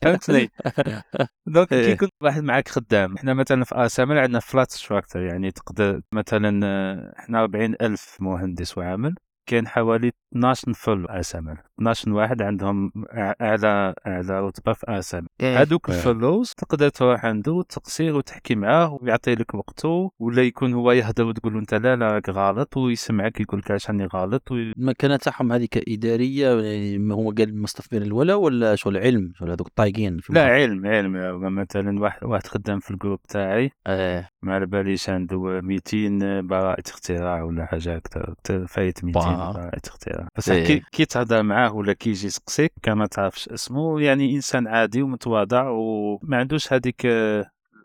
فهمتني؟ donc كي إيه. يكون واحد معك خدام إحنا مثلا في ASML عندنا flat structure يعني تقدر مثلا آه، إحنا 40 ألف مهندس وعامل كاين حوالي 12 fellow ASML 12 واحد عندهم اعلى اعلى رتبه في ASML هذوك إيه. ال fellows تقدر تروح عنده وتقصيه وتحكي معاه ويعطي لك وقته ولا يكون هو يهضر وتقول له أنت لا لا راك غلط ويسمعك يقول لك علاش راني غلط وي... المكانة تاعهم هذيك إدارية يعني ما هو قال مستثمر الولا ولا شغل علم؟ شغل هذوك طايقين في لا. علم علم. مثلا واحد واحد خدام في ال group تاعي إيه. ما على باليش عنده 200 براءة اختراع ولا حاجة أكثر أكثر فايت 200 با. براءة اختراع. بس إيه. كي, كي تهضر معاه ولا كي يجي يسقسيك كما تعرفش اسمه يعني إنسان عادي ومتواضع وما عندوش هذيك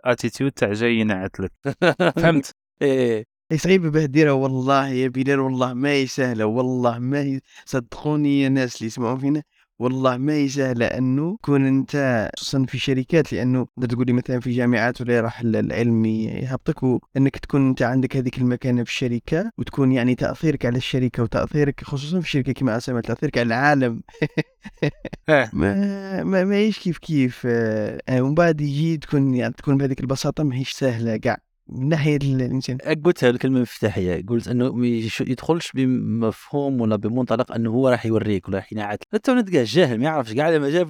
الاتيتيود تاع جاي ينعت لك. فهمت؟ إيه. هي صعيبة به ديرها والله يا بلال والله ما هي سهلة والله ما هي صدقوني يا ناس اللي يسمعون فينا. والله ما هي سهلة انه تكون أنت خصوصا في شركات لأنه تقدر تقول لي مثلا في جامعات ولا راح العلم يهبطك وأنك تكون أنت عندك هذيك المكانة في الشركة وتكون يعني تأثيرك على الشركة وتأثيرك خصوصا في شركة كما اسمها تأثيرك على العالم. ما ما ماهيش كيف كيف. آه، ومن بعد يجي تكون يعني تكون بهذيك البساطة ماهيش سهلة كاع من ناحية الإنسان. قلتها الكلمة المفتاحيه قلت أنه ما يدخلش بمفهوم ولا بمنطلق أنه هو راح يوريك ولا راح ينعت لك. انت ولد كاع جاهل ما يعرفش كاع لما جاب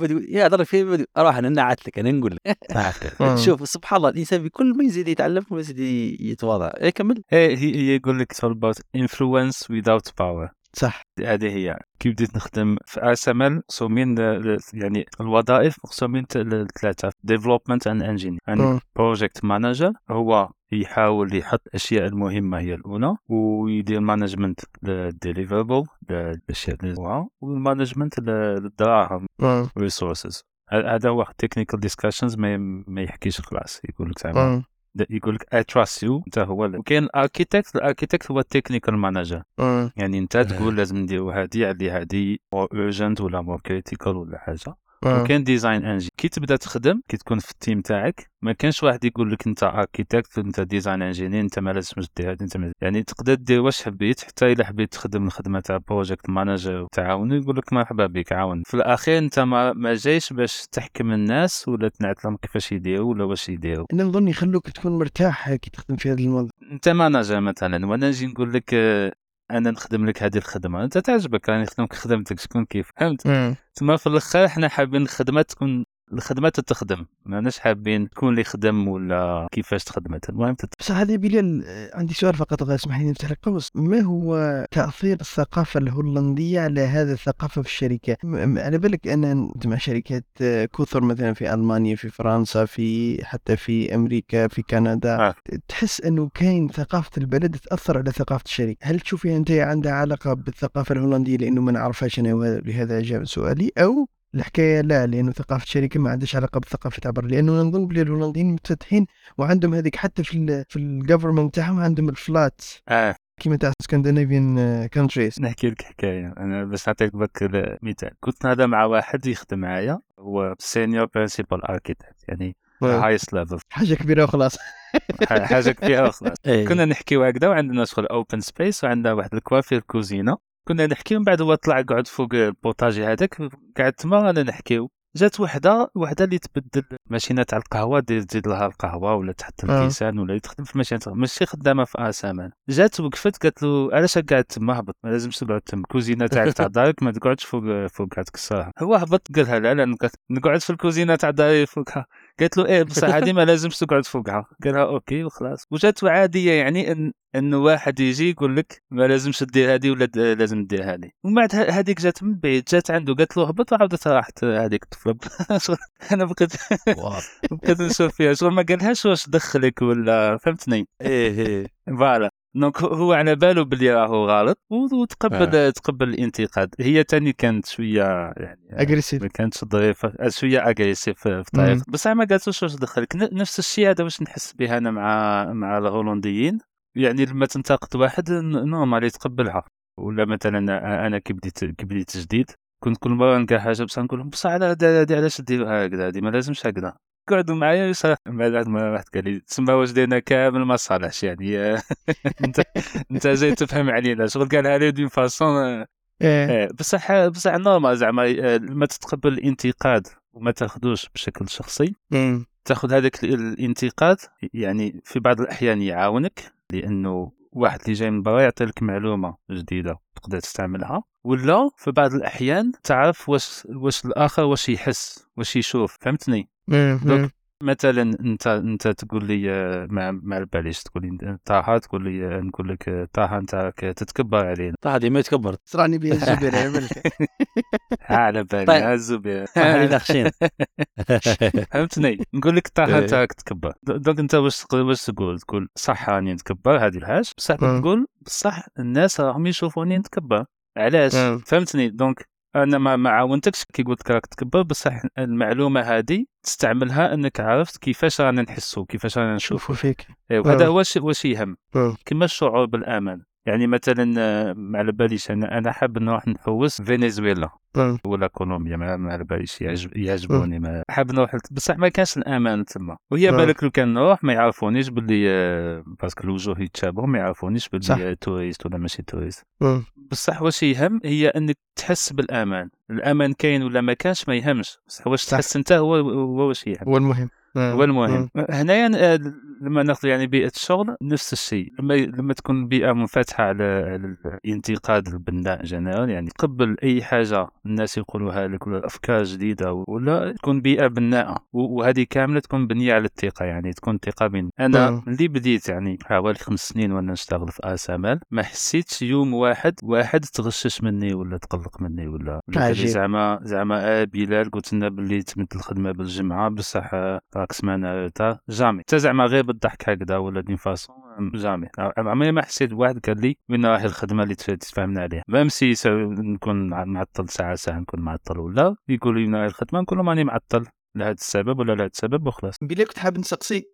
ضرب فيه بدي- أروح أنا نعت لك أنا نقول لك. آه. شوف سبحان الله الإنسان بكل ما يزيد يتعلم كل ما يزيد يتواضع. إيه كمل. هي هي يقول لك it's all about influence without power. صح. هذه هي. كي بديت نخدم في ASML مقسومين ل- ل- يعني الوظائف مقسومين لثلاثة. development and engineer آه. project manager هو يحاول يحط الأشياء المهمة هي الأولى ويدير management لل deliverable الأشياء اللي وال management للدراهم. resources هذا هو technical discussions ما يحكيش خلاص يقول لك زعما. يقول لك I trust you انت هو وكاين ال architect ال architect هو ال technical manager مم. يعني انت تقول لازم نديرو هادي على هادي more urgent ولا more critical ولا حاجة. وكان design engi. كي تبدا تخدم كي تكون في ال team تاعك ما كانش واحد يقول لك أنت architect أنت design engineer أنت ما لازمش دير هادي أنت ما يعني تقدر دير واش حبيت حتى إلا حبيت تخدم الخدمة تاع project manager وتعاون يقول لك مرحبا بك عاون. في الأخير أنت ما, ما جايش باش تحكم الناس ولا تنعت لهم كيفاش يديروا ولا واش يديروا. أنا نظن يخلوك تكون مرتاح كي تخدم في هذا الموضوع. أنت manager مثلا وأنا نجي نقول لك آه، أنا نخدم لك هذه الخدمة انت تعجبك راني نخدمك خدمتك شكون كيف؟ فهمت؟ تما في الآخر إحنا حابين الخدمة تكون الخدمة تتخدم. ماناش حابين تكون اللي خدم ولا كيفاش تخدمت. المهم تت... بس هذه بلال عندي سؤال فقط غير اسمح لي نفتح لك. قوس ما هو تأثير الثقافة الهولندية على هذه الثقافة في الشركة؟ على بالك أنا مع شركات كثر مثلا في ألمانيا في فرنسا في حتى في أمريكا في كندا آه. تحس أنه كاين ثقافة البلد تأثر على ثقافة الشركة؟ هل تشوفي أنت عندها علاقة بالثقافة الهولندية؟ لأنه ما نعرفهاش أنا لهذا اجاب سؤالي. أو الحكاية لا لأنه ثقافة الشركة ما عندهاش علاقة بالثقافه تاع برا لأنه نظن بلي الهولنديين مفتتحين وعندهم هذيك حتى في ال في ال government تاعهم عندهم ال flat آه. كيما تاع Scandinavian countries نحكي لك حكاية. أنا باش نعطيك بك مثال. كنت نهضر مع واحد يخدم معايا هو senior principal architect يعني highest level حاجة كبيرة وخلاص. حاجة كبيرة وخلاص. إيه. كنا نحكيو هكذا وعندنا شغل open space وعندنا واحد الكوافير كوزينة. كنا نحكيو من بعد هو طلع قعد فوق ال potager هذاك قعدت تما أنا نحكيو. جات وحدة وحدة اللي تبدل ماشينة تاع القهوة تزيد لها القهوة ولا تحط آه. الكيسان ولا تخدم في ماشينه ماشي خدامة في ASML جات وقفت قالت له علاش قاعد تما هبط ما لازمش تقعد تما. الكوزينة تاعك تاع دارك ما تقعدش فوق فوق قاعد تكسرها هو هبط قالها لا لا نقعد- في الكوزينة تاع داري فوقها. قالت له إيه بصح هذه ما لازمش تقعد فوقها. قالها OK وخلاص. وجات عاديه يعني ان انه واحد يجي يقول لك ما لازمش دير هذه ولا لازم دير هذه ومن بعد هذيك جات من بعيد جات عنده قالت له هبط وعاودت راحت هذيك الطفلة. أنا بقيت. بقيت نشوف فيها شغل ما قالهاش واش دخلك ولا فهمتني؟ إيه إيه. voilà. Donc هو- على باله بلي راهو غلط وتقبل تقبل الانتقاد. هي تاني كانت شوية يعني agressive ما كانتش ظريفة شوية agressive في الطريق بصح ما قالتوش واش دخلك. نفس الشيء هذا واش نحس به أنا مع مع الهولنديين؟ يعني لما تنتقد واحد normal يتقبلها ولا مثلا أنا كي بديت كي بديت جديد. كنت كل مرة نلقى حاجة بصح نقول لهم بصح هذه علاش ديروها هكذا هذه ما لازمش هكذا. قعدوا معايا يصرح من بعد ما واحد قال لي تسمى واش درنا كامل ما صالحش يعني. انت أنت جاي تفهم علينا. شغل قالها لي d'une façon بصح بصح نورمال زعما آه، لما تتقبل الانتقاد وما تاخذوش بشكل شخصي. مم. تاخذ هذاك ال- الانتقاد يعني في بعض الأحيان يعاونك لأنه واحد اللي جاي من برا يعطي لك معلومة جديدة تقدر تستعملها. ولا في بعض الأحيان تعرف واش واش الآخر واش يحس واش يشوف فهمتني. دوك مثلا أنت أنت تقول لي ما ما على باليش تقول لي طه تقول لي نقول لك طه أنت تتكبر علينا. طه هذه ما يتكبر. صراني بها الزبير على بالك. ها على بالي طيب. ها الزبير. طه اللي ناقشين فهمتني؟ نقول لك طه إيه. انت راك تكبر. donc أنت واش تقول واش تقول؟ تقول صح راني نتكبر هذه الحاجة. بصح. تقول بصح الناس راهم يشوفوني نتكبر. علاش مم. فهمتني donc أنا ما ما عاونتكش كي قلت لك راك تكبر بصح المعلومة هذه تستعملها أنك عرفت كيفاش رانا نحسو كيفاش رانا نشوف شوفوا فيك وهذا آه. هو واش واش يهم آه. كما الشعور بالأمان يعني مثلا آه، ما على باليش أنا أنا حاب نروح نحوس فنزويلا مم. ولا كولومبيا ما, على باليش يعجب يعجبوني ما حاب نروح بصح ما كانش الأمان تما وهي آه. بالك لو كان نروح ما يعرفونيش باللي آه، parce que الوجوه يتشابهوا ما يعرفونيش. باللي آه، touriste ولا ماشي touriste. بصح واش يهم هي إنك تحس بالأمان الأمان كاين ولا ما كانش ما يهمش بصح واش. تحس أنت هو هو واش يهم هو المهم. هو المهم مم. هنايا آه، لما ناخذ يعني بيئة الشغل نفس الشيء لما لما تكون بيئة منفتحة على على الانتقاد البناء جنرال يعني تقبل أي حاجة الناس يقولوها لك ولا أفكار جديدة ولا تكون بيئة بناءة وهذه كاملة تكون مبنيه على الثقة يعني تكون ثقة بين أنا نعم. ملي بديت يعني حوالي خمس سنين وأنا نشتغل في آسامال ما حسيتش يوم واحد واحد تغشش مني ولا تقلق مني ولا. زعما زعما آه بلال قلت لنا باللي تمد الخدمة بالجمعة بصح آه، راك سمعنا تا جامي حتى زعما غير بالضحك هكذا ولا دين فاسون jamais عمري ما حسيت بواحد قال لي وين راهي الخدمه اللي تف- تفاهمنا عليها même si نكون معطل ساعه ساعه نكون معطل ولا يقول لي وين راهي الخدمه نقول له ماني معطل لهذا السبب ولا لهذا السبب وخلاص. بلي كنت حاب نسقسيك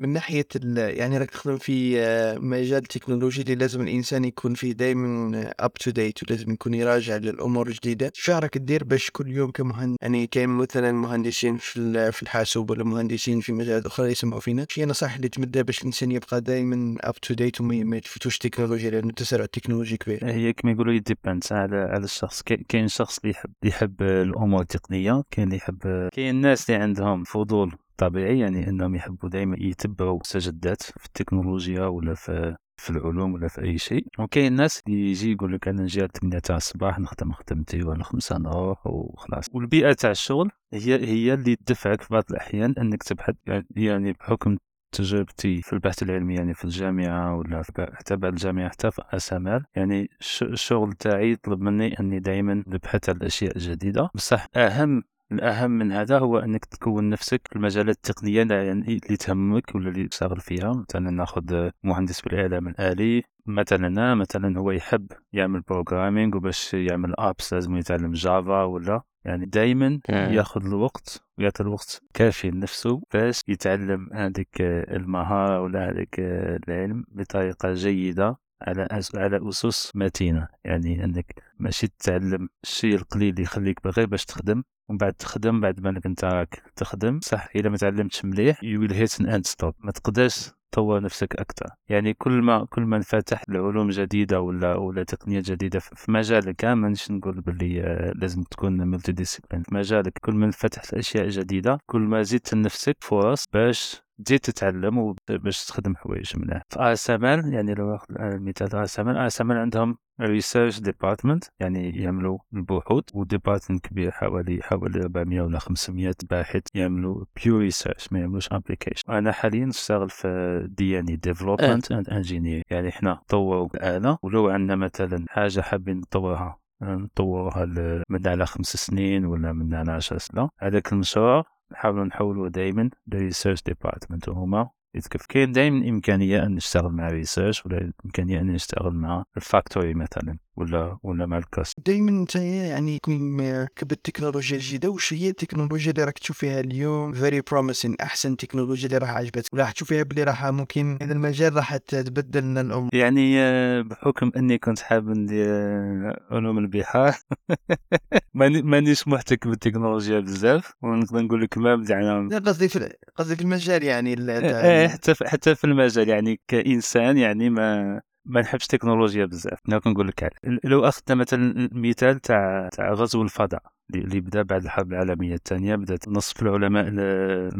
من ناحية ال- يعني راك تخدم في آه، مجال تكنولوجي اللي لازم الإنسان يكون فيه دائما up to date ولازم يكون يراجع للأمور الجديدة. شو راك دير باش كل يوم كمهندس يعني كاين مثلا مهندسين في في الحاسوب ولا مهندسين في مجالات أخرى يسمعوا فينا. شي نصائح اللي تمدها باش الإنسان يبقى دائما up to date وما ما يتفتوش تكنولوجيا لأنه التسارع التكنولوجي كبير. هي كما يقولوا يديبانس على على الشخص. كاين- كاين شخص اللي يحب يحب الأمور التقنية كاين اللي يحب كاين الناس اللي عندهم فضول طبيعي يعني إنهم يحبوا دائما يتبعوا مستجدات في التكنولوجيا ولا في في العلوم ولا في أي شيء. وكاين الناس اللي يجي يقول لك أنا نجي 8 تاع الصباح نخدم خدمتي ولا خمسة نروح وخلاص. والبيئة تاع الشغل هي هي اللي تدفعك في بعض الأحيان إنك تبحث يعني بحكم تجربتي في البحث العلمي يعني في الجامعة ولا حتى بعد الجامعة حتى في ASML يعني الش- الشغل تاعي يطلب مني أني دائما نبحث على الأشياء الجديدة بصح أهم الأهم من هذا هو أنك تكون نفسك في المجالات التقنية اللي- يعني اللي تهمك ولا اللي تشتغل فيها. مثلا ناخذ مهندس بالإعلام الآلي. مثلا مثلا هو يحب يعمل programming وباش يعمل apps لازم يتعلم Java ولا. يعني دائما ياخذ الوقت ويعطي الوقت كافي لنفسه باش يتعلم هذيك المهارة ولا هذيك العلم بطريقة جيدة. على. على أسس متينة. يعني أنك ماشي تتعلم الشيء القليل اللي يخليك غير باش تخدم ومن بعد تخدم بعد ما انت راك تخدم صح اذا ما تعلمتش مليح you will hit an end stop ما تقدرش تطور نفسك أكثر يعني كل ما كل ما انفتح لعلوم جديدة ولا ولا تقنيات جديدة في مجالك مانيش نقول باللي آه، لازم تكون multi-discipline في مجالك كل ما انفتحت اشياء جديدة كل ما زدت لنفسك فرص باش تزيد تتعلم وباش تخدم حوايج مليح. في ASML يعني لو ناخذ المثال ASML ASML عندهم research department يعني يعملوا البحوث و department كبير حوالي حوالي 400 ولا 500 باحث يعملوا pure research ما يعملوش application أنا حاليا نشتغل في D يعني development and engineering يعني إحنا نطوروا الآلة ولو عندنا مثلا حاجة حابين نطورها نطورها من على خمس سنين ولا من على عشر سنين هذاك المشروع نحاولوا نحولوا دائما لل research department وهما يتكف كاين دائما إمكانية أن نشتغل مع research ولا إمكانية أن نشتغل مع ال factory مثلا. ولا ولا مع الكاست دائما أنت يعني كون كب التكنولوجيا الجديده وش هي التكنولوجيا اللي راك تشوف فيها اليوم؟ very promising أحسن تكنولوجيا اللي راح عجبتك ولا راح تشوف فيها بلي راح ممكن هذا المجال راح تبدل لنا الأمور. يعني آه، بحكم أني كنت حاب ندير آه، علوم البحار ماني- مانيش محتك بالتكنولوجيا بزاف ونقدر نقول لك ما بدعنا لا قصدي في قصدي في المجال يعني تاع- إيه حتى حتى في المجال يعني كإنسان يعني ما ما نحبش تكنولوجيا بزاف. أنا كنقول لك. لو اخذنا مثلا المثال تاع تاع غزو الفضاء اللي بدا بعد الحرب العالمية الثانية بدات نصف العلماء ال-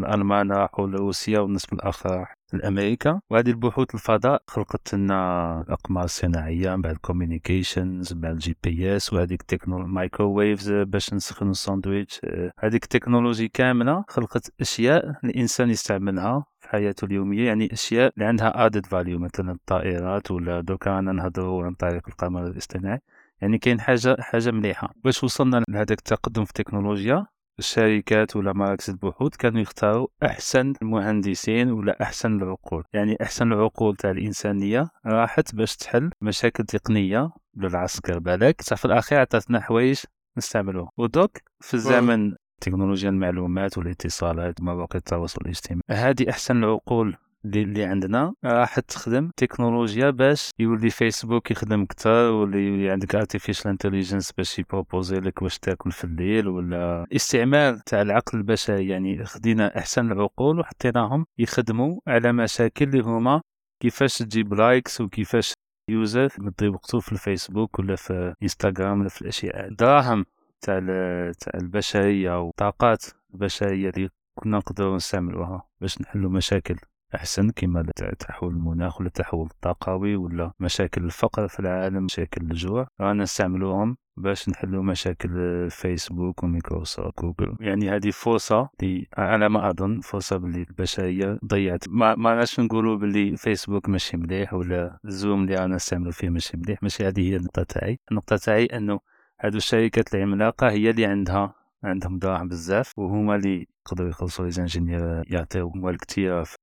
الألمان راحوا لروسيا والنصف الآخر راح لامريكا وهذه البحوث الفضاء خلقت لنا الاقمار الصناعيه بعد ال communications بعد ال GPS وهذيك التكنولوجيا microwaves باش نسخنوا الساندويتش. هذيك التكنولوجي كاملة خلقت أشياء الإنسان يستعملها حياته اليومية يعني أشياء اللي عندها added value مثلا الطائرات ولا دوكا أنا نهضروا عن طريق القمر الاصطناعي. يعني كاين حاجة حاجة مليحة. باش وصلنا لهذاك التقدم في التكنولوجيا الشركات ولا مراكز البحوث كانوا يختاروا أحسن المهندسين ولا أحسن العقول. يعني أحسن العقول تاع الإنسانية راحت باش تحل مشاكل تقنية للعسكر. بالك؟ صح في الأخير عطاتنا حوايج نستعملوها ودوك في الزمن تكنولوجيا المعلومات والاتصالات ومواقع التواصل الاجتماعي. هذه أحسن العقول اللي عندنا. راح تخدم تكنولوجيا باش يولي فيسبوك يخدم أكثر ولا يولي عندك artificial intelligence باش ي proposer لك واش تاكل في الليل ولا استعمال تاع العقل البشري يعني خدينا أحسن العقول وحطيناهم يخدموا على مشاكل اللي هما كيفاش تجيب likes وكيفاش user يضيع وقته في الفيسبوك ولا في انستغرام ولا في الأشياء. الدراهم تاع تاع البشرية والطاقات البشرية اللي كنا نقدروا نستعملوها باش نحلوا مشاكل أحسن كما تحول المناخ ولا التحول الطاقوي ولا مشاكل الفقر في العالم مشاكل الجوع. رانا نستعملوهم باش نحلوا مشاكل فيسبوك وميكروسوفت جوجل يعني هذه فرصة اللي على ما أظن فرصة باللي البشرية ضيعت. ما ما نقولوا باللي فيسبوك ماشي مليح ولا زوم اللي رانا نستعملوا فيه ماشي مليح. ماشي هذه هي النقطة تاعي. النقطة تاعي أنه هادو الشركات العملاقه هي اللي عندها عندهم دراهم بزاف وهما اللي يقدروا يخلصوا لي زانجينيور يعطيو اموال كثيره في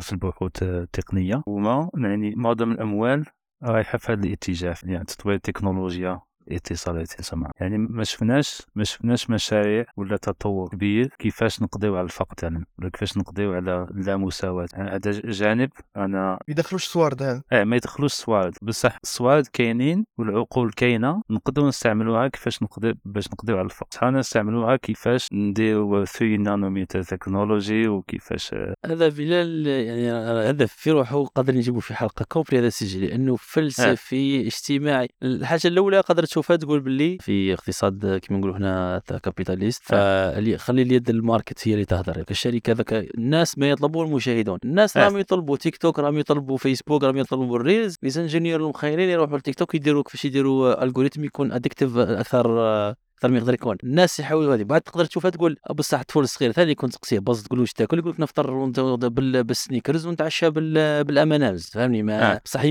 في البحوث التقنية. وما يعني معظم الأموال رايحة في هذا الاتجاه يعني تطوير التكنولوجيا. اتصال اتصال يعني ما شفناش ما شفناش مشاريع ولا تطور كبير كيفاش نقضيو على الفقر تاعنا ولا كيفاش نقضيو على لا مساواة هذا جانب أنا ما يدخلوش صوارد هذا. آه ما يدخلوش الصوارد بصح الصوارد كاينين والعقول كاينة نقدروا نستعملوها كيفاش نقدر باش نقضيو على الفقر. شحال نستعملوها؟ كيفاش نديرو 3 nanometer technology وكيفاش؟ هذا بلال يعني هذا في روحه قادر نجيبه في حلقة complète هذا السجل لأنه فلسفي اجتماعي. الحاجة الأولى قادر تشوفها تقول باللي في اقتصاد كما نقولوا هنا capitalist فخلي اليد ال market هي اللي تهدر الشركة ذاك الناس ما يطلبوه المشاهدون الناس. راهم يطلبوا تيك توك راهم يطلبوا فيسبوك راهم يطلبوا ال reels les ingénieurs المخيرين يروحوا لتيك توك يديروا كيفاش يديروا algorithm يكون addictive أكثر أكثر ما يقدر يكون. الناس يحاولوا هذه. بعد تقدر تشوفها تقول بصح الطفل الصغير ثاني يكون تقصيه باز تقول واش تاكل؟ يقول لك نفطر بالسنيكرز ونتعشى بال- بالامانامز فهمني؟ ما آه. بصح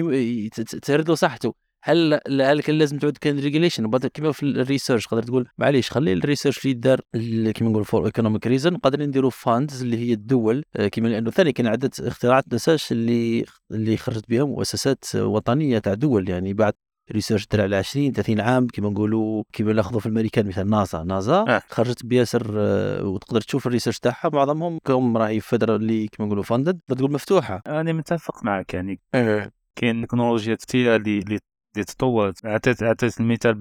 ترد له صحته. هل هل كان لازم تعود كان ريجوليشن كيما في الريسيرش قادر تقول معليش خلي الريسيرش اللي دار ال- كيما نقول فور ايكونوميك ريزن قادرين نديروا فاندز اللي هي الدول آه، كيما لأنه ثاني كان عده اختراعات نساش اللي اللي خرجت بها مؤسسات وطنية تاع دول يعني بعد research درع على 20 30 عام كيما نقولوا كيما ناخذوا في الأمريكان مثلا ناسا ناسا. خرجت بياسر آه، وتقدر تشوف ال research تاعها معظمهم كم راهي federally كيما نقولوا funded تقول مفتوحة. أنا متفق معك يعني كاين تكنولوجيا كثيره اللي تطورت اعطيت اعطيت المثال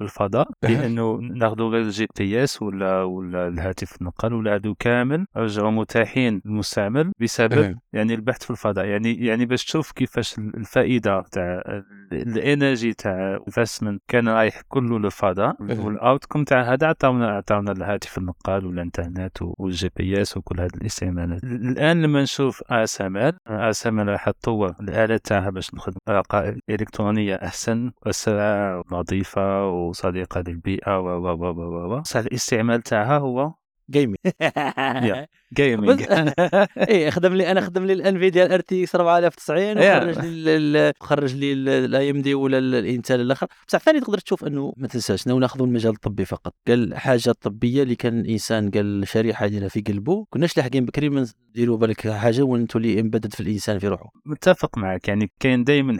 بالفضاء لأنه ناخذوا غير ال GPS ولا ولا الهاتف النقال ولا هادو كامل رجعوا متاحين للمستعمل بسبب. يعني البحث في الفضاء يعني يعني باش تشوف كيفاش الفائدة تاع ال energy تاع ال investment كان رايح كله للفضاء. وال outcome تاع هذا عطاونا عطاونا الهاتف النقال والانترنت وال GPS وكل هذه الاستعمالات الآن لما نشوف إس إم إل إس إم إل راح تطور الآلات تاعها باش نخدم رقائق إلكترونية أحسن وأسرع ونظيفة وصديقه للبيئة و و و و و الاستعمال تاعها هو gaming gaming إيه خدم لي أنا خدم لي ال Nvidia ال R TX 4090 وخرج لي خرج لي ال AMD ولا ال- ال Intel الآخر. بصح ثاني تقدر تشوف إنه ما تنساش ناخذوا المجال الطبي فقط. قال حاجة طبية اللي كان الانسان قال شريحة يديرها في قلبه كناش لاحقين بكري من نديروا بالك حاجة وأنتم اللي embedded في الإنسان في روحه. متفق معك يعني كاين دائما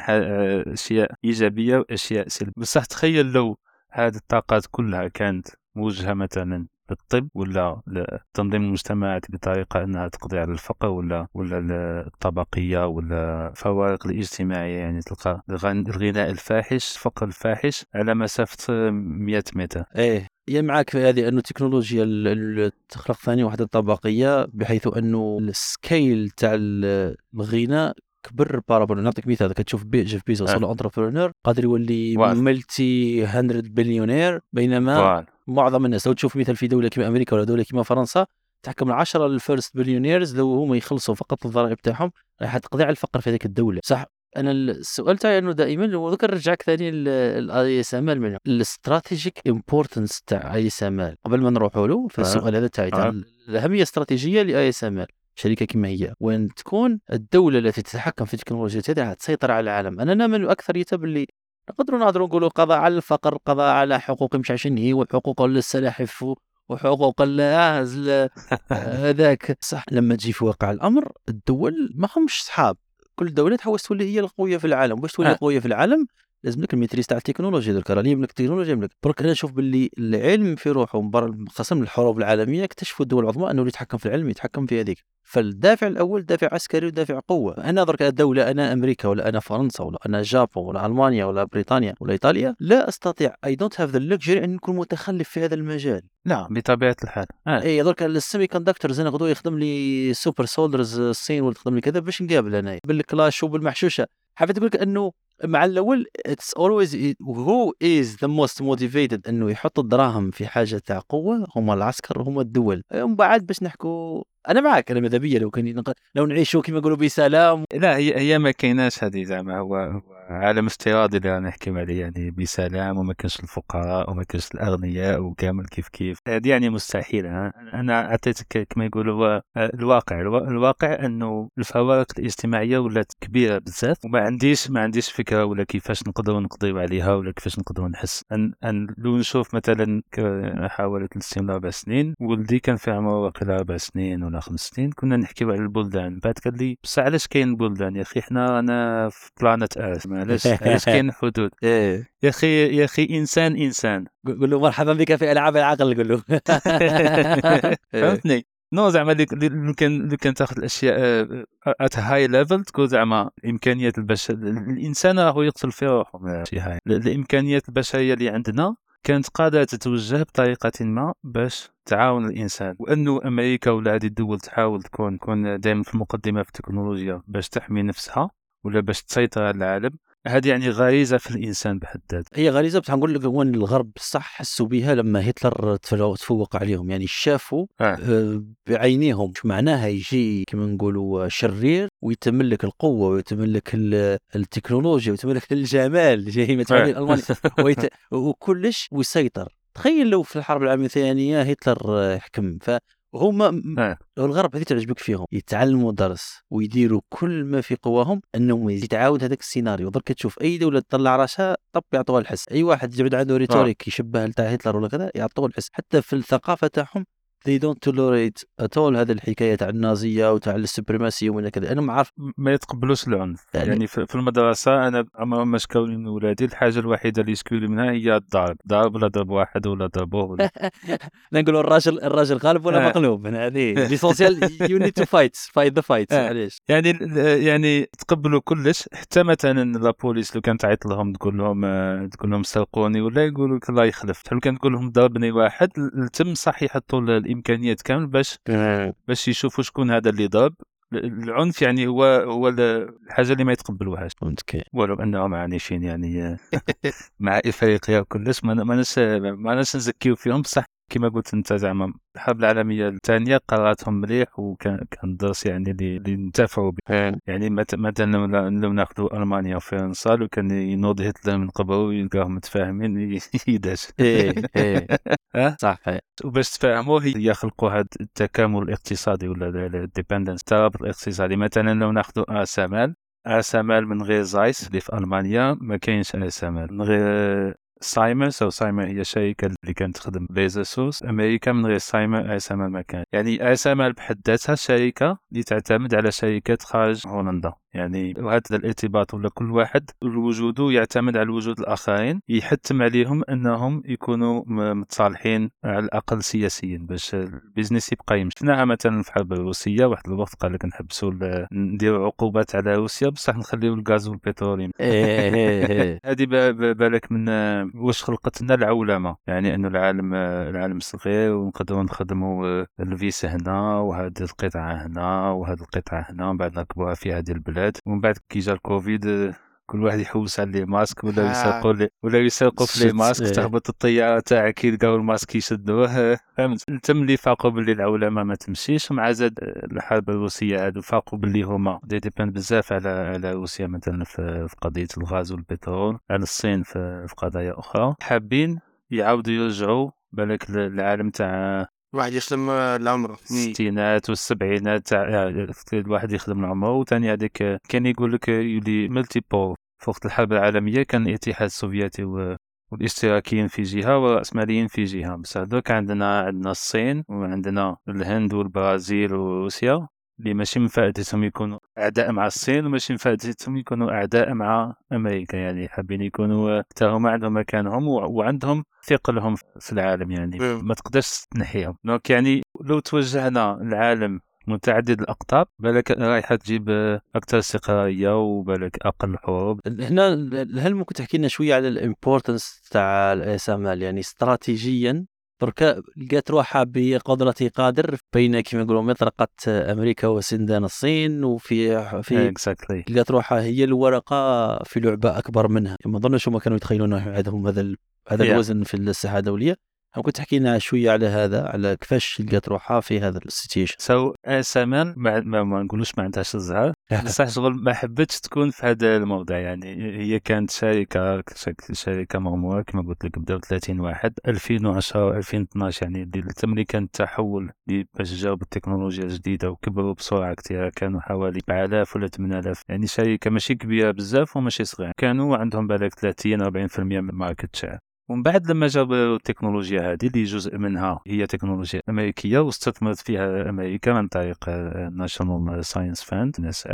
أشياء إيجابية وأشياء سلبية. بصح تخيل لو هذه الطاقات كلها كانت موجهة مثلا للطب ولا لتنظيم المجتمعات بطريقة أنها تقضي على الفقر ولا ولا الطبقية ولا الفوارق الاجتماعية يعني تلقى الغن- الغناء الفاحش الفقر الفاحش على مسافة 100 متر. إيه هي معك في هذه أنه التكنولوجيا ال- ال- تخلق ثاني وحده طبقية بحيث أنه ال scale تاع ال- الغناء كبر parabole نعطيك مثال كتشوف بي جيف بيزوس آه. ولا entrepreneur قادر يولي. multi 100 بليونير بينما voilà. معظم الناس لو تشوف مثال في دولة كما أمريكا ولا دولة كما فرنسا تحكم العشرة ال first billionaires لو هم يخلصوا فقط الضرائب تاعهم راح تقضي على الفقر في هذيك الدولة صح أنا السؤال تاعي إنه دائما هو ذكر نرجعك ثاني ال ASML ال strategic importance تاع ASML قبل ما نروحوا له في آه. السؤال هذا تاعي تاع آه. الأهمية الاستراتيجيه ل ASML شركة كما هي. وين تكون الدولة التي تتحكم في التكنولوجيا هذه تسيطر على العالم. أنا نامل اكثريتها باللي نقدروا نهضروا نقولوا قضاء على الفقر قضاء على حقوق مش عشان هي وحقوق للسلاحف وحقوق ال- آه، هذاك صح. لما تجي في واقع الأمر الدول ما همش صحاب. كل دولة تحاول تولي هي القوية في العالم. باش تولي آه. قويه في العالم؟ لازم لك ال maîtrise تاع التكنولوجيا درك راه اللي يملك التكنولوجيا يملك برك أنا نشوف باللي العلم في روحه من برا قسم الحروب العالمية اكتشفوا الدول العظمى أنه اللي يتحكم في العلم يتحكم في هذيك. فالدافع الأول دافع عسكري ودافع قوة. أنا درك دولة أنا أمريكا ولا أنا فرنسا ولا أنا Japon ولا ألمانيا ولا بريطانيا ولا إيطاليا لا أستطيع I don't have the luxury أن نكون متخلف في هذا المجال. لا بطبيعة الحال. آه. إي درك ال semiconductors أنا غدوة يخدم لي super soldiers الصين ولا تخدم لي كذا باش نقابل انايا بالكلاش وبالمحشوشة. حبيت أقول لك أنه مع الأول it's always who is the most motivated إنه يحط الدراهم في حاجة تاع قوة؟ هم العسكر هم الدول. من بعد باش نحكوا أنا معك أنا ماذا بيا؟ لو كان لو نعيشوا كما يقولوا بسلام. لا هي هي ما كايناش هذه زعما. هو عالم افتراضي اللي رانا نحكيو عليه يعني بسلام وما كانش الفقراء وما كانش الأغنياء وكامل كيف كيف. هذه يعني مستحيله؟ أنا أعطيتك كما يقولوا هو الواقع. الوا- الواقع إنه الفوارق الاجتماعية ولات كبيرة بزاف وما عنديش ما عنديش فكرة ولا كيفاش نقدروا نقضيو عليها ولا كيفاش نقدروا نحس. أن, أن لو نشوف مثلا حوالي ثلاث سنين ولا أربع سنين ولدي كان في عمره واقيلا أربع سنين ولا خمس سنين كنا نحكيو على البلدان. بعد قال لي بصح علاش كاين البلدان؟ يا أخي حنا رانا في بلانت ارث علاش علاش كاين حدود؟ إيه. يا أخي يا أخي إنسان إنسان. قول له مرحبا بك في ألعاب العقل قول له. إيه. فهمتني؟ no زعما اللي- اللي كان لو كان تاخذ الأشياء at high level تقول زعما إمكانيات البشر. الإنسان راهو يقتل في روحه. من شي هاي. ال- الإمكانيات البشرية اللي عندنا كانت قادرة تتوجه بطريقة ما باش تعاون الإنسان. وانه أمريكا ولا هذه الدول تحاول تكون تكون دائما في المقدمة في التكنولوجيا باش تحمي نفسها ولا باش تسيطر على العالم هذه يعني غريزة في الإنسان بحد ذاته. هي غريزة بصح نقول لك هو الغرب صح حسوا بها لما هتلر تفوق عليهم. يعني شافوا آه. آه، بعينيهم. شو معناها؟ يجي كما نقولوا شرير ويتملك القوة ويتملك ال- التكنولوجيا ويتملك الجمال. جاي آه. الالماني ويت... وكلش ويسيطر. تخيل لو في الحرب العالمية الثانية هتلر آه، حكم فهما آه. الغرب هذه تعجبك فيهم. يتعلموا درس ويديروا كل ما في قواهم أنهم يتعاود هذاك السيناريو. درك تشوف أي دولة تطلع راسها طب يعطوها الحس. أي واحد يعود عنده rhetoric يشبه تاع هتلر ولا كذا يعطوه الحس. حتى في الثقافة تاعهم they don't tolerate at all هذه الحكاية تاع النازية وتاع ال supremacy ومن كذا. أنا ما عارف ما يتقبلوش العنف يعني- يعني, في المدرسة أنا ما شكاو لي من ولادي الحاجة الوحيدة اللي لي منها هي الضرب. ضرب ولا ضرب واحد ولا ضربوه ولا نقولوا الراجل الراجل غالب ولا آه. مغلوب؟ من هذه. l'essentiel you need to fight fight the fight. علاش يعني يعني تقبلوا كلش. حتى مثلا la police لو كان تعيط لهم تقول لهم آه، تقول لهم سرقوني ولا يقولوا لك الله يخلف لو كان تقول لهم ضربني واحد تم صح يحطوا الإمكانيات كامل باش باش يشوفوا شكون هذا اللي ضرب. العنف يعني هو هو ال- الحاجة اللي ما يتقبلوهاش. فهمتك ولو أنهم عايشين يعني مع إفريقيا وكلش ما ما ناس ما ناس نزكيو فيهم بصح كما قلت انت زعما الحرب العالميه الثانية قراتهم مليح وكان كان درس يعني اللي انتفعوا به يعني مثلا لو- ناخذوا ألمانيا وفرنسا لو كان ينوض هتلر من قبل يلقاهم متفاهمين يداش إيه إيه؟ صح. وباش تفهموا هي يخلقوا هذا التكامل الاقتصادي ولا الديبندنس الترابط الاقتصادي. مثلا لو ناخذوا اسمال ASML من غير Zeiss اللي في ألمانيا ما كاينش ASML من غير Cymer's أو Cymer هي شركة اللي كانت تخدم laser source أمريكا من غير Cymer ASML ما كان يعني ASML بحد ذاتها شركة اللي تعتمد على شركات خارج هولندا. يعني وهذا الارتباط ولا كل واحد وجوده يعتمد على وجود الآخرين يحتم عليهم أنهم يكونوا متصالحين على الأقل سياسيا باش ال business يبقى يمشي. شفناها مثلا في الحرب الروسية واحد الوقت قال لك نحبسوا نديروا عقوبات على روسيا بصح نخليو الغاز والبترول. إيه إيه إيه. هذه بالك من واش خلقت لنا العولمة. يعني انه العالم العالم صغير ونقدروا نخدموا ال vis هنا وهذه القطعة هنا وهذه القطعة هنا بعد نركبوها في هذه البلاد. ومن بعد كي جا الكوفيد آه، كل واحد يحوس على les masques ولا آه. يسرقوا لي ولا يسرقوا في les masques إيه. تهبط الطيارة تاعك يلقاو ال masques يشدوه فهمت تم اللي فاقوا باللي العولمة ما تمشيش ومع زاد آه، الحرب الروسية هادو فاقوا باللي هما dépendants بزاف على على روسيا مثلا في, في قضية الغاز والبترول على الصين في, في قضايا أخرى حابين يعاودوا يرجعوا بالك للعالم تاع واحد يخدم آه، العمر الستينات والسبعينات الواحد يخدم العمر. وثاني هذيك آه، كان يقول لك آه، يولي ملتي بول في وقت الحرب العالمية كان الاتحاد السوفيتي و- والاشتراكيين في جهة والرأسماليين في جهة. بس هذوك عندنا عندنا الصين وعندنا الهند والبرازيل وروسيا. اللي ماشي من فائدتهم يكونوا أعداء مع الصين وماشي من فائدتهم يكونوا أعداء مع أمريكا. يعني حابين يكونوا حتى هما عندهم مكانهم وعندهم ثقلهم في العالم يعني. ما تقدرش تنحيهم. donc يعني لو توجهنا العالم متعدد الأقطاب بالك رايحه تجيب أكثر استقراريه وبالك أقل حروب. هنا هل ممكن تحكي لنا شوية على ال importance تاع ال ASML يعني استراتيجيا دركا لقات روحها بقدرة قادر بين كما نقولوا مطرقة أمريكا وسندان الصين وفي في exactly لقات روحها هي الورقة في لعبة أكبر منها. ما أظنش هم كانوا يتخيلون عندهم هذا ال- هذا Yeah. الوزن في الساحة الدولية. ممكن تحكي لنا شوية على هذا على كيفاش لقات روحها في هذا ال situation so ASML ما, ما, ما نقولوش ما عندهاش الزهر. بصح شغل ما حبتش تكون في هذا الموضع يعني هي كانت شركة شركة مغمورة كما قلت لك بداو 30 واحد 2010 2012 يعني اللي تم اللي كان التحول باش جاوا بالتكنولوجيا الجديدة وكبروا بسرعة كثيره كانوا حوالي 7000 ولا 8000 يعني شركة ماشي كبيرة بزاف وماشي صغيرة كانوا عندهم بالك 30 40% من ال market share ومن بعد لما جابوا التكنولوجيا هذه اللي جزء منها هي تكنولوجيا أمريكية واستثمرت فيها أمريكا عن طريق National Science Fund ناس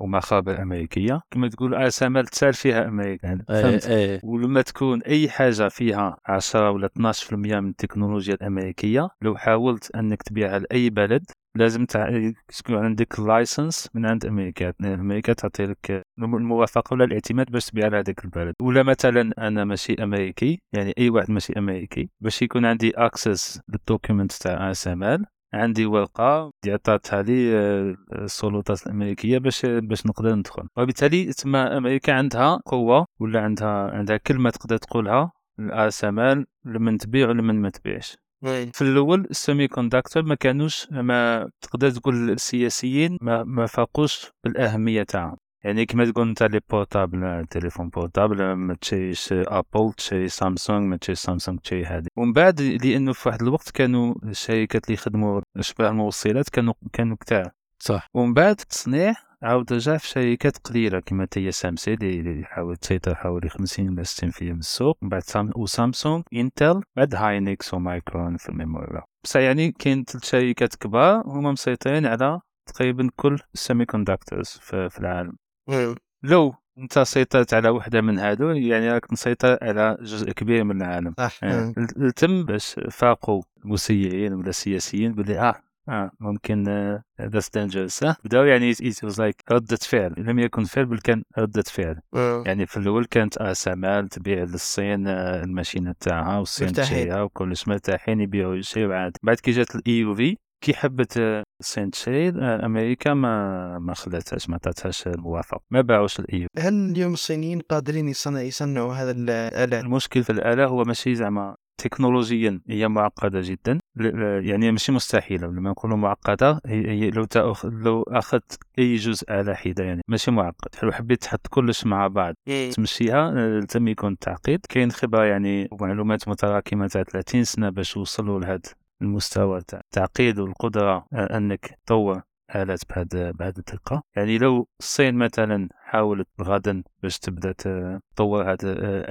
ومخابر أمريكية. كما تقول ASML تسال فيها أمريكا. يعني إيه فهمت؟ إيه. ولما تكون أي حاجة فيها 10 ولا 12% من التكنولوجيا الأمريكية لو حاولت أنك تبيعها لأي بلد لازم. تكون عندك license من عند أمريكا. أمريكا تعطي لك الموافقة ولا الاعتماد باش تبيع لهذاك البلد. ولا مثلا أنا ماشي أمريكي يعني أي واحد ماشي أمريكي باش يكون عندي access لل document تاع ASML. عندي ورقة عطاتها لي آه، السلطات الأمريكية باش باش نقدر ندخل. وبالتالي تما أمريكا عندها قوة ولا عندها عندها كلمة تقدر تقولها ال ASML لمن تبيع ولمن ما تبيعش. في الأول ال semiconductor ما كانوش ما تقدر تقول السياسيين ما, ما فاقوش بالأهمية تاعهم. يعني كما تقول أنت les portables التليفون portable ما تشريش Apple تشري Samsung ما تشي سامسونج تشي هذه ومن بعد لأنه في واحد الوقت كانوا الشركات اللي يخدموا اشباه الموصلات كانوا كانوا كتار. صح. ومن بعد التصنيع عاود رجع في شركات قليلة كما TSMC اللي حاول تسيطر حوالي 50 ولا 60% من السوق. من بعد سام و Samsung Intel بعد Hynix و Micron في ال memory بس يعني كاين ثلاث شركات كبار هما مسيطرين على تقريبا كل ال semiconductors في, في العالم لو انت سيطرت على وحدة من هادو يعني راك مسيطر على جزء كبير من العالم. صح يعني تم باش فاقوا المسيعين ولا السياسيين باللي آه آه ممكن that's dangerous بداو يعني it was like ردة فعل لم يكن فعل بل كان ردة فعل. يعني في الأول كانت ASML تبيع للصين آه، الماشينة تاعها والصين. تشريها وكلش مرتاحين يبيعوا يشريوا عادي بعد كي جات ال EUV كي حبت آه، الصين تشري آه، أمريكا ما ما خلاتهاش ما عطاتهاش الموافقة ما باعوش ال EUV هل اليوم الصينيين قادرين يصنع يصنعوا هذا الآلة؟ المشكل في الآلة هو ماشي زعما تكنولوجيا هي معقدة جدا. يعني ماشي مستحيلة لما نقولوا معقدة هي, لو تأخذ لو أخذت أي جزء على حدة يعني ماشي معقد. لو حبيت تحط كلش مع بعض تمشيها آه، لازم يكون تعقيد. كاين خبرة يعني ومعلومات متراكمة تاع 30 سنة باش يوصلوا لهذا المستوى تاع التعقيد والقدرة آه، أنك تطور آلات بهذا بهذا الدقة يعني لو الصين مثلا حاولت غدا باش تبدأ تطور هذه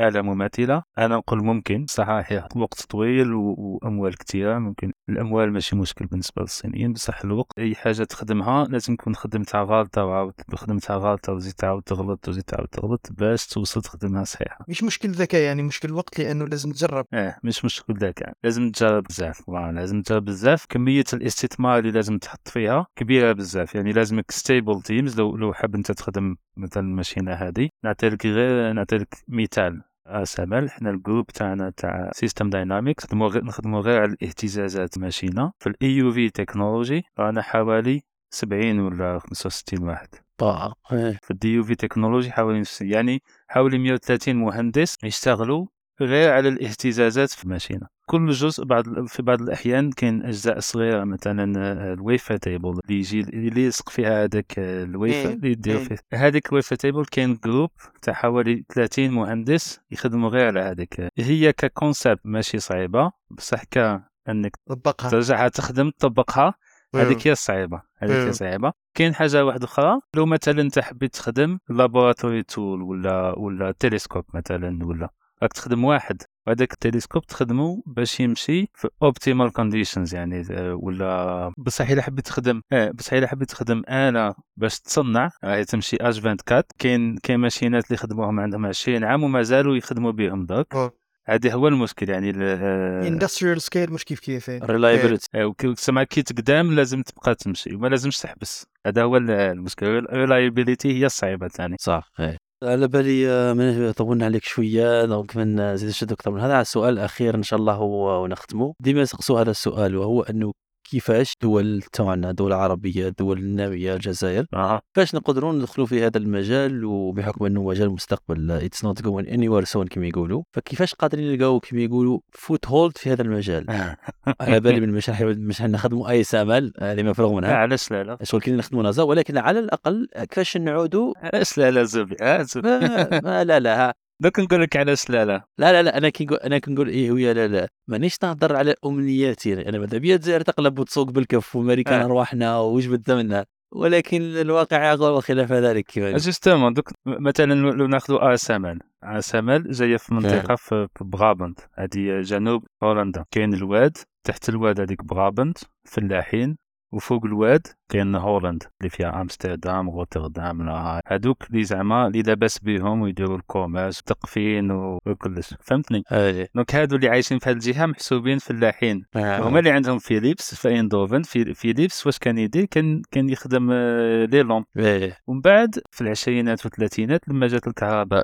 آلة مماثلة. أنا نقول ممكن صحيح ياخذ وقت طويل وأموال كثيرة ممكن الأموال ماشي مشكل بالنسبة للصينيين بصح الوقت أي حاجة تخدمها لازم تكون خدمتها غلطة وعاود. خدمتها غلطة وزيد تعاود تغلط وزيد تعاود تغلط باش توصل تخدمها صحيحة. مش مشكل ذكاء يعني مشكل وقت لأنه لازم تجرب. آه مش مشكل يعني. لازم تجرب بزاف. لازم تجرب بزاف. كمية الاستثمار اللي لازم تحط فيها كبيرة بزاف. يعني لازمك stable teams لو لو حاب أنت تخدم مثلا الماشينه هذه. نعطيلك غير نعطيلك مثال ASML. حنا ال group تاعنا تاع system dynamics نخدمو غير نخدمو غير على الاهتزازات ماشينة. في ال EUV technology رانا حوالي 70 ولا 65 واحد. طاعة إيه. في ال DUV technology حوالي يعني حوالي 130 مهندس يشتغلوا غير على الاهتزازات في الماشينة. كل جزء بعض في بعض الأحيان كاين أجزاء صغيرة مثلا آه، ال wafer table اللي يجي اللي يلصق فيها هذاك آه، الويفا إيه، اللي يدير إيه. فيه. هذيك ال wafer table كاين group تاع حوالي 30 مهندس يخدموا غير على هذيك هي ك concept ماشي صعيبة بصح كأنك طبقها. ترجعها تخدم تطبقها. هذيك هي الصعيبة هذيك. هي صعيبة. كاين حاجة واحدة أخرى لو مثلا أنت حبيت تخدم laboratory tool ولا ولا تيليسكوب مثلا ولا راك تخدم واحد. وهذاك التلسكوب تخدمه باش يمشي في optimal conditions يعني آه، ولا بصح إلا حبيت تخدم. آه بصح إلا حبيت تخدم. آلة باش تصنع راهي تمشي H 24 كاين كاين ماشينات اللي خدموهم عندهم 20 عام ومازالوا يخدموا بهم دوك. هذا هو المشكل يعني ال- آه، industrial scale مش كيف كيف. reliability آه، سما كي تقدام لازم تبقى تمشي وما لازمش تحبس. هذا هو ال- المشكل. ال reliability هي الصعيبة ثاني صح إيه. على بالي آه، من طولنا عليك شوية. donc من زيد شد أكثر من هذا. على السؤال الأخير إن شاء الله ونختمه. ديما يسقسوا هذا السؤال وهو أنه كيفاش دول تاعنا دول عربية دول الناميه الجزائر أها. كيفاش نقدروا ندخلوا في هذا المجال وبحكم إنه مجال المستقبل it's not going anywhere soon كما يقولوا فكيفاش قادرين نلقاو كما يقولوا foothold في هذا المجال؟ على بالي من مش مش نخدموا أي سامل هذه مفروغ منها. علاش لا لا. شغل كنا نخدموا نازا ولكن على الأقل كيفاش نعودوا؟ علاش لا لا زبي آه، لا لا. دوك نقول لك علاش لا لا. لا لا لا أنا كي نقول أنا كنقول إيه ويا لا لا. مانيش نهضر على أمنياتي. أنا ماذا بيا الجزائر تقلب وتسوق بالكف وامريكان آه. ارواحنا وجبد ثمنها ولكن الواقع يقول خلاف ذلك كما قلت. جوستومون دوك مثلا لو ناخذوا اسمل اسمل جاية في منطقة في في بغابنت. هذه جنوب هولندا. كاين الواد تحت الواد هذيك برابنت فلاحين. وفوق الواد كاين هولند اللي فيها أمستردام روتردام لا هادوك اللي زعما اللي لاباس بيهم ويديروا ال commerce التقفين وكلش فهمتني؟ إيه. donc هادو اللي عايشين في هاد الجهة محسوبين فلاحين آه. هما اللي عندهم فيليبس في إيندوفن. في فيليبس واش كان يدير؟ كان كان يخدم آه، les lampes. إيه. ومن بعد في العشرينات والثلاثينات لما جات الكهرباء.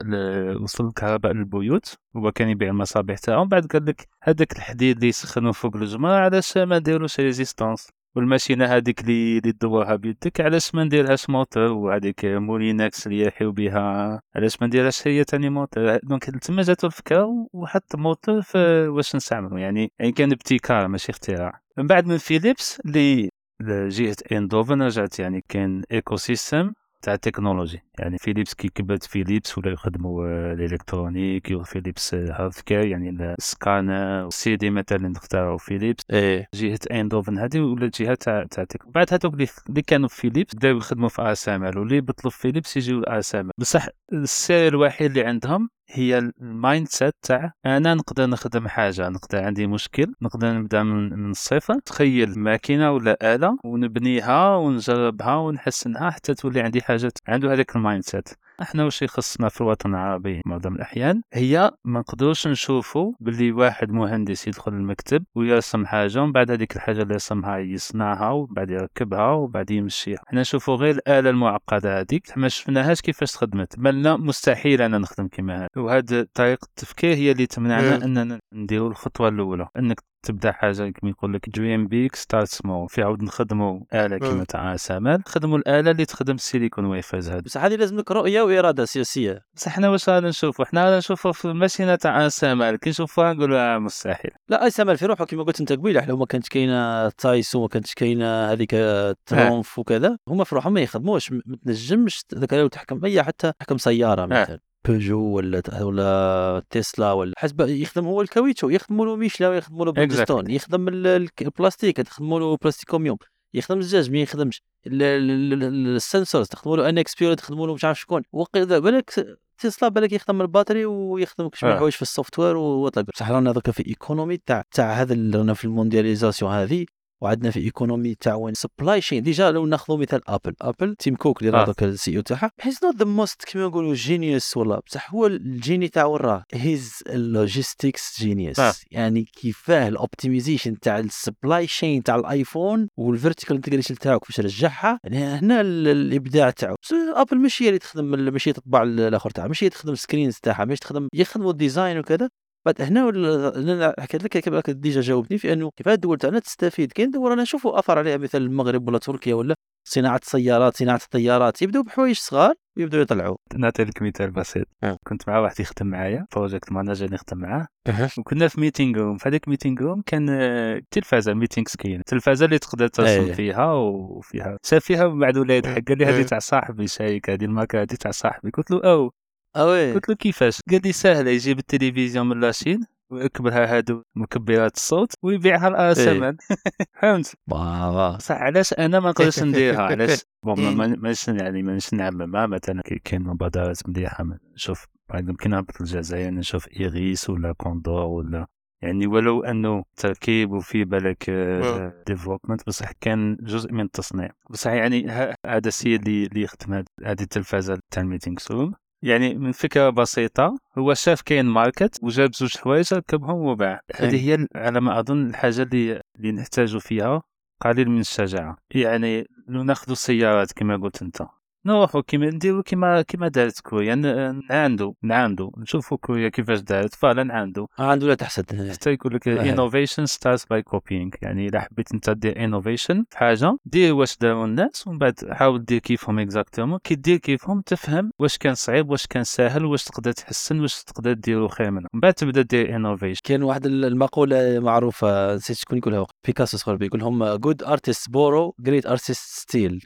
وصل الكهرباء للبيوت هو كان يبيع المصابيح تاعو من بعد قال لك هذاك الحديد اللي يسخنوا فوق الجمر علاش ما نديروش résistances والماشينة هذيك اللي تدورها بيدك علاش ما نديرهاش موتور وهذيك مولينكس اللي يرحيو بها علاش ما نديرهاش هي تاني moteur. donc تما جاتو الفكرة وحط موتور في واش نستعملو يعني يعني كان ابتكار ماشي اختراع. من بعد من فيليبس اللي لجهه ايندوفن رجعت يعني كان ecosystem. تاع التكنولوجي. يعني فيليبس كي كبرت فيليبس ولا يخدموا آه، ال électronique فيليبس healthcare يعني ال scanner ال CD مثلا اخترعوه فيليبس. إيه. جهة ايندوفن هذه ولا جهة تاع تاع بعد هذوك اللي كانوا في فيليبس بداو يخدموا في ASML واللي في فيليبس يجيو ASML بصح السر الوحيد اللي عندهم هي ال mindset تاع أنا نقدر نخدم حاجة نقدر عندي مشكل نقدر نبدأ من, الصفر. تخيل ماكينة ولا آلة ونبنيها ونجربها ونحسنها حتى تولي عندي حاجة. عنده هذاك ال mindset إحنا وش يخصنا في الوطن العربي معظم الأحيان؟ هي ما نقدروش نشوفوا باللي واحد مهندس يدخل المكتب ويرسم حاجة ومن بعد هذيك الحاجة اللي رسمها يصنعها ومن بعد يركبها وبعد يمشيها. إحنا نشوفوا غير الآلة المعقدة هذيك. ما شفناهاش كيفاش خدمت. بلنا مستحيل أنا نخدم كما هذا. وهذه طريقة التفكير هي اللي تمنعنا. أننا نديروا الخطوة الأولى. أنك تبدأ حاجة كما يقول لك dream big start small في عاود نخدموا آلة كما. تاع ASML نخدموا الآلة اللي تخدم السيليكون ويفرز هذا بس هذه لازم لك رؤية وإرادة سياسية. بصح حنا واش غادي نشوفوا حنا غادي نشوفوا في الماشينة تاع ASML كي نشوفوها نقولوا مستحيل. لا ASML في روحه كما قلت أنت قبيلة. لو ما كانت كاينة Zeiss ما كانتش كاينة هذيك Trumpf وكذا. هما في روحهم ما يخدموش. ما تنجمش ذاك تحكم اي حتى تحكم سيارة مثلا. بيجو ولا ولا تسلا ولا حسب يخدم هو الكاويتشو يخدموا له ميشلان ويخدموا له بريدستون يخدم ال- ال- البلاستيك تخدموا له Plastic Omnium يخدم الزجاج ما يخدمش. ال- ال- ال- ال sensors تخدموا له NXP ولا تخدموا له مش عارف شكون. وقيل بالك تسلا بالك يخدم ال batterie ويخدم شوية آه. حوايج في ال software وطلق بصح رانا دوكا في économie تاع تاع هذا اللي رانا في ال mondialisation هذه وعندنا في économie تاع وين supply chain déjà لو ناخذوا مثال ابل ابل تيم كوك اللي راه آه. دوكا ال CEO تاعها he's not the most كيما نقولوا genius ولا بصح هو ال génie تاع وين راه he's ال logistics genius. يعني كيفاه ال optimization تاع ال supply chain تاع الايفون وال vertical integration تاعو كيفاش رجعها. يعني هنا ال- الإبداع تاعو. ابل ماشي هي اللي تخدم ماشي هي تطبع ال- الآخر تاعها ماشي هي تخدم ال screens تاعها ماشي تخدم يخدموا ال design وكذا. بعد هنا حكيت لك déjà جاوبتني في أنه كيف الدول تاعنا تستفيد. كاين دول أنا نشوفوا أثر عليها مثل المغرب ولا تركيا ولا صناعة سيارات صناعة الطيارات. يبدأو بحوايج صغار ويبدأو يطلعوا نعطي لك مثال بسيط. آه. كنت مع واحد يخدم معايا project manager نخدم معاه. وكنا في meeting room في هذيك meeting room كان آه، تلفازة meeting screen التلفازه اللي تقدر ترسم أيه. فيها وفيها. شاف فيها من بعد ولا يضحك قال لي هذه أيه. تاع صاحبي شايك هذه الماركه هذه تاع صاحبي. قلت له أو. oui قلت له كيفاش قال لي سهله يجيب التلفزيون من la Chine ويكبرها هادو مكبرات الصوت ويبيعها لاسمن فهمت بابا صح علاش أنا ما نقدرش نديرها علاش bon ما- ما- مانيش يعني مانيش نعممها مثلا كاين مبادرات مليحه نشوف بعد كي نهبط الجزائر نشوف ايريس ولا كوندور ولا يعني ولو انه تركيب وفي بالك. development بصح كان جزء من التصنيع بصح يعني هذا السيد اللي اللي هاد- هذه التلفازه تاع ال meeting room يعني من فكرة بسيطة هو شاف كاين market وجاب زوج حوايج ركبهم وباع. هذه هي على ما أظن الحاجة اللي اللي نحتاج فيها قليل من الشجاعة. يعني لو ناخذ السيارات كما قلت أنت. نروحوا كيما نديروا كيما كيما دارت كوريا نعاندو نعاندو نشوفوا كوريا كيفاش دارت فعلا نعاندو. عاند ولا تحسد. حتى يقول لك innovation starts by copying. يعني اذا حبيت أنت دير innovation في حاجة دير واش داروا الناس ومن بعد حاول دير كيفهم exactement كي دير كيفهم تفهم واش كان صعيب واش كان ساهل واش تقدر تحسن واش تقدر ديرو خير منه من بعد تبدا دير innovation. كاين واحد المقولة معروفة نسيت شكون يقولها. بيكاسو صغير يقول لهم good artist borrow great artist steal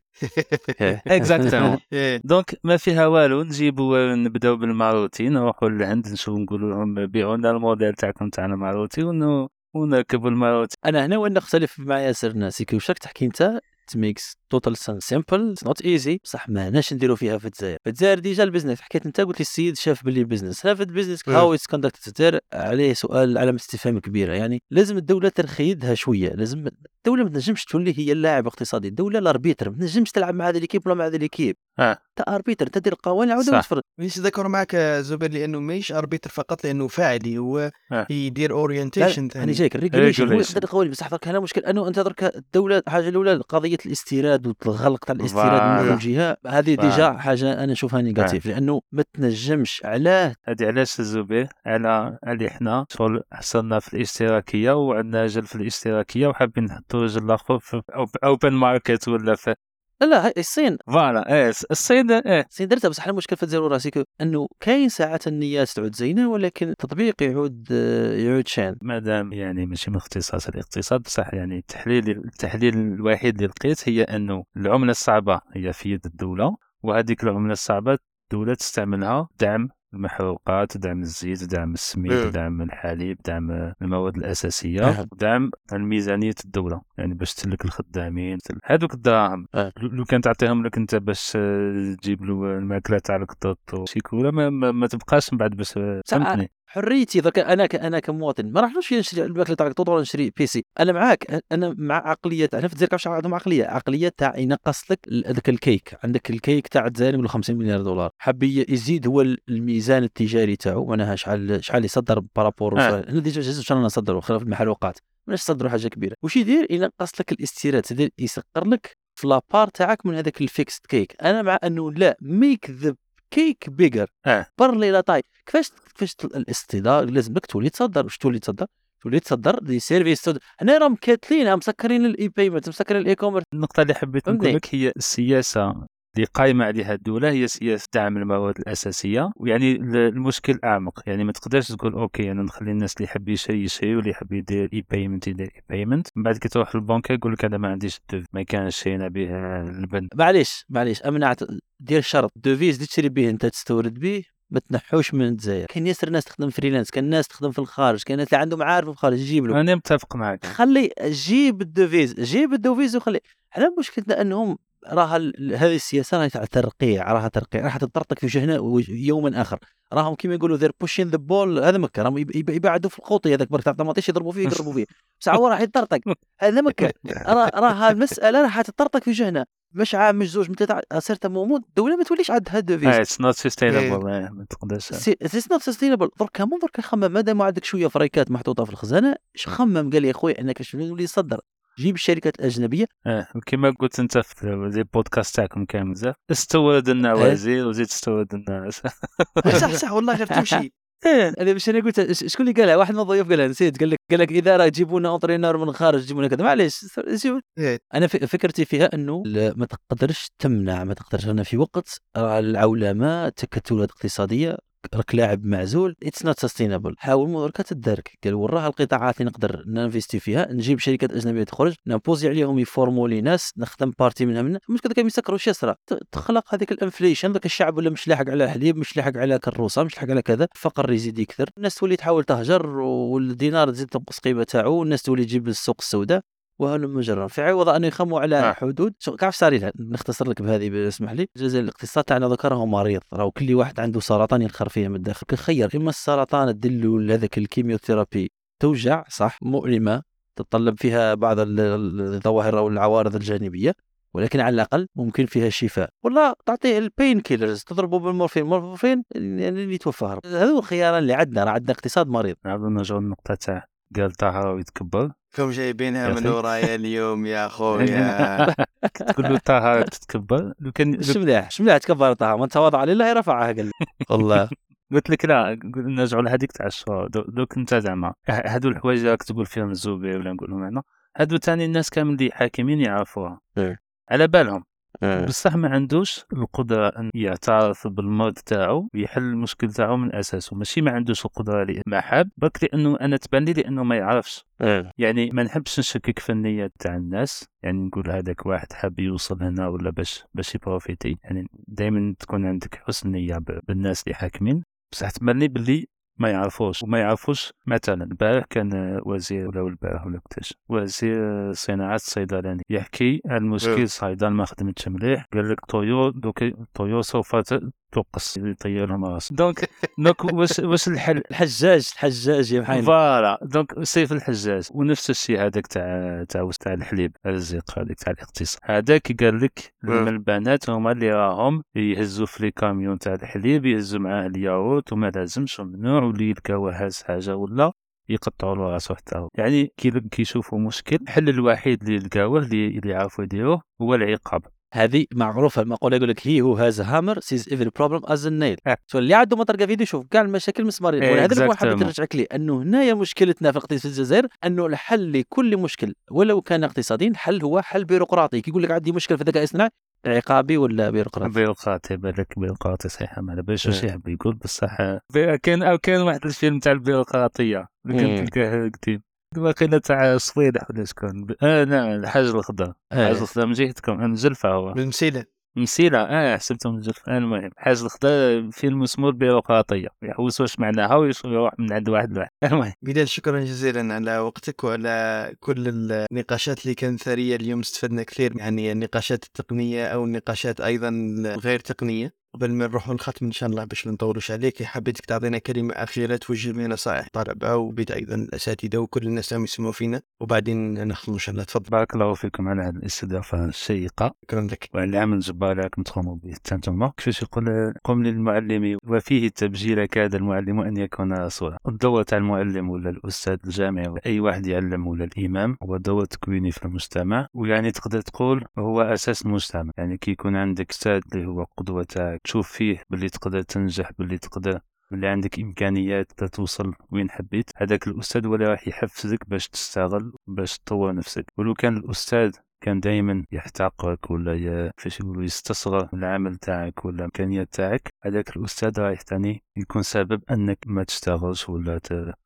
exactement. donc ما فيها والو نجيبوا نبداو بالماروتي نروحوا لعند نشوفوا نقولوا لهم بيعوا لنا الموديل تاعكم تاع الماروتي ون- ونركبوا الماروتي أنا هنا وين نختلف مع ياسر ناسي كي واش راك تحكي انت makes total sense simple not easy بصح ما هناش نديرو فيها في الجزائر في الجزائر déjà ال business حكيت انت قلت لي السيد شاف باللي ال business هنا في ال business. how it's conducted عليه سؤال علامه استفهام كبيره يعني لازم الدولة ترخيدها شوية لازم الدولة ما تنجمش تولي هي اللاعب الاقتصادي الدولة ال arbitre ما تنجمش تلعب مع هذا l'équipe ولا مع هذا l'équipe آه. أنت arbitre أنت دير القوانين عاود صح. تفرض مش ذكر معك زبير لأنه ماهيش arbitre فقط لأنه فاعلي هو آه. يدير orientation أنا ثاني جايك ال regulation هو. يقدر القوانين بصح درك هنا مشكل أنه أنت درك الدولة الحاجة الأولى قضية الاستيراد والغلق تاع الاستيراد من جهة هذه. déjà حاجة أنا نشوفها négatif لأنه ما تنجمش علاه هذه علاش الزبير على على حنا شغل حصلنا في الاشتراكية وعندنا رجل في الاشتراكية وحابين نحطوا رجل اخر في open market ولا في لا الصين. voilà إيه الصين إيه. الصين درتها بصح المشكل في الجزائر رأسي إنه كاين ساعات النيات تعود زينة ولكن التطبيق يعود آه، يعود شان مادام يعني ماشي من اختصاص الاقتصاد بصح يعني التحليل التحليل الوحيد اللي لقيت هي إنه العملة الصعبة هي في يد الدولة وهذيك العملة الصعبة الدولة تستعملها دعم المحروقات دعم الزيت دعم السميد مم. دعم الحليب دعم المواد الأساسية أه. دعم الميزانية الدولة يعني باش تسلك الخدامين هذوك الدراهم أه. لو كان تعطيهم لك انت باش آه، تجيب له الماكلة تاع القطط وشيكولا ما, ما, ما تبقاش من بعد باش آه،. فهمتني حريتي ذاك أنا ك... أنا كمواطن ما راح نمشي نشري الماكله تاع القطوط ولا نشري PC أنا معاك أنا مع عقلية أنا في الجزائر كاش عندهم عقلية. عقلية تاع ينقص لك هذاك الكيك. عندك الكيك تاع الجزائر يقولوا 50 مليار دولار. حاب ي- يزيد هو ال- الميزان التجاري تاعو. معناها شحال شحال يصدر par rapport آه. هنا déjà شحال نصدروا خلاف المحروقات. ماناش نصدروا حاجة كبيرة. واش يدير؟ ينقص لك الاستيراد. يدير يسقر لك في la part تاعك من هذاك ال fixed cake أنا مع أنه لا make the cake bigger. آه كبر لي la taille كيفاش كيفاش الاصطدار لازم لك تولي تصدر؟ واش تولي تصدر؟ تولي تصدر des services. هنا راهم كاتلين مسكرين ال e-payment مسكرين ال e-commerce النقطة اللي حبيت؟ نقول لك هي السياسة. اللي قايمة عليها الدولة هي سياسة دعم المواد الأساسية. ويعني ال- المشكل أعمق. يعني ما تقدرش تقول okay أنا نخلي الناس اللي يحب يشري يشري واللي يحب يدير e-payment يدير e-payment من بعد كي تروح للبنك يقول لك أنا ما عنديش ال devise ما كانش شرينا به البن معليش معليش امنعت دير شرط. devise اللي تشري به أنت تستورد به ما تنحوش من الجزائر. كاين ياسر ناس تخدم freelance كاين ناس تخدم في الخارج كاين ناس اللي عندهم عارف في الخارج يجيب له أنا متفق معك خلي جيب ال devise جيب ال devise وخلي. إحنا مشكلتنا أنهم راها هذه السياسة راهي تاع ترقيع راها ترقيع راح تطرطق في وجهنا وج- يوما آخر. راهم كيما يقولوا they're pushing the ball هذا مكة راهم يب- يب- يبعدوا في القوطي هذاك برك تاع طماطيش يضربوا فيه يضربوا فيه. بس هو راح يطرطق. هذا مكة. راه راه المسألة راح تطرطق في وجهنا مش عام مش زوج من ثلاثة surtout moment où الدولة ما توليش عندها devises it's not sustainable ما تقدرش. It's not sustainable درك مو درك خمم مادام عندك شوية فريكات محطوطة في الخزانة خمم قال لي يا خويا انك باش نولي نصدر جيب الشركات الاجنبيه آه وكما قلت أنت في les podcasts تاعكم كامل بزاف استورد النوازل وزيد استورد الناس صح صح والله غير تمشي. أنا باش أنا قلت شكون اللي قالها واحد من الضيوف قالها نسيت قال لك قال لك إذا راه تجيبوا لنا entraîneur من الخارج تجيبوا لنا كذا. معليش إيه. أنا فكرتي فيها إنه ما تقدرش تمنع ما تقدرش أنا في وقت راه العولمة تكتلات اقتصادية راك لاعب معزول it's not sustainable حاول مدركة تدارك قال وراها القطاعات اللي نقدر ننفيستي فيها نجيب شركات أجنبية تخرج نبوزي عليهم يفورموا لي ناس نخدم partie منها منها المشكل كان يسكروا واش يصرى ت- تخلق هذيك ال inflation ذاك الشعب ولا مش لاحق على حليب مش لاحق على كروسة مش لاحق على كذا الفقر يزيد يكثر. الناس تولي تحاول تهجر والدينار تزيد تنقص قيمة تاعو والناس تولي تجيب للسوق السوداء. وهلم مجرا في عوض أن يخموا على آه. حدود. شو كيف صار لها نختصر لك بهذه اسمح لي. الجزائر الاقتصاد تاعنا ذكره مريض. راهو كل واحد عنده سرطان ينخر فيه من الداخل. كخير اما السرطان تدلو لهذاك ال chemotherapy توجع صح؟ مؤلمة تتطلب فيها بعض ال- ال- الظواهر أو العوارض الجانبية ولكن على الأقل ممكن فيها شفاء. ولا تعطيه ال painkillers تضربه بالمورفين. مورفين يعني اللي يتوفى هرب. هذو الخيارات اللي عندنا راه عندنا اقتصاد مريض. نعاودو نرجعو للنقطة تاع قال طه يتكبر. كم جايبينها من. ورايا اليوم يا خويا تقول له طه تتكبر؟ لو كان مش مليح مش مليح تكبر طه؟ من تواضع لله يرفعها قال لي. والله. قلت لك لا نرجعوا لهذيك تاع الشهور دو- دوك أنت زعما هادو الحوايج اللي راك تقول فيهم الزوبي ولا نقولهم هنا. هادو تاني الناس كامل اللي حاكمين يعرفوها. إيه. على بالهم. بصح ما عندوش القدرة أن يعترف بالمرض تاعو ويحل المشكل تاعو من أساسه. ماشي ما عندوش القدرة لي ما حاب برك لأنه أنا تبان لي لأنه ما يعرفش. آه. يعني ما نحبش نشكك في النية تاع الناس. يعني نقول هذاك واحد حاب يوصل هنا ولا باش باش يبروفيتي. يعني دائما تكون عندك حسن نية ب- بالناس اللي حاكمين. بصح تبان لي باللي ما يعرفوش وما يعرفوش مثلا البارح كان وزير ولا البارح ولا كتاش وزير صناعة الصيدلاني يحكي على المشكل الصيدله ما خدمتش مليح قال لك طيور دوك طيور سوف توقص يطيرهم راس donc donc واش واش الحل؟ الحجاج الحجاج يا محمد voilà. donc سيف الحجاج. ونفس الشيء هذاك تاع تاع تاع الحليب الزيق هذاك تاع الاقتصاد. هذاك قال لك البنات هما اللي راهم يهزوا في les camions تاع الحليب يهزوا معاه الياغورت وما لازمش ممنوع واللي يلقاو هاز حاجة ولا يقطعوا له راسو حتى هو. يعني كي كيشوفوا مشكل الحل الوحيد اللي لقاوه اللي يعرفوا يديروه هو العقاب. هذه معروفة المقولة يقول لك he who has hammer sees every problem as nail so اللي عنده مطرقة في يده يشوف كاع المشاكل مسمارين. هذا اللي حبيت نرجعك ليه أنه هنايا مشكلتنا في الاقتصاد في الجزائر أنه الحل لكل مشكل ولو كان اقتصادي الحل هو حل بيروقراطي. كي يقول لك عندي مشكلة في الذكاء الاصطناعي عقابي ولا بيروقراطي؟ بيروقراطي بالك بيروقراطي صحيح ما باليش واش يحب يقول بصح كان كان واحد الفيلم تاع البيروقراطية اللي كنت قديم. واقيلا تاع صفيدح ولا شكون آه نعم الحاج الخضر الحاج الخضر من جهتكم أنا جلفه هو. من مسيله مسيلة آه حسبته من جلفة آه المهم حاج الخضر فيلم اسمه البيروقراطية. يحوس واش معناها ويروح من عند واحد لواحد. المهم. بدال شكرا جزيلا على وقتك وعلى كل النقاشات اللي كانت ثرية اليوم. استفدنا كثير يعني النقاشات التقنية أو النقاشات أيضا غير تقنية. قبل ما نروحوا نختم ان شاء الله باش ما نطولوش عليك حبيتك تعطينا كلمة أخيرة توجه بها نصائح طلبه وبيت أيضا الأساتذة وكل الناس اللي يسمعوا فينا. وبعدين نختم إن شاء الله. تفضل. بارك الله فيكم على هذه الاستضافة الشيقه شكرا لك. وعلى العمل الجبار راكم تقوموا به أنتم كيفاش يقول قم للمعلم وفيه التبجيل كاد المعلم أن يكون رسولا الدور تاع المعلم ولا الأستاذ الجامعي ولا أي واحد يعلم ولا الإمام هو دور تكويني في المجتمع ويعني تقدر تقول هو أساس المجتمع يعني كي يكون عندك أستاذ اللي هو قدوة تشوف فيه باللي تقدر تنجح باللي تقدر باللي عندك إمكانيات توصل وين حبيت. هذاك الأستاذ ولا راح يحفزك باش تشتغل باش تطور نفسك. ولو كان الأستاذ كان دائما يحتقرك ولا فاش يقولوا يستصغر العمل تاعك ولا الإمكانيات تاعك هذاك الأستاذ راح ثاني يكون سبب أنك ما تشتغلش ولا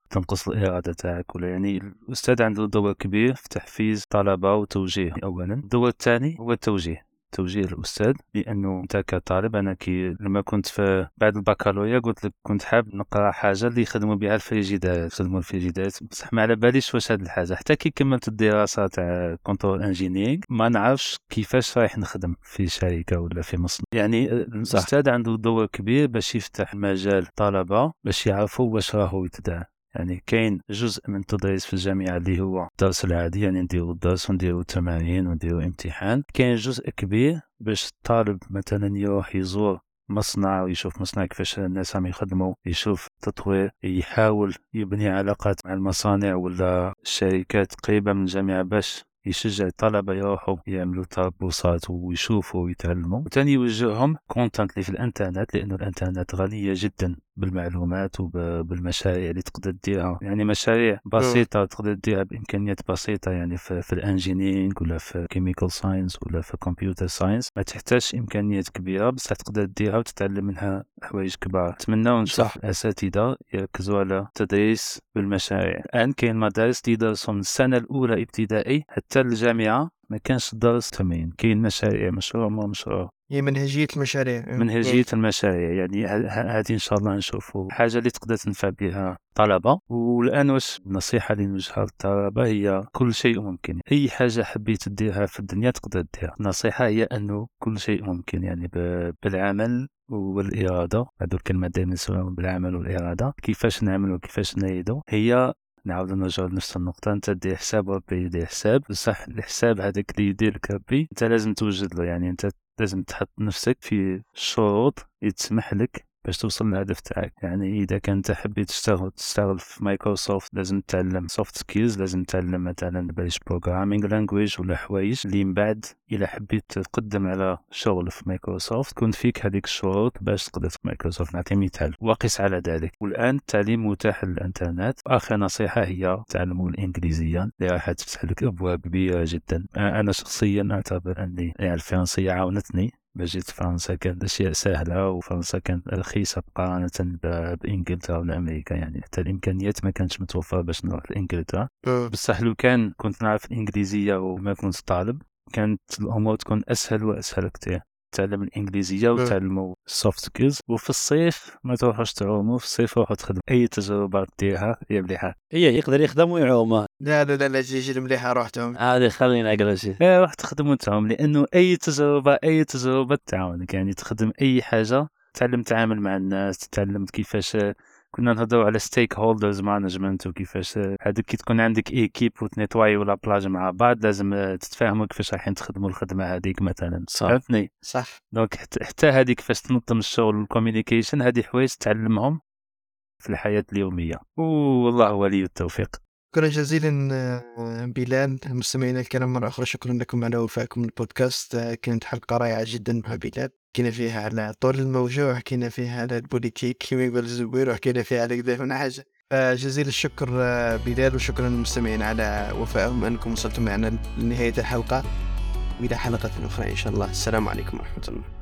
تنقص الإرادة تاعك. ولا يعني الأستاذ عنده دور كبير في تحفيز طلبة وتوجيه أولا. الدور الثاني هو التوجيه. توجيه الاستاذ لأنه أنت كطالب أنا كي لما كنت في بعد البكالوريا قلت لك كنت حاب نقرأ حاجة اللي يخدموا بها الفريجيدات يخدموا الفريجيدات. بصح ما على باليش واش هذه الحاجة. حتى كي كملت الدراسة تاع control engineering ما نعرفش كيفاش رايح نخدم في شركة ولا في مصنع. يعني الأستاذ عنده دور كبير باش يفتح مجال طلبة باش يعرفوا واش راهو يتدعى يعني كاين جزء من التدريس في الجامعة اللي هو الدرس العادي يعني نديرو الدرس ونديرو التمارين ونديرو امتحان. كاين جزء كبير باش الطالب مثلا يروح يزور مصنع ويشوف مصنع كيفاش الناس عم يخدموا يشوف تطوير يحاول يبني علاقات مع المصانع ولا الشركات قريبة من الجامعة باش يشجع الطلبة يروحوا يعملوا تربصات ويشوفوا ويتعلموا. وثاني يوجههم content اللي في الإنترنت لأنه الإنترنت غنية جدا بالمعلومات وبالمشاريع اللي تقدر ديرها يعني مشاريع بسيطة تقدر ديرها بإمكانيات بسيطة يعني في, في ال engineering ولا في chemical science ولا في computer science ما تحتاج إمكانيات كبيرة بس تقدر ديرها وتتعلم منها حوايج كبار. نتمنى ونشوف الاساتذه يركزوا على التدريس بالمشاريع. الآن كاين مدارس يدرسوا من السنة الأولى ابتدائي حتى الجامعة ما كانش درس تمرين كاين مشاريع مشروع ما مشروع. هي منهجية المشاريع. منهجية المشاريع يعني هذه إن شاء الله نشوفوا. حاجة اللي تقدر تنفع بها طلبة. والآن واش النصيحة اللي نوجهها للطلبة هي كل شيء ممكن. أي حاجة حبيت ديرها في الدنيا تقدر ديرها النصيحة هي أنه كل شيء ممكن يعني بالعمل والإرادة. هذو الكلمات دائما يسمون بالعمل والإرادة. كيفاش نعمل وكيفاش نريدو هي نعاود نرجع لنفس النقطة. أنت دير حساب وربي يدير حساب. بصح الحساب هذاك اللي يديرك ربي أنت لازم توجد له. يعني أنت لازم تحط نفسك في شروط يتسمح لك باش توصل للهدف تاعك. يعني إذا كنت حبيت تشتغل تشتغل في مايكروسوفت لازم تتعلم soft skills لازم تتعلم مثلا بلاش programming language ولا حوايج. اللي من بعد الا حبيت تقدم على شغل في مايكروسوفت كنت فيك هذيك الشروط باش تقدر في مايكروسوفت نعطي مثال. وقس على ذلك. والآن التعليم متاح للإنترنت. آخر نصيحة هي تعلموا الإنجليزية. اللي راح تفتح لك أبواب كبيرة جدا. أنا شخصيا أعتبر أني يعني الفرنسية عاونتني. جيت فرنسا كانت أشياء سهلة وفرنسا كانت رخيصة مقارنة بإنجلترا ولا أمريكا يعني. حتى الإمكانيات ما كانتش متوفرة باش نروح لإنجلترا. بصح لو كان كنت نعرف الإنجليزية وما كنت طالب كانت الأمور تكون أسهل وأسهل كتير تعلم الإنجليزية وتعلموا ال soft skills وفي الصيف ما تروحوش تعوموا في الصيف روحوا تخدموا أي تجربة ديرها هي مليحة. هي يقدر يخدم ويعوم. لا لا لا لا جيجي المليحة روحتهم هذه خلينا أقرأ شيء إيه، روح تخدم وتعوم لأنه أي تجربة أي تجربة تعاونك. يعني تخدم أي حاجة تعلم تتعامل مع الناس تتعلم كيفاش كنا نهضروا على stakeholders management وكيفاش هذوك كي تكون عندك équipe وتنيتواي ولا بلاج مع بعض لازم تتفاهموا كيفاش رايحين تخدموا الخدمة هذيك مثلا. صح. فهمتني؟ صح. donc حتى- حتى هذه كيفاش تنظم الشغل وال communication هذه حوايج تعلمهم في الحياة اليومية. والله ولي التوفيق. شكرا جزيلا آه، بلال مستمعينا الكرام مرة أخرى شكرا لكم على وفائكم البودكاست آه، كانت حلقة رائعة جدا مع بلال. حكينا فيها على طول الموجوع حكينا فيها على ال politique كيما يقول الزبير وحكينا فيها على كذا من حاجة. فجزيل الشكر آه، بلال وشكرا للمستمعين على وفائهم أنكم وصلتم معنا لنهاية الحلقة. وإلى حلقة أخرى إن شاء الله. السلام عليكم ورحمة الله.